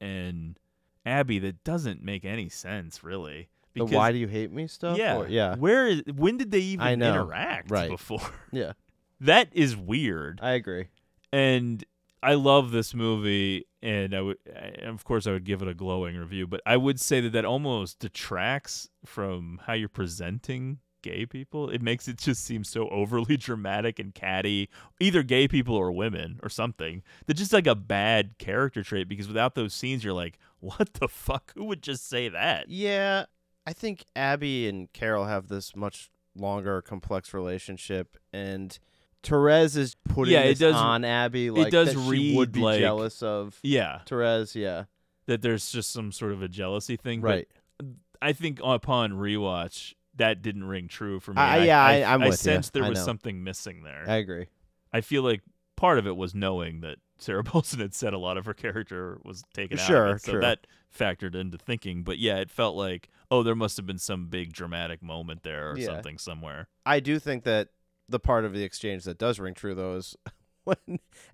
and Abby that doesn't make any sense, really. The why do you hate me stuff? Yeah, Or- yeah. Where is? When did they even interact Right. before? *laughs* Yeah. that is weird. I agree. And I love this movie, and I would, I- of course, I would give it a glowing review. But I would say that that almost detracts from how you're presenting gay people. It makes it just seem so overly *laughs* dramatic and catty, either gay people or women or something. That's just like a bad character trait because without those scenes, you're like, what the fuck? Who would just say that? Yeah, I think Abby and Carol have this much longer, complex relationship, and Therese is putting Yeah, it this does- on Abby. Like, it does that she would read be like- jealous of. Yeah. Therese. Yeah, that there's just some sort of a jealousy thing. but Right. I think upon rewatch, that didn't ring true for me. I- And yeah, I, I- I'm I sensed there I was something missing there. I agree. I feel like part of it was knowing that Sarah *laughs* Paulson had said a lot of her character was taken out. Sure, of it, so true. that factored into thinking. But yeah, it felt like oh, there must have been some big dramatic moment there or Yeah. something somewhere. I do think that the part of the exchange that does ring true though is *laughs* when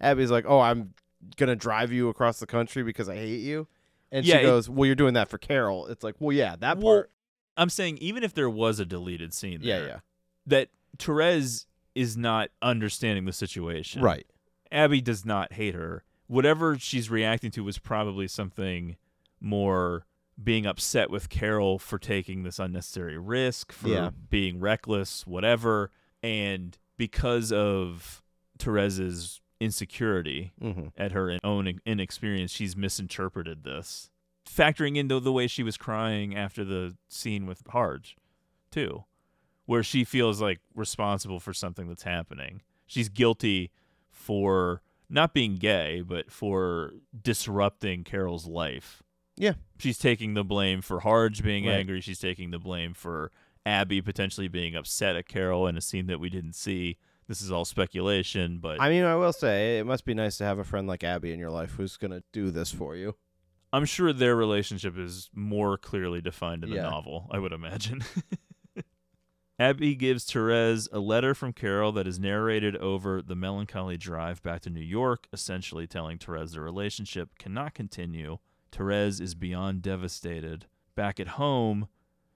Abby's like, "Oh, I'm gonna drive you across the country because I hate you," and Yeah, she it- goes, "Well, you're doing that for Carol." It's like, well, yeah, that Well, part. I'm saying even if there was a deleted scene, Yeah, there, yeah. that Therese is not understanding the situation. Right. Abby does not hate her. Whatever she's reacting to was probably something more being upset with Carol for taking this unnecessary risk, for Yeah. being reckless, whatever. And because of Therese's insecurity Mhm. at her own inexperience, she's misinterpreted this. Factoring into the way she was crying after the scene with Harge, too, where she feels like responsible for something that's happening. She's guilty for not being gay, but for disrupting Carol's life. Yeah. She's taking the blame for Harge being Right. angry. She's taking the blame for Abby potentially being upset at Carol in a scene that we didn't see. This is all speculation, but I mean, I will say it must be nice to have a friend like Abby in your life who's gonna do this for you. I'm sure their relationship is more clearly defined in the Yeah. novel, I would imagine. *laughs* Abby gives Therese a letter from Carol that is narrated over the melancholy drive back to New York, essentially telling Therese the relationship cannot continue. Therese is beyond devastated. Back at home,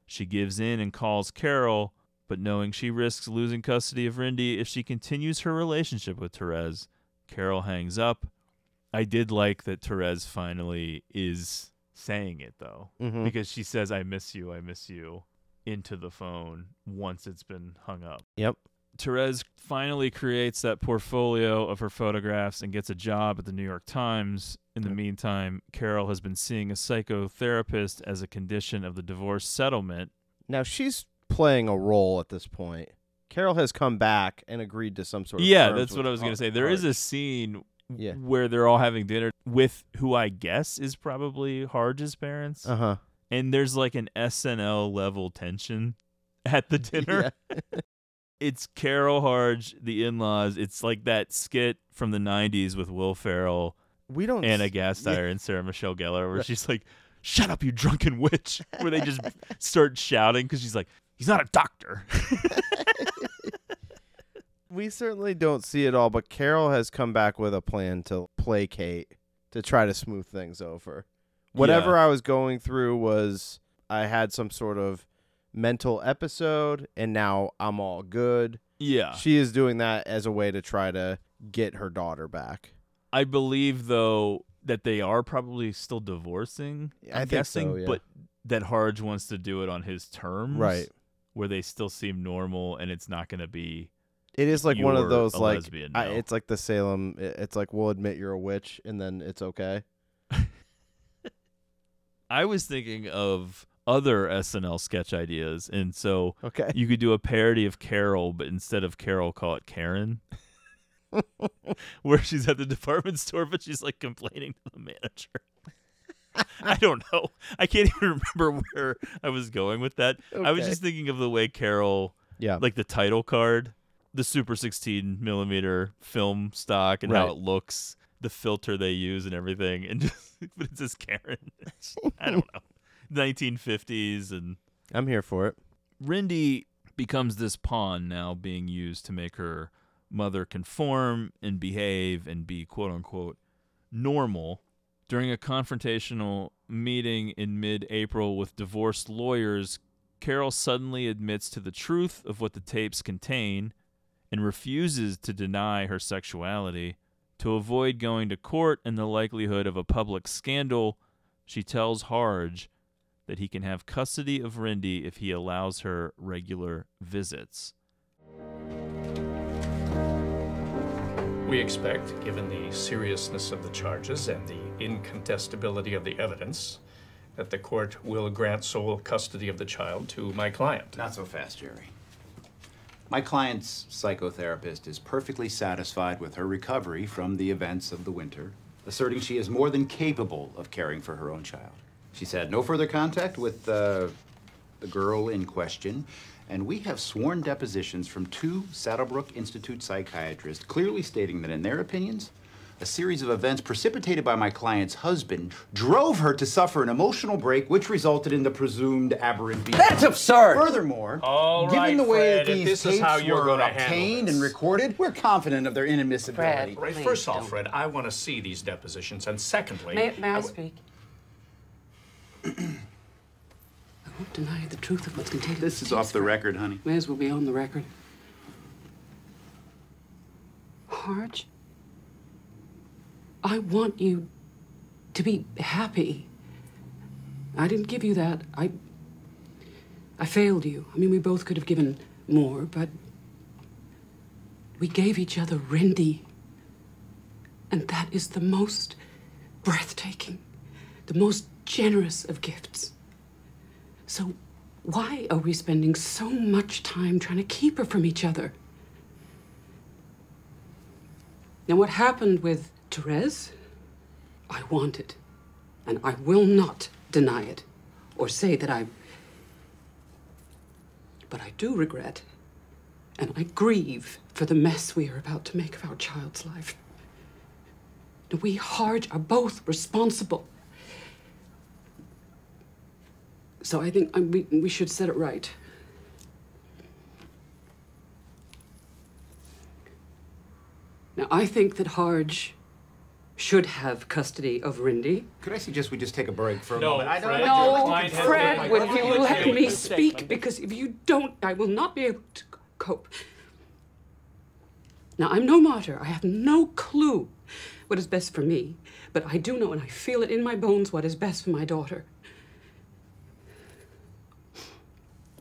she gives in and calls Carol, but knowing she risks losing custody of Rindy if she continues her relationship with Therese, Carol hangs up. I did like that Therese finally is saying it though, Mhm. because she says, "I miss you, I miss you," into the phone once it's been hung up. Yep. Therese finally creates that portfolio of her photographs and gets a job at the New York Times. In the meantime, Carol has been seeing a psychotherapist as a condition of the divorce settlement. Now she's playing a role at this point. Carol has come back and agreed to some sort of yeah, that's what I was going to say. There is a scene Yeah. where they're all having dinner with who I guess is probably Harge's parents. Uh-huh. And there's like an SNL level tension *laughs* at the dinner. *laughs* it's Carol Harge, the in-laws. It's like that skit from the '90s with Will Ferrell, We don't Anna Gasteyer, and Sarah Michelle Gellar, where she's like, "Shut up, you drunken witch!" Where they just *laughs* start shouting because she's like, "He's not a doctor." We certainly don't see it all, but Carol has come back with a plan to placate, to try to smooth things over. Whatever Yeah. I was going through was I had some sort of mental episode, and now I'm all good. Yeah. She is doing that as a way to try to get her daughter back. I believe though that they are probably still divorcing. I I'm think guessing, so, yeah. but that Harge wants to do it on his terms, Right. Where they still seem normal, and it's not going to be. It is like one of those like lesbian, I, it's like the Salem. It's like we'll admit you're a witch, and then it's okay. *laughs* I was thinking of other SNL sketch ideas, and so Okay. you could do a parody of Carol, but instead of Carol, call it Karen. *laughs* Where she's at the department store, but she's like complaining to the manager. *laughs* I don't know. I can't even remember where I was going with that. I was just thinking of the way Carol, Yeah. like the title card, the Super 16 millimeter film stock, and how it looks, the filter they use, and everything, and *laughs* just but it's just Karen. *laughs* I don't know, 1950s, and I'm here for it. Rindy becomes this pawn now being used to make her mother conform and behave and be quote unquote normal. During a confrontational meeting in mid April with divorced lawyers, Carol suddenly admits to the truth of what the tapes contain and refuses to deny her sexuality. To avoid going to court and the likelihood of a public scandal, she tells Harge that he can have custody of Rindy if he allows her regular visits. We expect, given the seriousness of the charges and the incontestability of the evidence, that the court will grant sole custody of the child to my client. Not so fast, Jerry. My client's psychotherapist is perfectly satisfied with her recovery from the events of the winter, asserting she is more than capable of caring for her own child. She's had no further contact with uh, the girl in question, and we have sworn depositions from two Saddlebrook Institute psychiatrists clearly stating that, in their opinions, a series of events precipitated by my client's husband drove her to suffer an emotional break, which resulted in the presumed aberrant behavior. That's absurd. Furthermore, All given right, the way Fred, that these this how tapes you're were obtained and recorded, we're confident of their inadmissibility. Right, first off, Fred, I want to see these depositions, and secondly, May, may I w- speak? I won't deny the truth of what's contained. This is off the Fred. record, honey. May as well be on the record. Harge, I want you to be happy. I didn't give you that. I. I failed you. I mean, we both could have given more, but we gave each other Rindy. And that is the most breathtaking, the most generous of gifts. So, why are we spending so much time trying to keep her from each other? Now, what happened with Therese, I want it. And I will not deny it or say that I. But I do regret and I grieve for the mess we are about to make of our child's life. We Harge are both responsible. So I think we, we should set it right. Now, I think that Harge should have custody of Rindy. Could I suggest we just take a break for a No, moment? I Fred, don't your No, Fred, been- will you let me speak? Because if you don't, I will not be able to cope. Now, I'm no martyr. I have no clue what is best for me, but I do know and I feel it in my bones what is best for my daughter.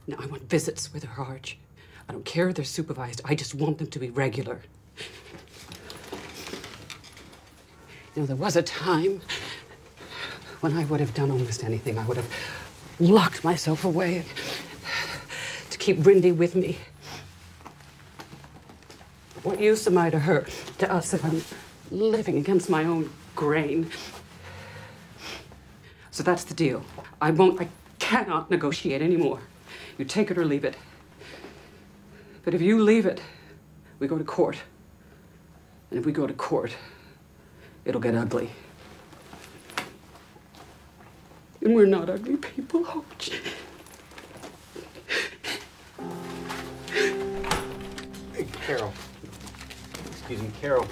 Now, I want visits with her Harge. I don't care if they're supervised, I just want them to be regular. Know, there was a time when I would have done almost anything. I would have locked myself away to keep Rindy with me. What use am I to her, to us, if I'm living against my own grain? So that's the deal. I won't, I cannot negotiate anymore. You take it or leave it. But if you leave it, we go to court. And if we go to court, it'll get ugly. And we're not ugly people, oh, Harge. Hey, Carol. Excuse me, Carol.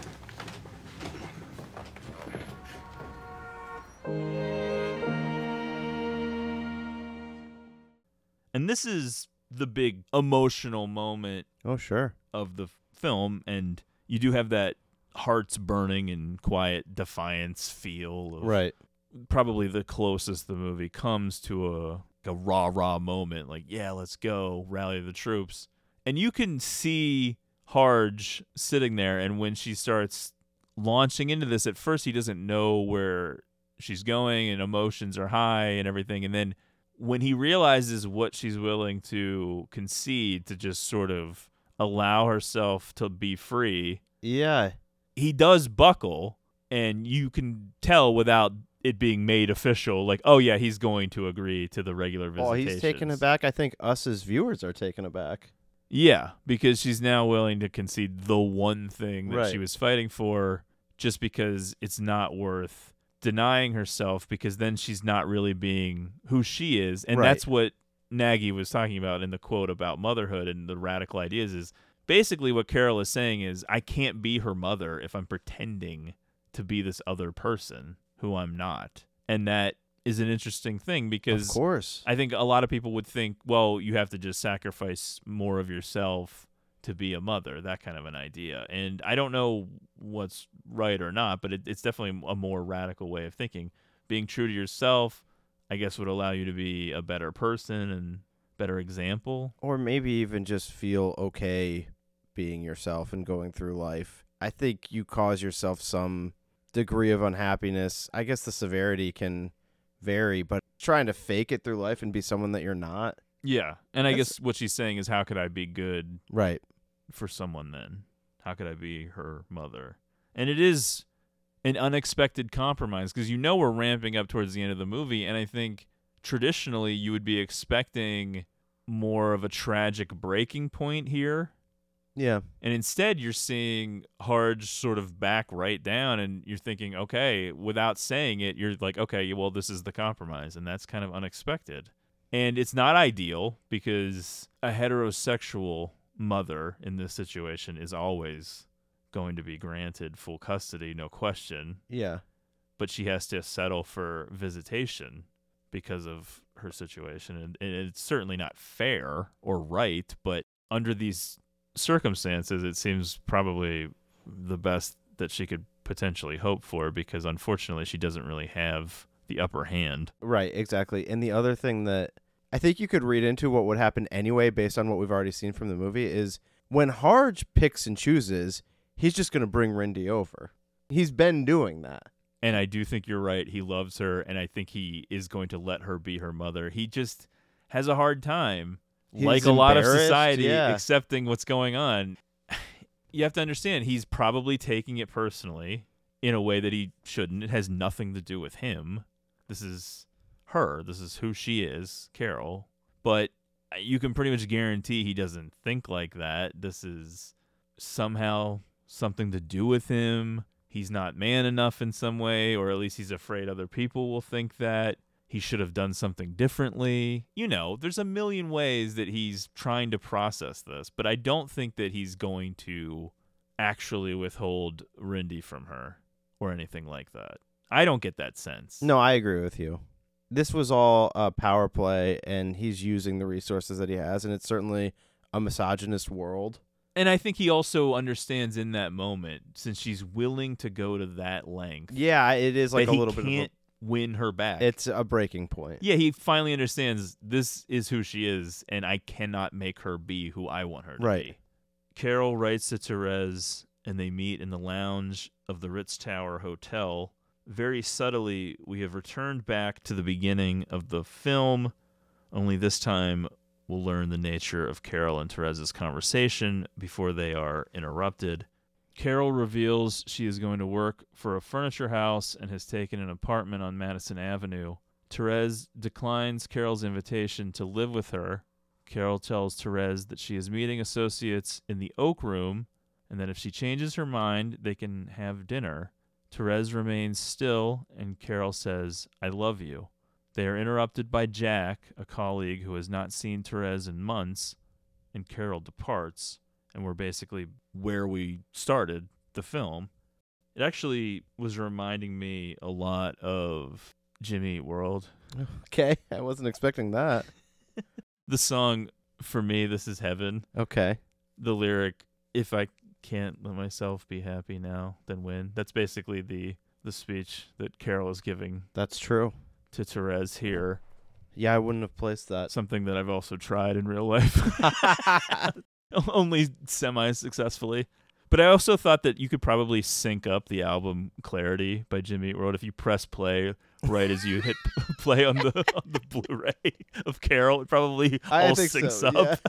And this is the big emotional moment Oh, sure. of the film and you do have that hearts burning and quiet defiance feel of Right. probably the closest the movie comes to a a rah rah moment like yeah let's go rally the troops and you can see Harge sitting there and when she starts launching into this at first he doesn't know where she's going and emotions are high and everything and then when he realizes what she's willing to concede to just sort of allow herself to be free Yeah. He does buckle and you can tell without it being made official like oh yeah he's going to agree to the regular Oh, visitation he's taken aback. I think us as viewers are taken aback. yeah because she's now willing to concede the one thing that she Right. was fighting for just because it's not worth denying herself because then she's not really being who she is and Right. that's what Nagy was talking about in the quote about motherhood and the radical ideas is basically what Carol is saying is I can't be her mother if I'm pretending to be this other person who I'm not. And that is an interesting thing because Of course. I think a lot of people would think, well, you have to just sacrifice more of yourself to be a mother, that kind of an idea. And I don't know what's right or not, but it, it's definitely a more radical way of thinking. Being true to yourself, I guess, would allow you to be a better person and better example. Or maybe even just feel okay being yourself and going through life. I think you cause yourself some degree of unhappiness. I guess the severity can vary, but trying to fake it through life and be someone that you're not. Yeah. And I guess what she's saying is, how could I be good Right. for someone then? How could I be her mother? And it is an unexpected compromise because you know we're ramping up towards the end of the movie, and I think traditionally you would be expecting more of a tragic breaking point here. Yeah. And instead, you're seeing Harge sort of back right down, and you're thinking, okay, without saying it, you're like, okay, well, this is the compromise. And that's kind of unexpected. And it's not ideal because a heterosexual mother in this situation is always going to be granted full custody, no question. Yeah. But she has to settle for visitation because of her situation. And, and it's certainly not fair or right, but under these circumstances, it seems probably the best that she could potentially hope for because unfortunately she doesn't really have the upper hand. Right, exactly. And the other thing that I think you could read into what would happen anyway, based on what we've already seen from the movie, is when Harge picks and chooses, he's just going to bring Rindy over. He's been doing that. And I do think you're right. He loves her, and I think he is going to let her be her mother. He just has a hard time, He's like a lot of society, yeah. accepting what's going on. *sighs* You have to understand, he's probably taking it personally in a way that he shouldn't. It has nothing to do with him. This is her. This is who she is, Carol. But you can pretty much guarantee he doesn't think like that. This is somehow something to do with him. He's not man enough in some way, or at least he's afraid other people will think that. He should have done something differently. You know, there's a million ways that he's trying to process this, but I don't think that he's going to actually withhold Rindy from her or anything like that. I don't get that sense. No, I agree with you. This was all a power play, and he's using the resources that he has, and it's certainly a misogynist world. And I think he also understands in that moment, since she's willing to go to that length. Yeah, it is like a little bit of a- can't win her back. It's a breaking point. yeah, he finally understands this is who she is, and I cannot make her be who I want her to be. Right. be. Carol writes to Therese, and they meet in the lounge of the Ritz Tower Hotel. Very subtly, we have returned back to the beginning of the film, only this time we'll learn the nature of Carol and Therese's conversation before they are interrupted. Carol reveals she is going to work for a furniture house and has taken an apartment on Madison Avenue. Therese declines Carol's invitation to live with her, Carol tells Therese that she is meeting associates in the Oak Room and that if she changes her mind, they can have dinner. Therese remains still, and Carol says, I love you. They are interrupted by Jack, a colleague who has not seen Therese in months, and Carol departs, and we're basically where we started the film. It actually was reminding me a lot of Jimmy Eat World. *laughs* Okay, I wasn't expecting that. *laughs* The song for me, This Is Heaven. Okay. The lyric, If I can't let myself be happy now, then when. That's basically the the speech that Carol is giving. That's true. To Therese here. Yeah, I wouldn't have placed that. Something that I've also tried in real life. *laughs* *laughs* Only semi successfully. But I also thought that you could probably sync up the album Clarity by Jimmy Eat World if you press play right as you hit *laughs* play on the *laughs* on the Blu-ray of Carol. It probably I all syncs so, up.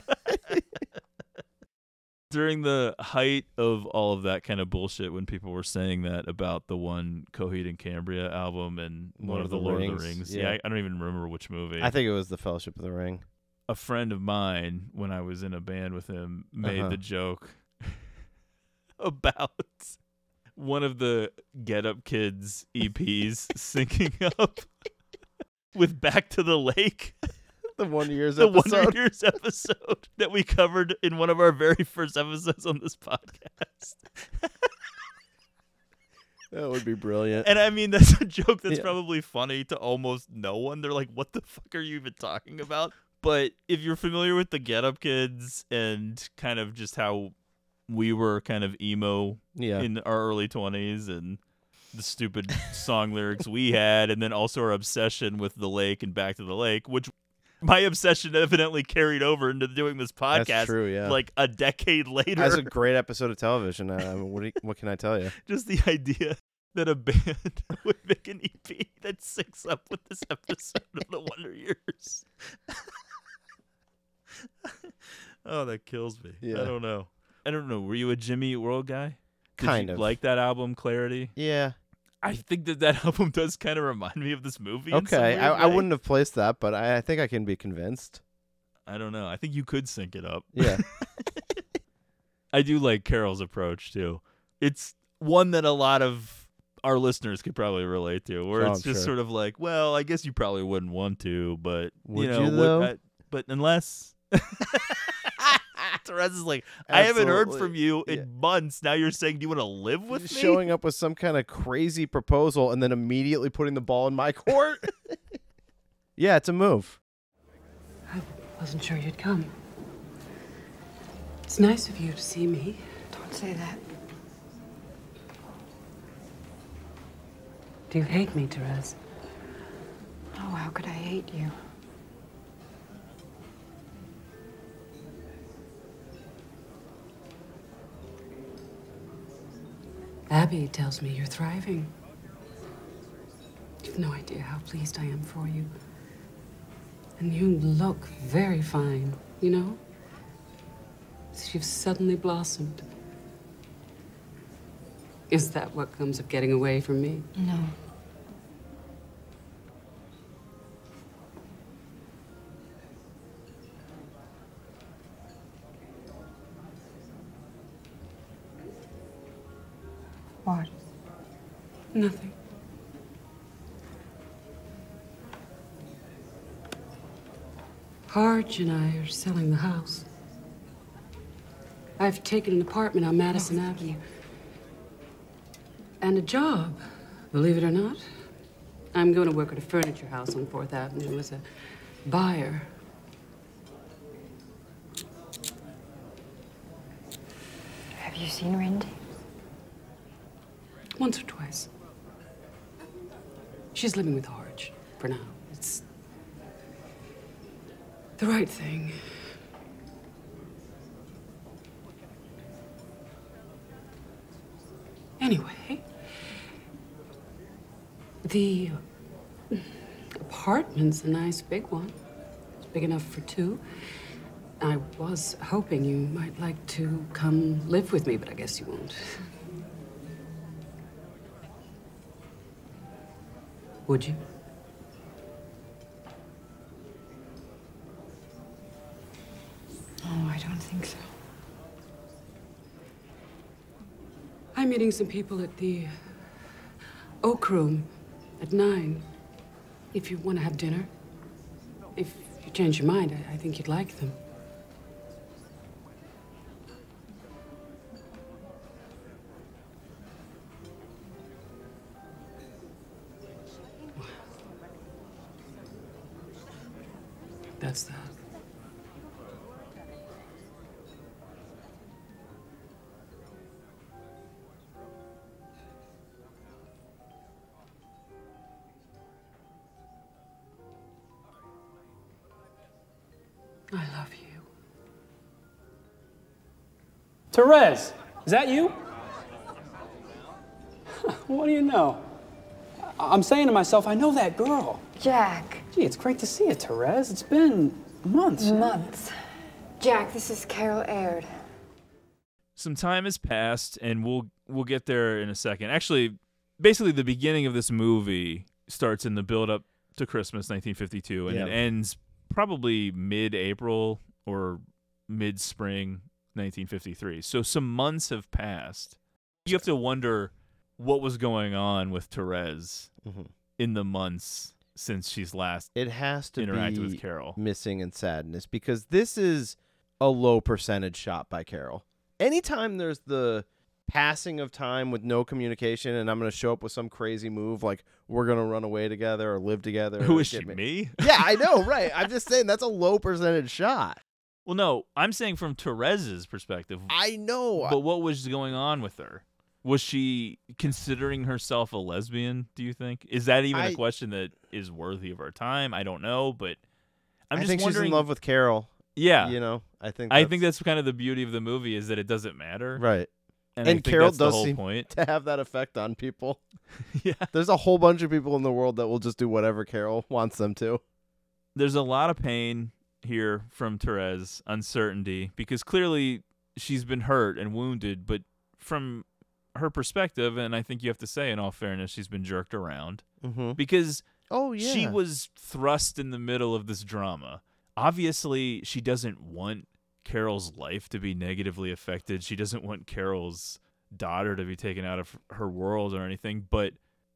During the height of all of that kind of bullshit, when people were saying that about the one Coheed and Cambria album and one, of the, Lord of the Rings, yeah, I, I don't even remember which movie. I think it was the Fellowship of the Ring. A friend of mine when I was in a band with him made Uh-huh. the joke *laughs* about one of the Get Up Kids EPs *laughs* syncing up with Back to the Lake. The Wonder Years *laughs* the episode. Wonder Years episode that we covered in one of our very first episodes on this podcast. That would be brilliant. And I mean, that's a joke that's Yeah. probably funny to almost no one. They're like, what the fuck are you even talking about? But if you're familiar with the Get Up Kids and kind of just how we were kind of emo Yeah. in our early 20s and the stupid song lyrics we had, and then also our obsession with the lake and back to the lake, which my obsession evidently carried over into doing this podcast true, yeah. like a decade later. That's a great episode of television. Uh, I mean, what, you- what can I tell you? *laughs* just the idea that a band *laughs* would make an EP that syncs up with this episode of the Wonder Years. *laughs* *laughs* oh, that kills me. Yeah. I don't know. I don't know. Were you a Jimmy Eat World guy? Did Kind you of. like that album, Clarity. Yeah. I think that that *laughs* album does kind of remind me of this movie. Okay, I, I wouldn't have placed that, but I, I think I can be convinced. I don't know. I think you could sync it up. Yeah. *laughs* I do like Carol's approach too. It's one that a lot of our listeners could probably relate to, where Oh, it's I'm just sure. sort of like, well, I guess you probably wouldn't want to, but Would you know, you, what- I- but unless *laughs* Therese is like, I haven't heard Absolutely. from you in months. Now you're saying, do you want to live with me? Showing up with some kind of crazy proposal and then immediately putting the ball in my *laughs* court. yeah, it's a move. I wasn't sure you'd come. It's nice of you to see me. Don't say that. Do you hate me, Therese? Oh, how could I hate you? Abby tells me you're thriving. You've no idea how pleased I am for you. And you look very fine, you know? You've suddenly blossomed. Is that what comes of getting away from me? No. What? Nothing. Harge and I are selling the house. I've taken an apartment on Madison oh, Avenue. And a job, believe it or not. I'm going to work at a furniture house on 4th Avenue as a buyer. Have you seen Rindy? Once or twice. She's living with Harge for now. It's the right thing. Anyway, the apartment's a nice big one. It's big enough for two. I was hoping you might like to come live with me, but I guess you won't. *laughs* Would you? Oh, I don't think so. I'm meeting some people at the Oak Room at nine. If you want to have dinner. If you change your mind, I, I think you'd like them. Therese, is that you? *laughs* what do you know? I- I'm saying to myself, I know that girl. Jack. Gee, it's great to see you, Therese. It's been months. Months. Jack, this is Carol Aird. some time has passed and we'll we'll get there in a second. Actually, basically the beginning of this movie starts in the build up to Christmas 1952 and it ends probably mid-April or mid-spring 1953. So some months have passed. You have to wonder what was going on with Therese Mhm. in the months since she's last It has to interacted be with Carol. missing and sadness because this is a low percentage shot by Carol. Anytime there's the passing of time with no communication and I'm going to show up with some crazy move like we're going to run away together or live together. Who is she, ma- me? Yeah, I know, *laughs* right. I'm just saying that's a low percentage shot. Well, no, I'm saying from Therese's perspective. I know. But what was going on with her? Was she considering herself a lesbian, do you think? Is that even a I- question that is worthy of our time? I don't know, but I'm I just think she's wondering in love with Carol. Yeah. You know, I think I think that's kind of the beauty of the movie is that it doesn't matter. Right. And, And, Carol does whole seem point. to have that effect on people. *laughs* yeah. There's a whole bunch of people in the world that will just do whatever Carol wants them to. There's a lot of pain here from Therese, uncertainty, because clearly she's been hurt and wounded, but from her perspective, and I think you have to say, in all fairness, she's been jerked around. Mhm. Because Oh, yeah, she was thrust in the middle of this drama. Obviously, she doesn't want Carol's life to be negatively affected. She doesn't want Carol's daughter to be taken out of her world or anything. But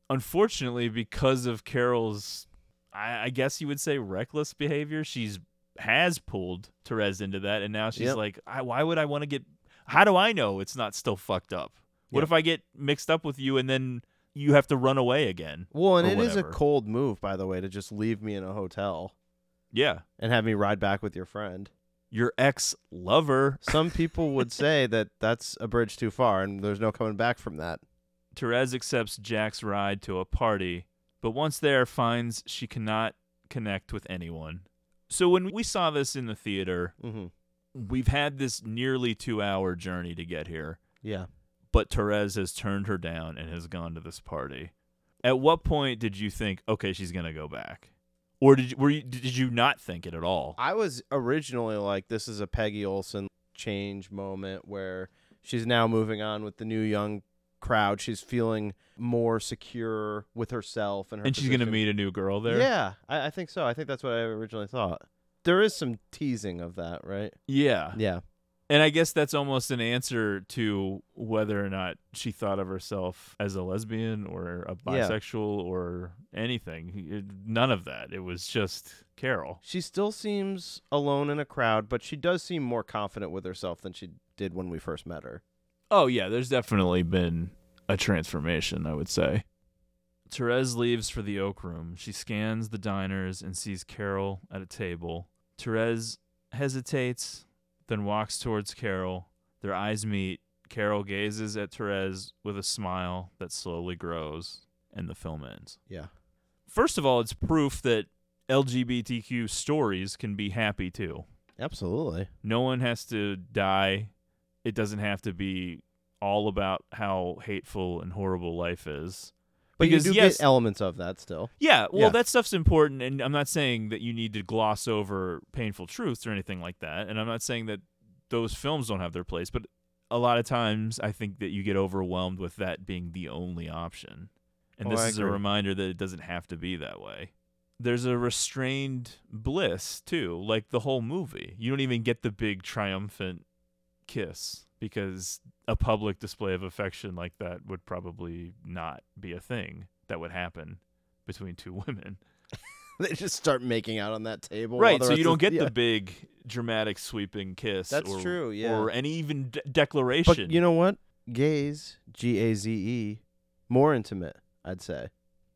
unfortunately, because of Carol's, I, I guess you would say, reckless behavior, she's has pulled Therese into that, and now she's Yep. like, I, "Why would I want to get? How do I know it's not still fucked up? What Yep. if I get mixed up with you and then you have to run away again?" Well, and it is a cold move, by the way, to just leave me in a hotel. Yeah. And have me ride back with your friend. Your ex lover. Some *laughs* people would say that that's a bridge too far and there's no coming back from that. Therese accepts Jack's ride to a party, but once there finds she cannot connect with anyone. So when we saw this in the theater, Mhm. we've had this nearly two hour journey to get here. Yeah. But Therese has turned her down and has gone to this party. At what point did you think, okay, she's gonna go back, or did you, were you, did you not think it at all? I was originally like, this is a Peggy Olson change moment where she's now moving on with the new young crowd. She's feeling more secure with herself and her And she's gonna meet a new girl there. Yeah, I, I think so. I think that's what I originally thought. There is some teasing of that, right? Yeah. Yeah. And I guess that's almost an answer to whether or not she thought of herself as a lesbian or a Yeah. bisexual or anything. It- none of that. It was just Carol. She still seems alone in a crowd, but she does seem more confident with herself than she did when we first met her. Oh, yeah, there's definitely been a transformation, I would say. Therese leaves for the Oak Room. She scans the diners and sees Carol at a table. Therese hesitates, then walks towards Carol. Their eyes meet. Carol gazes at Therese with a smile that slowly grows, and the film ends. Yeah. First of all, it's proof that LGBTQ stories can be happy too. Absolutely. No one has to die. It doesn't have to be all about how hateful and horrible life is. But because you do yes, get elements of that still. yeah, well, Yeah. that stuff's important, and I'm not saying that you need to gloss over painful truths or anything like that. And I'm not saying that those films don't have their place, but a lot of times I think that you get overwhelmed with that being the only option. And Oh, this I is a reminder that it doesn't have to be that way. there's a restrained bliss too, like the whole movie. You don't even get the big triumphant kiss because a public display of affection like that would probably not be a thing that would happen between two *laughs* women. *laughs* they just start making out on that table. right, so you don't get yeah. the big dramatic sweeping kiss. That's or, true, yeah. Or any even de- declaration. But you know what? Gaze, G A Z E, more intimate, I'd say.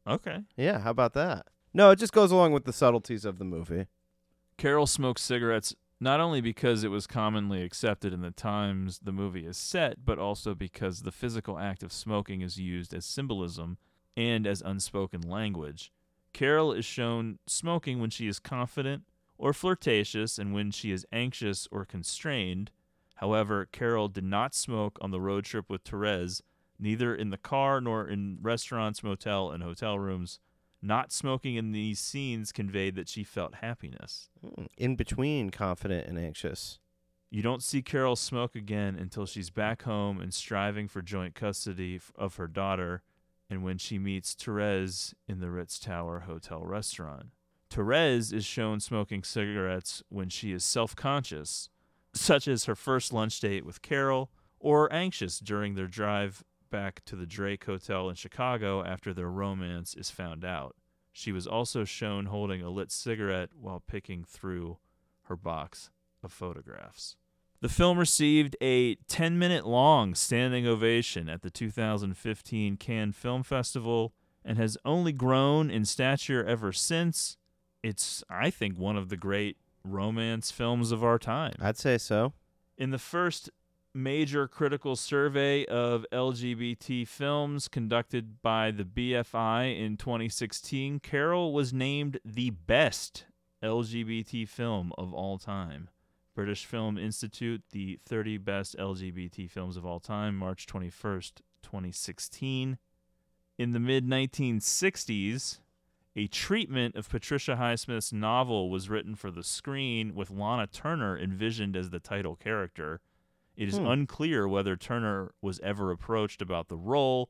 Okay. Yeah, how about that? No, it just goes along with the subtleties of the movie. Carol smokes cigarettes not only because it was commonly accepted in the times the movie is set, but also because the physical act of smoking is used as symbolism and as unspoken language. Carol is shown smoking when she is confident or flirtatious and when she is anxious or constrained. However, Carol did not smoke on the road trip with Therese, neither in the car nor in restaurants, motel, and hotel rooms. Not smoking in these scenes conveyed that she felt happiness. Hmm, In between confident and anxious. You don't see Carol smoke again until she's back home and striving for joint custody of her daughter, and when she meets Therese in the Ritz Tower Hotel restaurant. Therese is shown smoking cigarettes when she is self conscious, such as her first lunch date with Carol, or anxious during their drive back to the Drake Hotel in Chicago after their romance is found out. She was also shown holding a lit cigarette while picking through her box of photographs. The film received a 10 minute long standing ovation at the 2015 Cannes Film Festival and has only grown in stature ever since. It's, I think, one of the great romance films of our time. I'd say so. In the first major critical survey of LGBT films conducted by the BFI in 2016, Carol was named the best LGBT film of all time. British Film Institute, the 30 best LGBT films of all time, March 21st, 2016. In the mid 1960s, a treatment of Patricia Highsmith's novel was written for the screen with Lana Turner envisioned as the title character. It is Hmm. unclear whether Turner was ever approached about the role,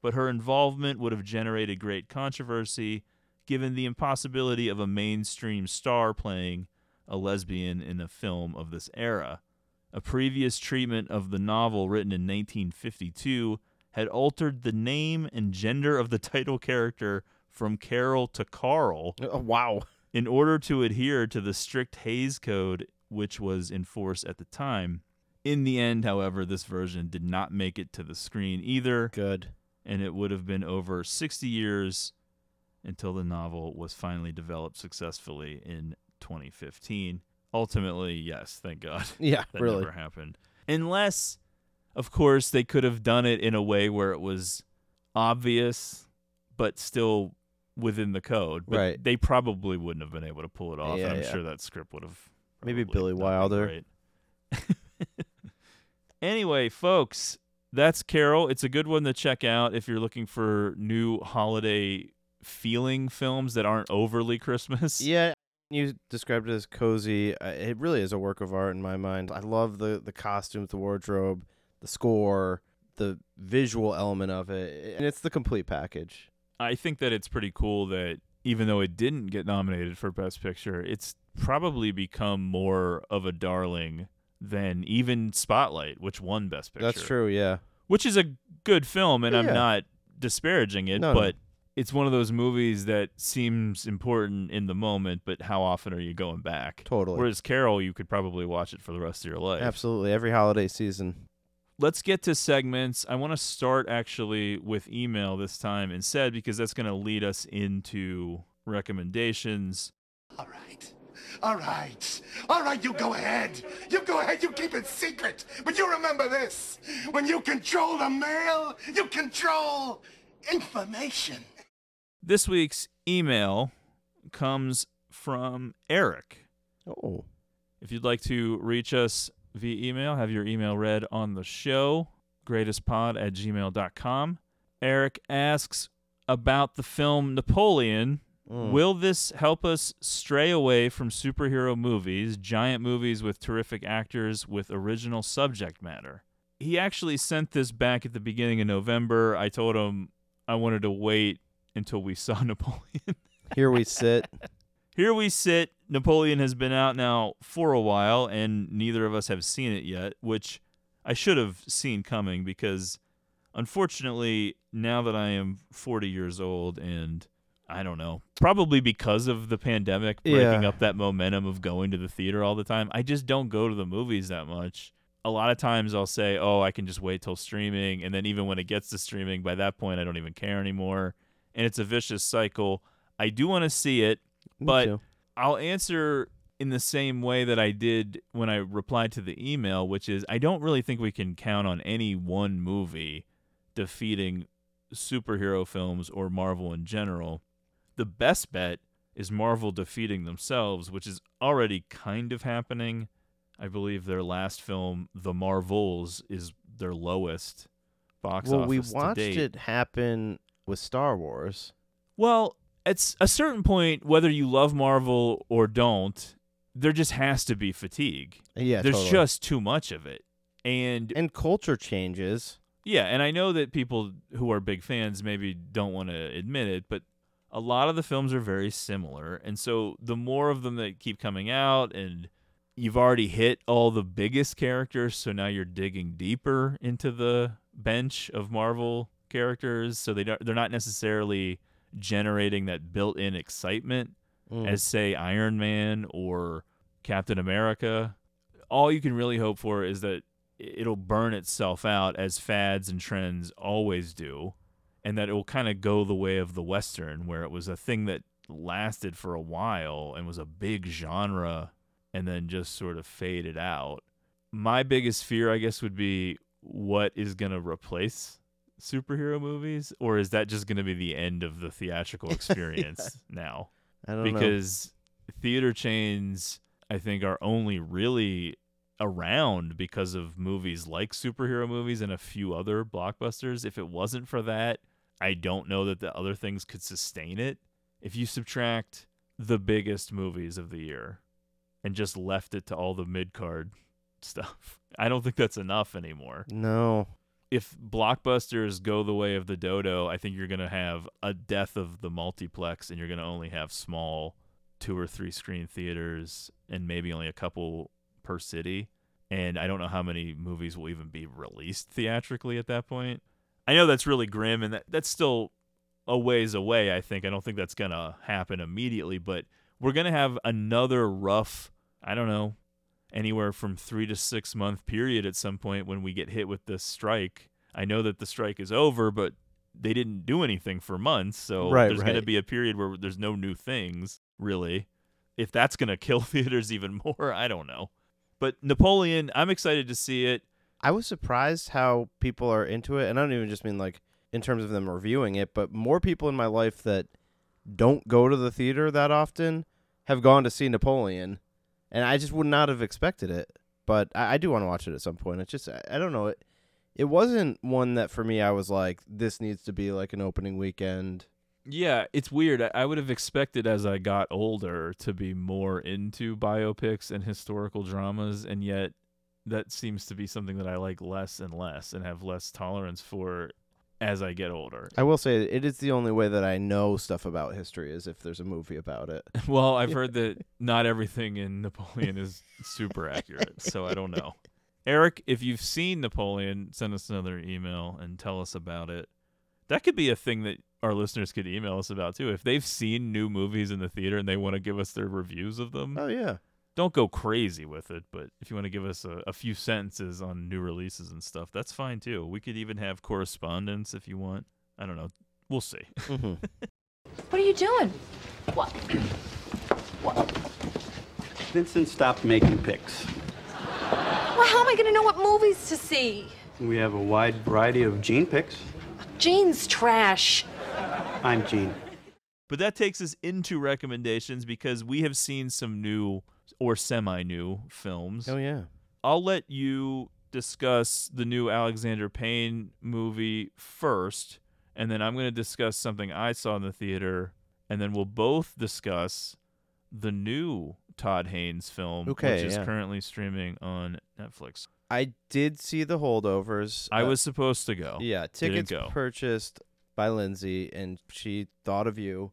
but her involvement would have generated great controversy given the impossibility of a mainstream star playing a lesbian in a film of this era. A previous treatment of the novel written in 1952 had altered the name and gender of the *laughs* title character from Carol to Carl. wow. In order to adhere to the strict Hays Code, which was in force at the time. In the end, however, this version did not make it to the screen either. Good. And it would have been over 60 years until the novel was finally developed successfully in 2015. Ultimately, yes, thank God. *laughs* Yeah, *laughs* that really. never happened. Unless, of course, they could have done it in a way where it was obvious, but still within the code. But Right. They probably wouldn't have been able to pull it off. Yeah, I'm yeah. sure that script would have. Maybe Billy Wilder. *laughs* Anyway, folks, that's Carol. It's a good one to check out if you're looking for new holiday feeling films that aren't overly *laughs* Christmas. Yeah, you described it as cozy. Uh, It really is a work of art in my mind. I love the the costumes, the wardrobe, the score, the visual element of it, and it's the complete package. I think that it's pretty cool that even though it didn't get nominated for Best Picture, it's probably become more of a darling than even Spotlight, which won Best Picture. That's true. Yeah. Which is a good film, and Yeah, I'm not disparaging it, No, no. but it's one of those movies that seems important in the moment, but how often are you going back? Totally. Whereas Carol, you could probably watch it for the rest of your life. Absolutely. Every holiday season. Let's get to segments. I want to start actually with email this time instead because that's going to lead us into recommendations. All right. All right. All right, you go ahead. You go ahead, you keep it secret. But you remember this. When you control the mail, you control information. This week's email comes from Eric. Oh. If you'd like to reach us via email, have your email read on the show, greatestpod at gmail.com. Eric asks about the film Napoleon. Mm. Will this help us stray away from superhero movies, giant movies with terrific actors with original subject matter? He actually sent this back at the beginning of November. I told him I wanted to wait until we *laughs* saw Napoleon. Here we sit. *laughs* Here we sit. Napoleon has been out now for a while, and neither of us have seen it yet, which I should have seen coming because, unfortunately, now that I am 40 years old and I don't know, probably because of the pandemic breaking Yeah. up that momentum of going to the theater all the time, I just don't go to the movies that much. A lot of times I'll say, oh, I can just wait till streaming. And then even when it gets to streaming, by that point, I don't even care anymore. And it's a vicious cycle. I do want to see it, Me but too. I'll answer in the same way that I did when I replied to the email, which is I don't really think we can count on any one movie defeating superhero films or Marvel in general. The best bet is Marvel defeating themselves, which is already kind of happening. I believe their last film, The Marvels, is their lowest box well, office we to watched it happen with Star Wars. Well, at a certain point, whether you love Marvel or don't, there just has to be fatigue. Yeah, there's totally. just too much of it, and and culture changes. Yeah, and I know that people who are big fans maybe don't want to admit it, but a lot of the films are very similar, and so the more of them that keep coming out, and you've already hit all the biggest characters, so now you're digging deeper into the bench of Marvel characters, so they don't, they're not necessarily generating that built-in excitement Mm. as say Iron Man or Captain America. All you can really hope for is that it'll burn itself out as fads and trends always do, and that it will kind of go the way of the Western, where it was a thing that lasted for a while and was a big genre and then just sort of faded out. My biggest fear, I guess, would be what is going to replace superhero movies, or is that just going to be the end of the theatrical *laughs* experience now? I don't know. because theater chains, I think, are only really around because of movies like superhero movies and a few other blockbusters. If it wasn't for that, I don't know that the other things could sustain it. If you subtract the biggest movies of the year and just left it to all the mid card *laughs* stuff, I don't think that's enough anymore. No. If blockbusters go the way of the dodo, I think you're going to have a death of the multiplex and you're going to only have small two or three screen theaters and maybe only a couple per city. And I don't know how many movies will even be released theatrically at that point. I know that's really grim and that, that's still a ways away, I think. I don't think that's going to happen immediately, but we're going to have another rough, I don't know, anywhere from three to six month period at some point when we get hit with this strike. I know that the strike is over, but they didn't do anything for months. So Right, there's going to be a period where there's no new things, really. If that's going *laughs* to kill theaters even more, I don't know. But Napoleon, I'm excited to see it. I was surprised how people are into it, and I don't even just mean like in terms of them reviewing it, but more people in my life that don't go to the theater that often have gone to see Napoleon, and I just would not have expected it. But I, I do want to watch it at some point. It's just I, I don't know it. It wasn't one that for me I was like this needs to be like an opening weekend. Yeah, it's weird. I- I would have expected as I got older to be more into biopics and historical dramas, and yet that seems to be something that I like less and less and have less tolerance for as I get older. I will say it is the only way that I know stuff about history is if there's a movie about it. *laughs* Well, I've heard that not everything in Napoleon is super accurate, so I don't know. Eric, if you've seen Napoleon, send us another email and tell us about it. That could be a thing that our listeners could email us about too. If they've seen new movies in the theater and they want to give us their reviews of them. Oh yeah. Don't go crazy with it, but if you want to give us a, a few sentences on new releases and stuff, that's fine too. We could even have correspondence if you want. I don't know. We'll see. Mm-hmm. *laughs* What are you doing? What? What? Vincent stopped making picks. Well, how am I going to know what movies to see? We have a wide variety of Gene picks. Gene's trash. I'm Gene. But that takes us into recommendations because we have seen some new or semi new films. Oh yeah. I'll let you discuss the new Alexander Payne movie first, and then I'm going to discuss something I saw in the theater, and then we'll both discuss the new Todd Haynes film, Okay, which is yeah. currently streaming on Netflix. I did see the holdovers. I Uh, was supposed to go. Yeah, tickets go. purchased by Lindsay, and she thought of you.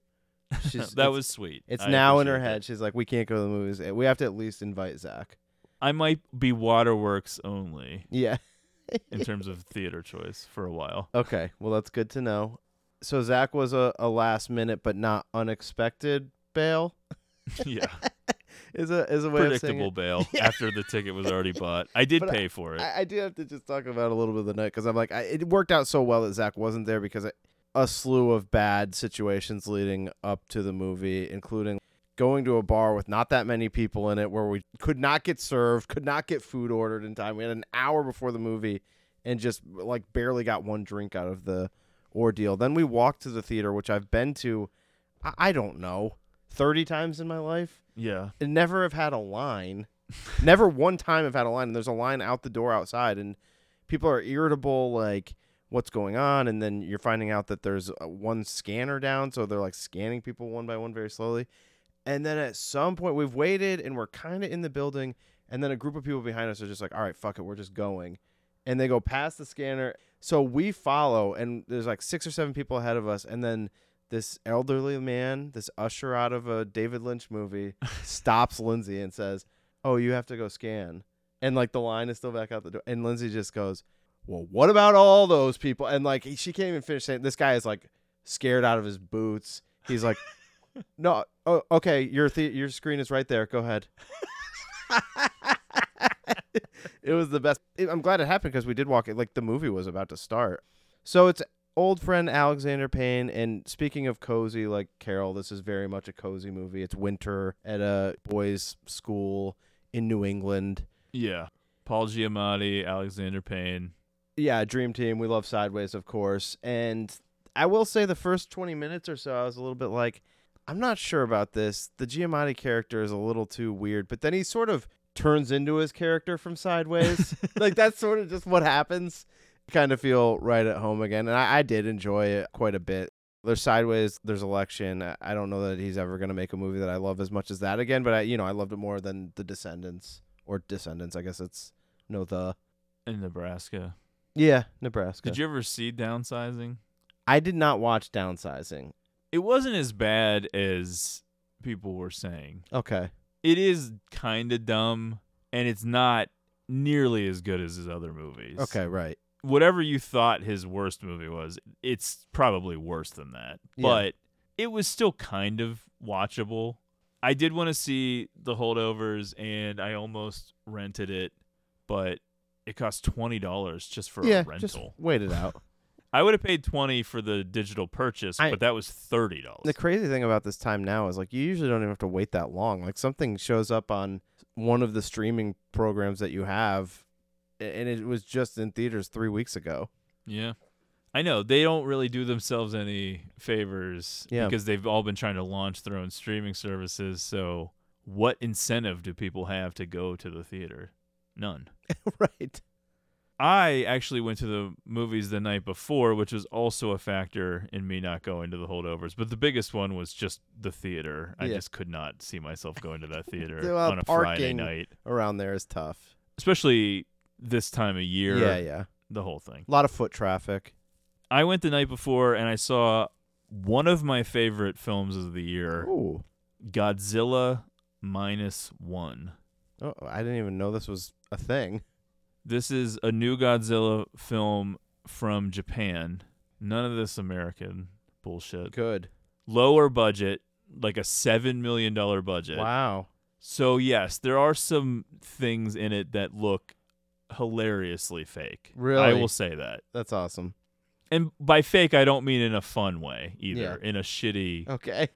*laughs* She's, that was sweet. It's I now in her head. She's like, we can't go to the movies. Eh, we have to at least invite Zach. I might be Waterworks only. Yeah. in *laughs* terms of theater choice for a while. Okay, well that's good to know. So Zach was a, a last minute but not unexpected bail. *laughs* yeah. Is a is a way Predictable bail Yeah. after the ticket was already bought. I did But pay for it. I, I do have to just talk about a little bit of the night because I'm like, I, it worked out so well that Zach wasn't there because I, a slew of bad situations leading up to the movie, including going to a bar with not that many people in it where we could not get served, could not get food ordered in time. We had an hour before the movie and just like barely got one drink out of the ordeal. Then we walked to the theater, which I've been to, I, I don't know, 30 times in my life. Yeah. And never have had a line. never one time have had a line. And there's a line out the door outside, and people are irritable, like, what's going on? And then you're finding out that there's uh, one scanner down, so they're like scanning people one by one very slowly. And then at some point, we've waited and we're kind of in the building, and then a group of people behind us are just like, all right, fuck it, we're just going. And they go past the scanner. So we follow, and there's like six or seven people ahead of us, and then this elderly man, this usher out of a David Lynch movie, *laughs* stops Lindsay and says, "Oh, you have to go scan." And like the line is still back out the door, and Lindsay just goes, "Well, what about all those people?" And like she can't even finish saying. This guy is like scared out of his boots. He's like, *laughs* "No, oh, okay, your the- your screen is right there. Go ahead." *laughs* it was the best. It- I'm glad it happened because we did walk it. Like the movie was about to start. So it's old friend Alexander Payne. And speaking of cozy, like Carol, this is very much a cozy movie. It's winter at a boys' school in New England. Yeah. Paul Giamatti, Alexander Payne. Yeah, Dream Team. We love Sideways, of course. And I will say the first 20 minutes or so, I was a little bit like, I'm not sure about this. The Giamatti character is a little too weird, but then he sort of turns into his character from Sideways. *laughs* like that's sort of just what happens. Kind of feel right at home again, and I, I did enjoy it quite a bit. There's Sideways, there's Election. I- I don't know that he's ever gonna make a movie that I love as much as that again, but I, you know, I loved it more than The Descendants or Descendants. I guess it's no the. In Nebraska. Yeah, Nebraska. Did you ever see Downsizing? I did not watch Downsizing. It wasn't as bad as people were saying. Okay. It is kind of dumb, and it's not nearly as good as his other movies. Okay, right. Whatever you thought his worst movie was, it's probably worse than that. Yeah. But it was still kind of watchable. I did want to see The Holdovers, and I almost rented it, but it cost twenty dollars just for Yeah, a just rental. wait it out. *laughs* I would have paid twenty for the digital purchase, I- but that was thirty dollars. The crazy thing about this time now is like you usually don't even have to wait that long. Like something shows up on one of the streaming programs that you have, and it was just in theaters three weeks ago. Yeah. I know they don't really do themselves any favors Yeah. because they've all been trying to launch their own streaming services. So, what incentive do people have to go to the theater? None. *laughs* right. I actually went to the movies the night before, which was also a factor in me not going to the holdovers. But the biggest one was just the theater. I Yeah. just could not see myself going to that *laughs* theater on a Friday night, around there is tough. especially this time of year. Yeah, yeah. The whole thing. A lot of foot traffic. I went the night before and I saw one of my favorite films of the year. Ooh. Godzilla minus one. Oh, I didn't even know this was a thing. This is a new Godzilla film from Japan. None of this American bullshit. Good. Lower budget, like a seven million dollar budget. Wow. So yes, there are some things in it that look hilariously fake. Really? I will say that. That's awesome. And by fake, I don't mean in a fun way either. Yeah. In a shitty, Okay.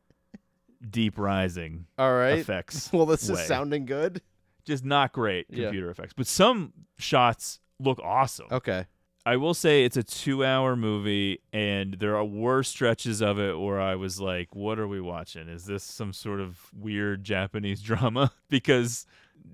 deep rising All right. effects. *laughs* Well, this is sounding good. Just not great Yeah. computer effects, but some shots look awesome. Okay. I will say it's a two-hour movie, and there are were stretches of it where I was like, "What are we watching? Is this some sort of weird Japanese *laughs* drama?" because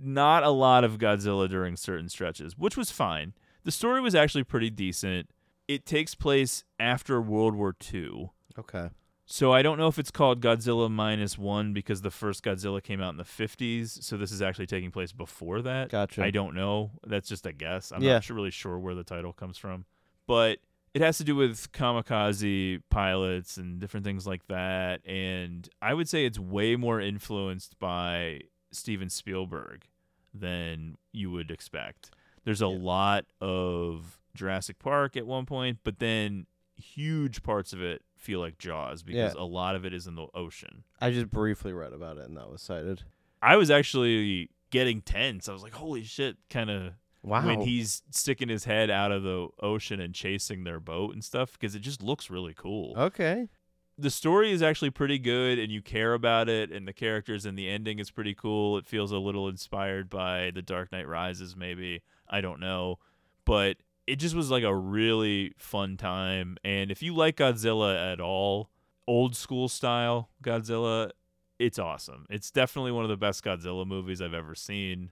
not a lot of Godzilla during certain stretches, which was fine. The story was actually pretty decent. It takes place after World War II. Okay. So I don't know if it's called Godzilla minus one because the first Godzilla came out in the 50s. So this is actually taking place before that. Gotcha. I don't know. That's just a guess. I'm Yeah. not really sure where the title comes from. But it has to do with kamikaze pilots and different things like that. And I would say it's way more influenced by Steven Spielberg than you would expect. There's a lot of Jurassic Park at one point, but then huge parts of it feel like Jaws because Yeah. a lot of it is in the ocean. I just briefly read about it and that was cited. I was actually getting tense. I was like, "Holy shit!" Kind of wow. when he's sticking his head out of the ocean and chasing their boat and stuff because it just looks really cool. Okay. The story is actually pretty good, and you care about it, and the characters, and the ending is pretty cool. It feels a little inspired by The Dark Knight Rises, maybe. I don't know, but it just was like a really fun time. And if you like Godzilla at all, old school style Godzilla, it's awesome. It's definitely one of the best Godzilla movies I've ever seen.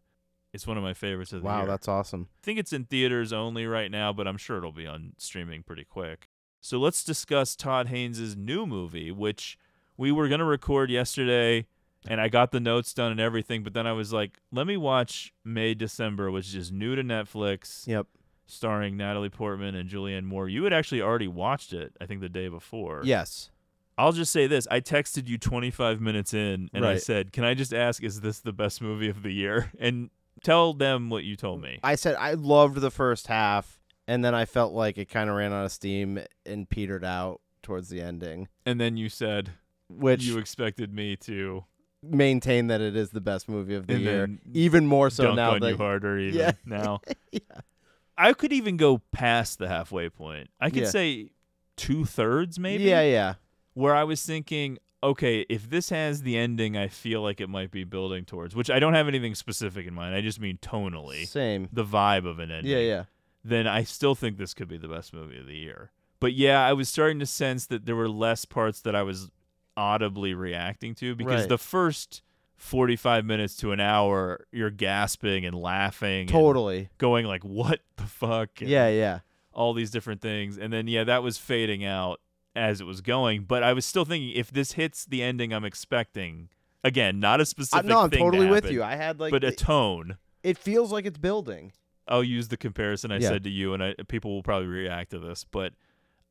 It's one of my favorites of the Wow, year. Wow, that's awesome. I think it's in theaters only right now, but I'm sure it'll be on streaming pretty quick. So let's discuss Todd Haynes' new movie, which we were going to record yesterday, and I got the notes done and everything, but then I was like, let me watch May December, which is new to Netflix. Yep. Starring Natalie Portman and Julianne Moore. You had actually already watched it, I think, the day before. Yes. I'll just say this. I texted you 25 minutes in and I said, Can I just ask, is this the best movie of the year? *laughs* And tell them what you told me. I said I loved the first half, and then I felt like it kind of ran out of steam and petered out towards the ending. And then you said, Which you expected me to maintain that it is the best movie of the year, even more so now that you harder *laughs* even *laughs* Yeah. now. I could even go past the halfway point. I could Yeah. say two thirds, maybe. Yeah, yeah. Where I was thinking, okay, if this has the ending, I feel like it might be building towards. Which I don't have anything specific in mind. I just mean tonally. Same. The vibe of an ending. Yeah, yeah. Then I still think this could be the best movie of the year. But yeah, I was starting to sense that there were less parts that I was audibly reacting to because Right. the first 45 minutes to an hour you're gasping and laughing and Totally. going like what the fuck and Yeah, yeah. all these different things and then yeah that was fading out as it was going but i was still thinking if this hits the ending i'm expecting again not a uh, specific no, I'm thing to totally with you. I had, like, but a tone It feels like it's building. I'll use the comparison I Yeah. said to you, and I, people will probably react to this. But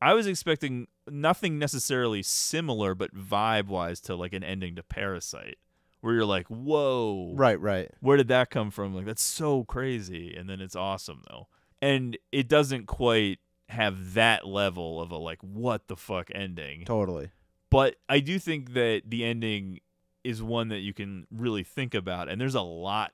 I was expecting nothing necessarily similar, but vibe wise to like an ending to Parasite, where you're like, "Whoa, Right, right. Where did that come from? Like that's so crazy." And then it's awesome though, and it doesn't quite have that level of a like what the fuck ending. Totally. But I do think that the ending is one that you can really think about, and there's a lot,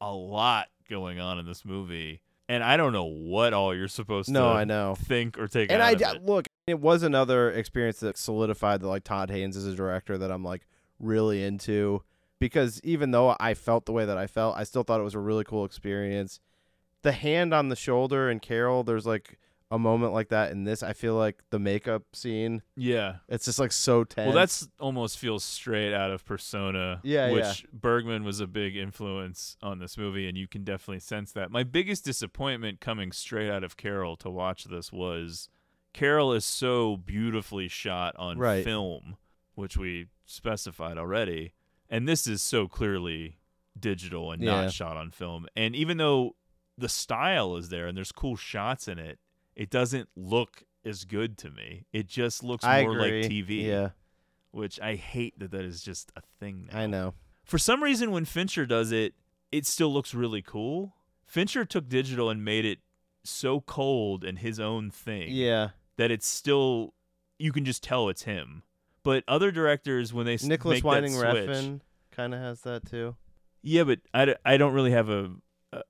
a lot going on in this movie, and I don't know what all you're supposed No, to I know. think or take and I of d- it. look, it was another experience that solidified that like Todd Haynes is a director that I'm like really into because even though I felt the way that I felt, I still thought it was a really cool experience. The hand on the shoulder and Carol, there's like a moment like that in this. I feel like the makeup scene, Yeah. it's just like so tense. Well, that's almost feels straight out of Persona. Yeah, which yeah. Bergman was a big influence on this movie, and you can definitely sense that. My biggest disappointment coming straight out of Carol to watch this was Carol is so beautifully shot on Right. film, which we specified already, and this is so clearly digital and Yeah. not shot on film. And even though the style is there and there's cool shots in it, it doesn't look as good to me. It just looks I more like. TV. Yeah. Which I hate that that is just a thing now. I know. For some reason when Fincher does it, it still looks really cool. Fincher took digital and made it so cold and his own thing. Yeah. That it's still you can just tell it's him. But other directors when they Nicolas Winding Refn kind of has that too. yeah, but I, d- I don't really have a,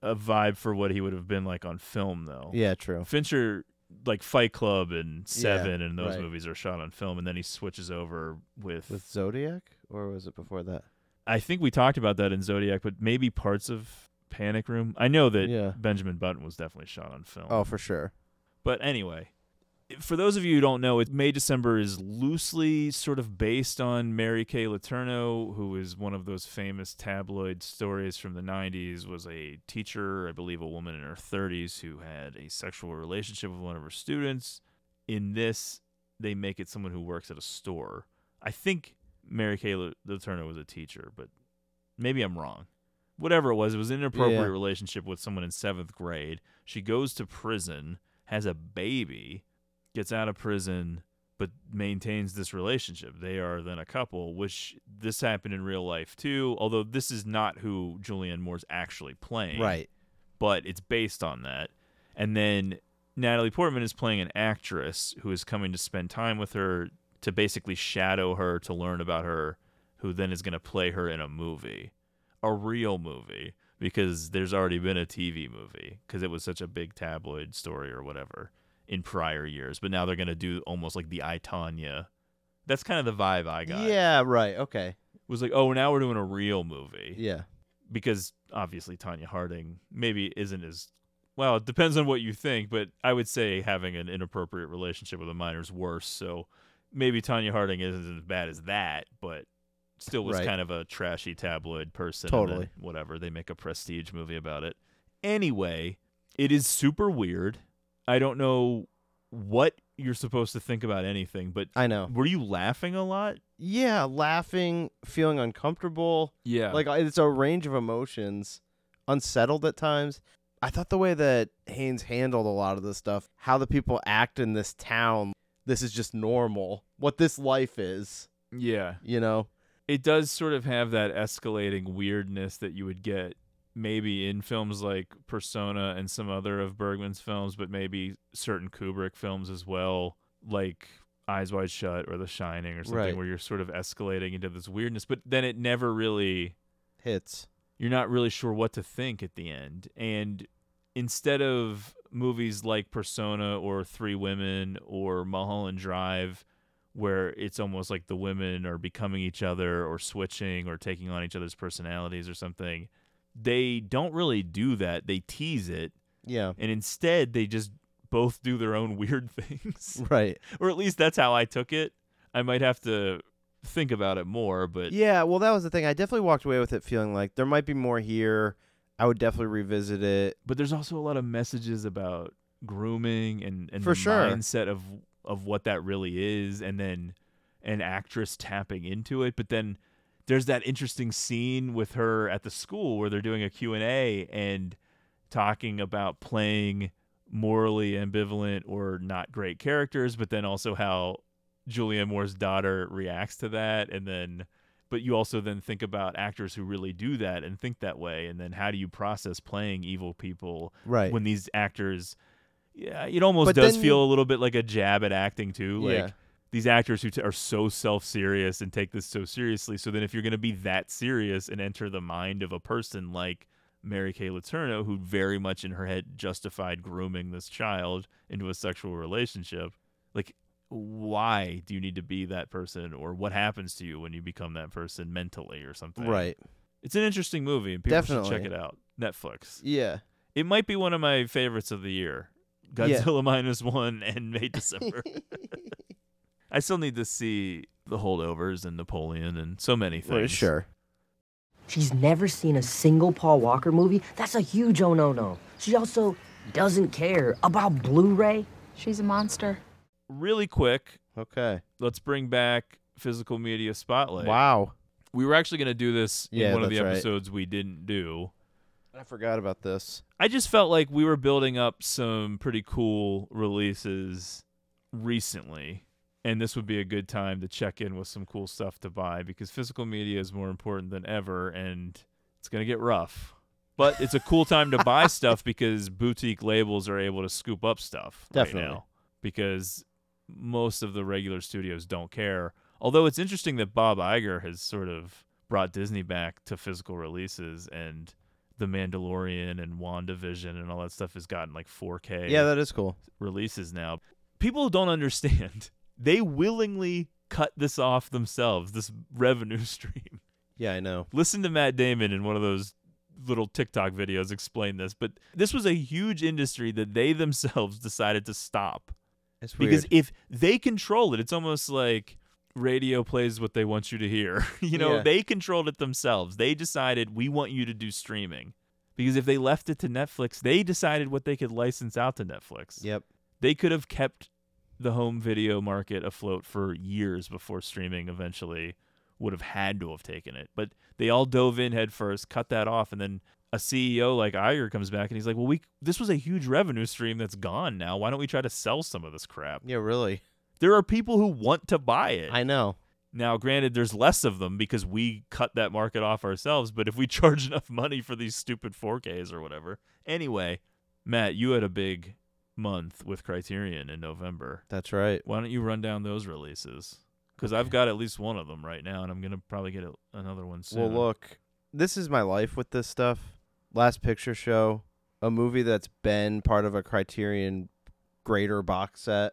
a vibe for what he would have been like on film though. Yeah, true. Fincher like Fight Club and Yeah, Seven and those right. movies are shot on film, and then he switches over with. With Zodiac, or was it before that? I think we talked about that in Zodiac, but maybe parts of Panic Room. I know that Yeah. Benjamin Button was definitely shot on film. Oh, for sure. But anyway, for those of you who don't know, it May December is loosely sort of based on Mary Kay Letourneau, who is one of those famous tabloid stories from the 90s, was a teacher, I believe a woman in her 30s who had a sexual relationship with one of her students. In this, they make it someone who works at a store. I think Mary Kay Le- Letourneau was a teacher, but maybe I'm wrong. Whatever it was, it was an inappropriate Yeah. relationship with someone in seventh grade. She goes to prison, has a baby, gets out of prison but maintains this relationship. They are then a couple, which this happened in real life too, although this is not who Julianne Moore's actually playing. Right. But it's based on that. And then Natalie Portman is playing an actress who is coming to spend time with her to basically shadow her to learn about her, who then is going to play her in a movie, a real movie, because there's already been a TV movie because it was such a big tabloid story or whatever in prior years. But now they're going to do almost like the I Tonya. That's kind of the vibe I got. Yeah, right. Okay. It was like, oh, now we're doing a real movie. Yeah. Because obviously Tonya Harding maybe isn't as well, it depends on what you think, but I would say having an inappropriate relationship with a minor is worse. So maybe Tonya Harding isn't as bad as that, but still was Right. kind of a trashy tabloid person. Totally. whatever. They make a prestige movie about it. Anyway, it is super weird. I don't know what you're supposed to think about anything, but I know. Were you laughing a lot? Yeah, laughing, feeling uncomfortable. Yeah. Like uh, it's a range of emotions, unsettled at times. I thought the way that Haynes handled a lot of this stuff, how the people act in this town, this is just normal. What this life is. Yeah. You know? It does sort of have that escalating weirdness that you would get maybe in films like Persona and some other of Bergman's films, but maybe certain Kubrick films as well, like Eyes Wide Shut or The Shining or something, Right. where you're sort of escalating into this weirdness, but then it never really hits. You're not really sure what to think at the end. And instead of movies like Persona or Three Women or Mulholland Drive, where it's almost like the women are becoming each other or switching or taking on each other's personalities or something, they don't really do that. They tease it. Yeah. And instead, they just both do their own *laughs* weird things. Right. or at least that's how I took it. I might have to think about it more, but Yeah, well, that was the thing. I definitely walked away with it feeling like there might be more here. I would definitely revisit it. but there's also a lot of messages about grooming and, and For the sure. mindset of of what that really is and then an actress tapping into it but then there's that interesting scene with her at the school where they're doing a Q&A and talking about playing morally ambivalent or not great characters but then also how Julianne Moore's daughter reacts to that and then but you also then think about actors who really do that and think that way and then how do you process playing evil people Right. when these actors yeah it almost But does feel you- a little bit like a jab at acting too like Yeah. These actors who t- are so self-serious and take this so seriously so then if you're going to be that serious and enter the mind of a person like Mary Kay Letourneau who very much in her head justified grooming this child into a sexual relationship like why do you need to be that person or what happens to you when you become that person mentally or something Right. it's an interesting movie and people should check it out netflix Yeah. it might be one of my favorites of the year Yeah. godzilla *laughs* minus one and may december *laughs* i still need to see the holdovers and napoleon and so many things Well, sure. She's never seen a single Paul Walker movie. That's a huge oh no no. She also doesn't care about Blu ray. She's a monster. really quick Okay. let's bring back physical media spotlight Wow. we were actually going to do this in one of the that's right. episodes we didn't do I forgot about this. I just felt like we were building up some pretty cool releases recently, and this would be a good time to check in with some cool stuff to buy because physical media is more important than ever, and it's going to get rough. But it's a cool time to buy *laughs* stuff because boutique labels are able to scoop up stuff Definitely. right now because most of the regular studios don't care. Although it's interesting that Bob Iger has sort of brought Disney back to physical releases and The Mandalorian and WandaVision and all that stuff has gotten like 4K Yeah, that is cool. releases now. People don't understand. They willingly cut this off themselves, this revenue *laughs* stream. Yeah, I know. Listen to Matt Damon in one of those little TikTok videos explain this, but this was a huge industry that they *laughs* themselves decided to stop. It's because if they control it, it's almost like radio plays what they want you to hear. *laughs* you know, Yeah. they controlled it themselves. They decided we want you to do streaming. Because if they left it to Netflix, they decided what they could license out to Netflix. Yep. They could have kept the home video market afloat for years before streaming eventually would have had to have taken it. But they all dove in head first, cut that off, and then a CEO like Iger comes back and he's like, "Well, we this was a huge revenue stream that's gone now. Why don't we try to sell some of this crap?" Yeah, really. There are people who want to buy it. I know. Now, granted, there's less of them because we cut that market off ourselves. But if we *laughs* charge enough money for these stupid 4Ks or whatever, anyway, Matt, you had a big month with Criterion in November. That's right. Why don't you run down those releases? Because I've got at least one of them right now, and I'm gonna probably get a, another one soon. Well, look, this is my life with this stuff. Last Picture Show, a movie that's been part of a Criterion greater box set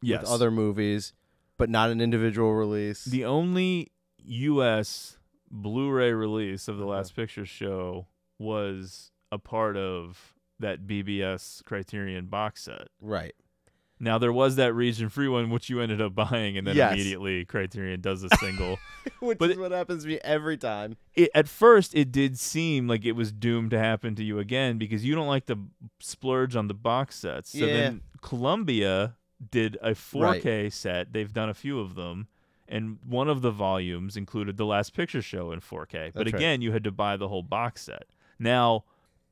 Yes. with other movies, but not an individual release. The only U.S. Blu-ray release of the Uh-huh. Last Picture Show was a part of that BBS Criterion box set. Right. Now there was that region-free one which you ended up buying, and then Yes. immediately Criterion does a single. *laughs* Which But is what happens to me every time. it, at first it did seem like it was doomed to happen to you again because you don't like to splurge on the box sets. So Yeah. then Columbia did a 4K set. They've done a few of them. And one of the volumes included The Last Picture Show in 4K. but That's right. again, you had to buy the whole box set. Now,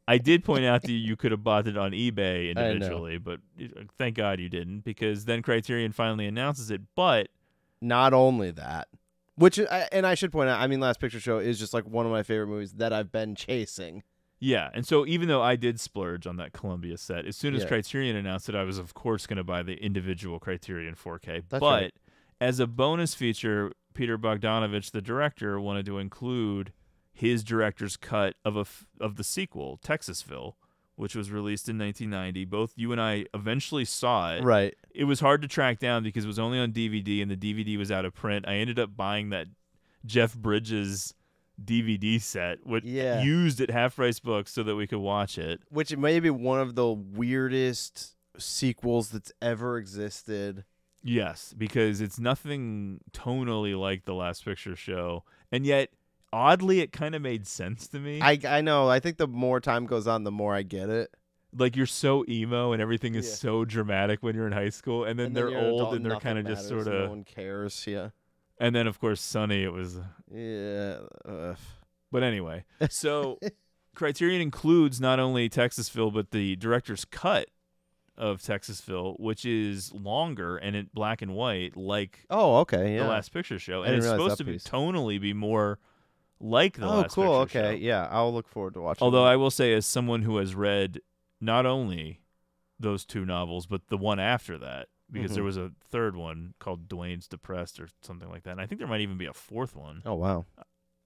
I did point out that you could have bought it on eBay *laughs* individually, but uh, thank God you didn't because then Criterion finally announces it. But Not only that, which and I should point out, I mean, Last Picture Show is just like one of my favorite movies that I've been chasing. Yeah, and so even though I did splurge on that Columbia set, as soon as Yeah. Criterion announced it, I was of course going to buy the individual Criterion 4K. That's but right. as a bonus feature, Peter Bogdanovich, the director, wanted to include his director's cut of a f- of the sequel, Texasville, which was released in 1990. Both you and I eventually saw it. Right. It was hard to track down because it was only on DVD and the DVD was out of print. I ended up buying that Jeff Bridges DVD set, which Yeah. used at Half Price Books so that we could watch it. Which may be one of the weirdest sequels that's ever existed. Yes, because it's nothing tonally like the Last Picture Show, and yet oddly, it kind of made sense to me. I I know. I think the more time goes on, the more I get it. like you're so emo and everything is Yeah. so dramatic when you're in high school, and then And they're old adult and they're kind of just sort of No one cares. Yeah. and then of course Sunny, it was. Uh, yeah. ugh. But anyway, *laughs* so Criterion includes not only Texasville but the director's cut of Texasville, which is longer and in black and white, like Oh, okay. Yeah. the Last Picture Show, and it's supposed to be tonally be more like the oh, Last cool. Picture Okay. Show. Yeah. I'll look forward to watching. Although that. I will say, as someone who has read not only those two novels, but the one after that, because there Mhm. was a third one called Duane's Depressed or something like that. And I think there might even be a fourth one. Oh wow.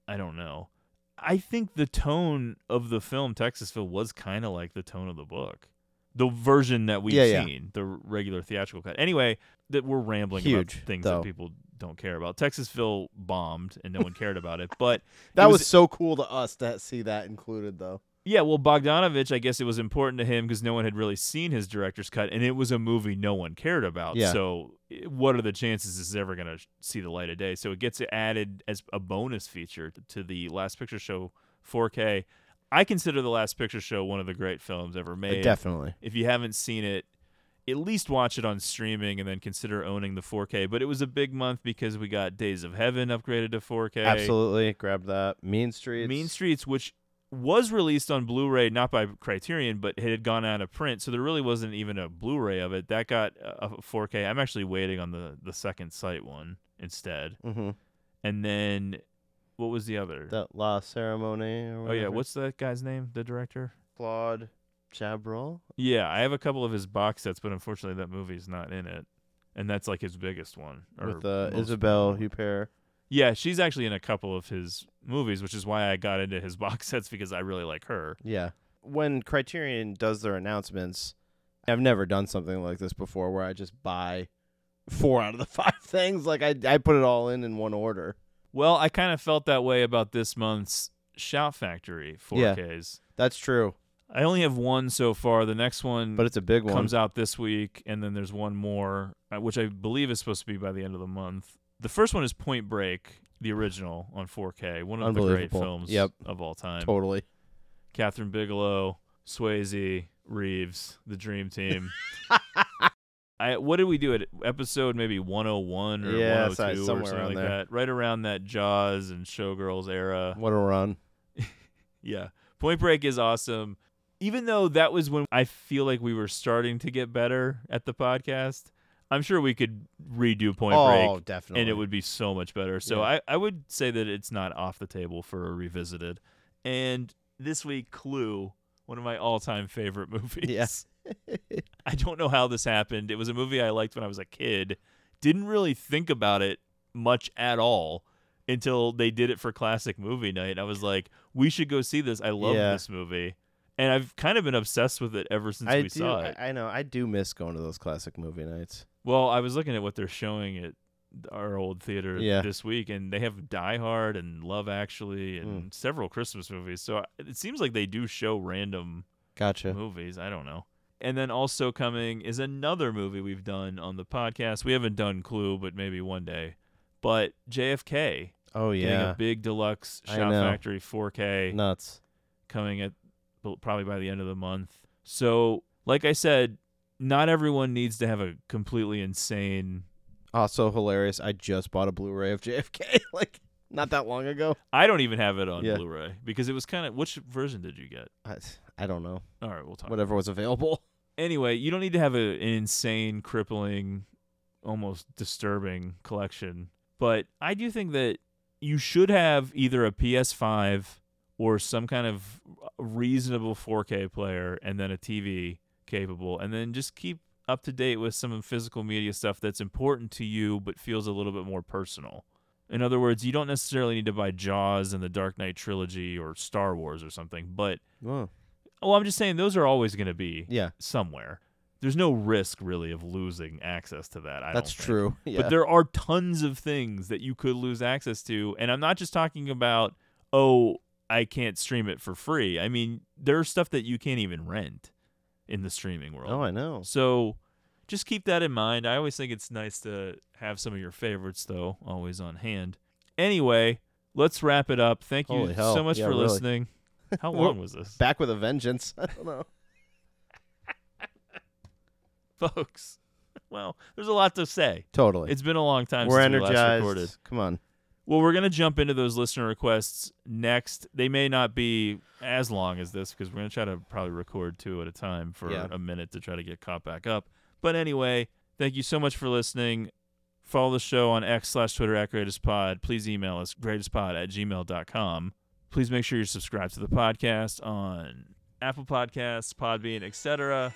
I don't know. I think the tone of the film Texasville was kind of like the tone of the book. The version that we've Yeah, yeah. seen, the regular theatrical cut. Anyway, that we're rambling Huge, about things though. that people don't care about. Texasville bombed and no one cared about it, but *laughs* That it was, so cool to us to see that included, though. yeah, well, Bogdanovich, I guess it was important to him because no one had really seen his director's cut, and it was a movie no one cared about. Yeah. So, what are the chances this is ever going to see the light of day? So, it gets added as a bonus feature to the Last Picture Show 4K. I consider the Last Picture Show one of the great films ever made. Definitely. If you haven't seen it, at least watch it on streaming and then consider owning the 4K. But it was a big month because we got Days of Heaven upgraded to 4K. Absolutely. Grab that. Mean Streets. Mean Streets, which was released on Blu-ray, not by Criterion, but it had gone out of print, so there really wasn't even a Blu-ray of it. That got a a 4K. I'm actually waiting on the the second sight one instead. Mhm. And then, what was the other? That La Cérémonie. Or oh yeah, what's that guy's name? The director? Claude Chabrol? Yeah, I have a couple of his box sets, but unfortunately that movie's not in it, and that's like his biggest one. With uh, Isabelle Huppert. Yeah, she's actually in a couple of his movies, which is why I got into his *laughs* box sets because I really like her. Yeah. When Criterion does their announcements, I've never done something like this before where I just buy four out of the *laughs* five things. Like I, I put it all in in one order. Well, I kind of felt that way about this month's Shout Factory 4Ks. That's true. I only have one so far. The next one, But it's a big one. comes out this week, and then there's one more, uh, which I believe is supposed to be by the end of the month. The first one is Point Break, the original on 4K, one of the great films Yep. of all time. Totally. Kathryn Bigelow, Swayze, Reeves, the Dream Team. *laughs* I what did we do at episode maybe 101 or Yeah, 102 so- or something around like there. that? Right around that Jaws and Showgirls era. *laughs* What a run. *laughs* Yeah. Point Break is awesome. Even though that was when I feel like we were starting to get better at the podcast, I'm sure we could redo Point Oh, Break. And definitely. it would be so much better. So Yeah. I, I would say that it's not off the table for a revisited. And this week, Clue, one of my all time favorite *laughs* movies. Yes. *laughs* I don't know how this happened. It was a movie I liked when I was a kid. Didn't really think about it much at all until they did it for classic movie night. I was like, we should go see this. I love Yeah. this movie. And I've kind of been obsessed with it ever since I we do. saw it. I I know. I do miss going to those classic movie nights. Well, I was looking at what they're showing at our old theater Yeah. this week, and they have Die Hard and Love Actually and Mm. several Christmas movies. So it seems like they do show random Gotcha. movies. I don't know. And then also coming is another movie we've done on the podcast. We haven't done Clue, but maybe one day. But JFK. Oh, yeah. a big deluxe I Shout. Factory 4K. Nuts. Coming at probably by the end of the month. So, like I said, not everyone needs to have a completely insane Also hilarious. I just bought a Blu-ray of JFK *laughs* like not that long ago. I don't even have it on Yeah. Blu-ray because it was kind of. Which version did you get? I, I don't know. All right, we'll talk. Whatever was available. *laughs* Anyway, you don't need to have a, an insane, crippling, almost disturbing collection, but I do think that you should have either a PS5 or some kind of reasonable 4K player, and then a TV capable, and then just keep up to date with some physical media stuff that's important to you but feels a little bit more personal. In other words, you don't necessarily need to buy Jaws and the Dark Knight trilogy or Star Wars or something, but Whoa. Well, I'm just saying those are always going to be Yeah. somewhere. There's no risk really of losing access to that. I That's true, *laughs* yeah. But there are tons of things that you could lose access to, and I'm not just talking about oh, I can't stream it for free. I mean, there's stuff that you can't even rent in the streaming world. Oh, I know. So just keep that in mind. I always think it's nice to have some of your favorites though always on hand. Anyway, let's wrap it up. Thank you hell. so much Yeah, for really. listening. How *laughs* long was this? Back with a vengeance. *laughs* I don't know. *laughs* folks. Well, there's a lot to say. Totally. It's been a long time We're since we last energized. recorded. Come on. Well, we're going to jump into those listener requests next. They may not be as long as this because we're going to try to probably record two at a time for Yeah. a minute to try to get caught back up. But anyway, thank you so much for listening. Follow the show on X slash Twitter at greatestpod. Please email us greatestpod at gmail.com. Please make sure you're subscribed to the podcast on Apple Podcasts, Podbean, etc.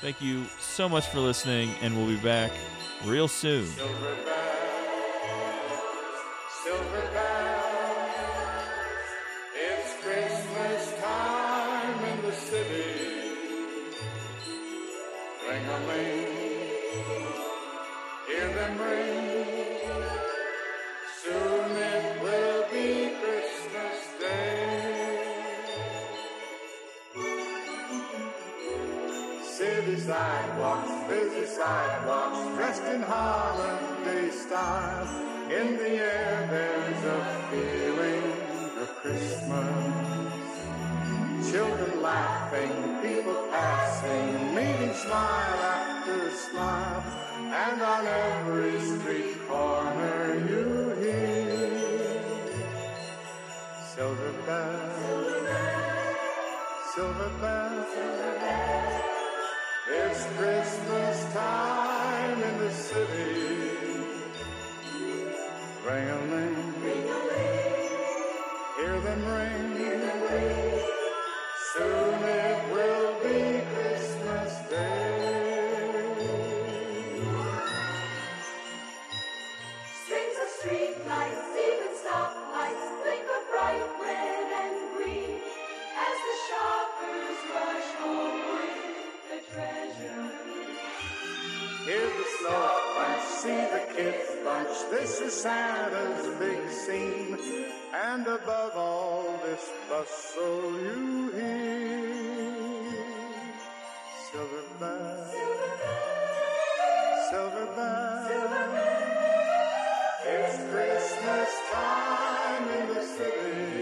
Thank you so much for listening, and we'll be back real soon. Dressed in holiday style. In the air, there's a feeling of Christmas. Children laughing, people passing, meeting smile after smile. And on every street corner, you hear silver bells, silver bells. It's Christmas time city. Ring a ling, hear them ring. Soon kids bunch. This is Santa's big scene. And above all this bustle, you hear silver bells, silver bells. It's Christmas time in the city.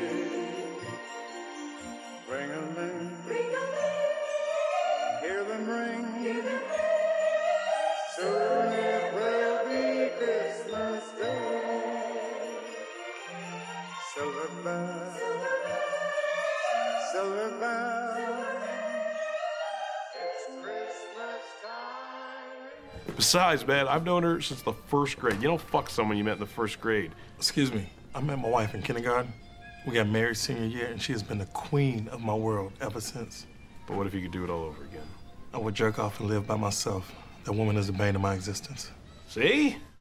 Silver Silver it's Christmas time. Besides, man, I've known her since the first grade. You don't fuck someone you met in the first grade. Excuse me. I met my wife in kindergarten. We got married senior year, and she has been the queen of my world ever since. But what if you could do it all over again? I would jerk off and live by myself. That woman is the bane of my existence. See?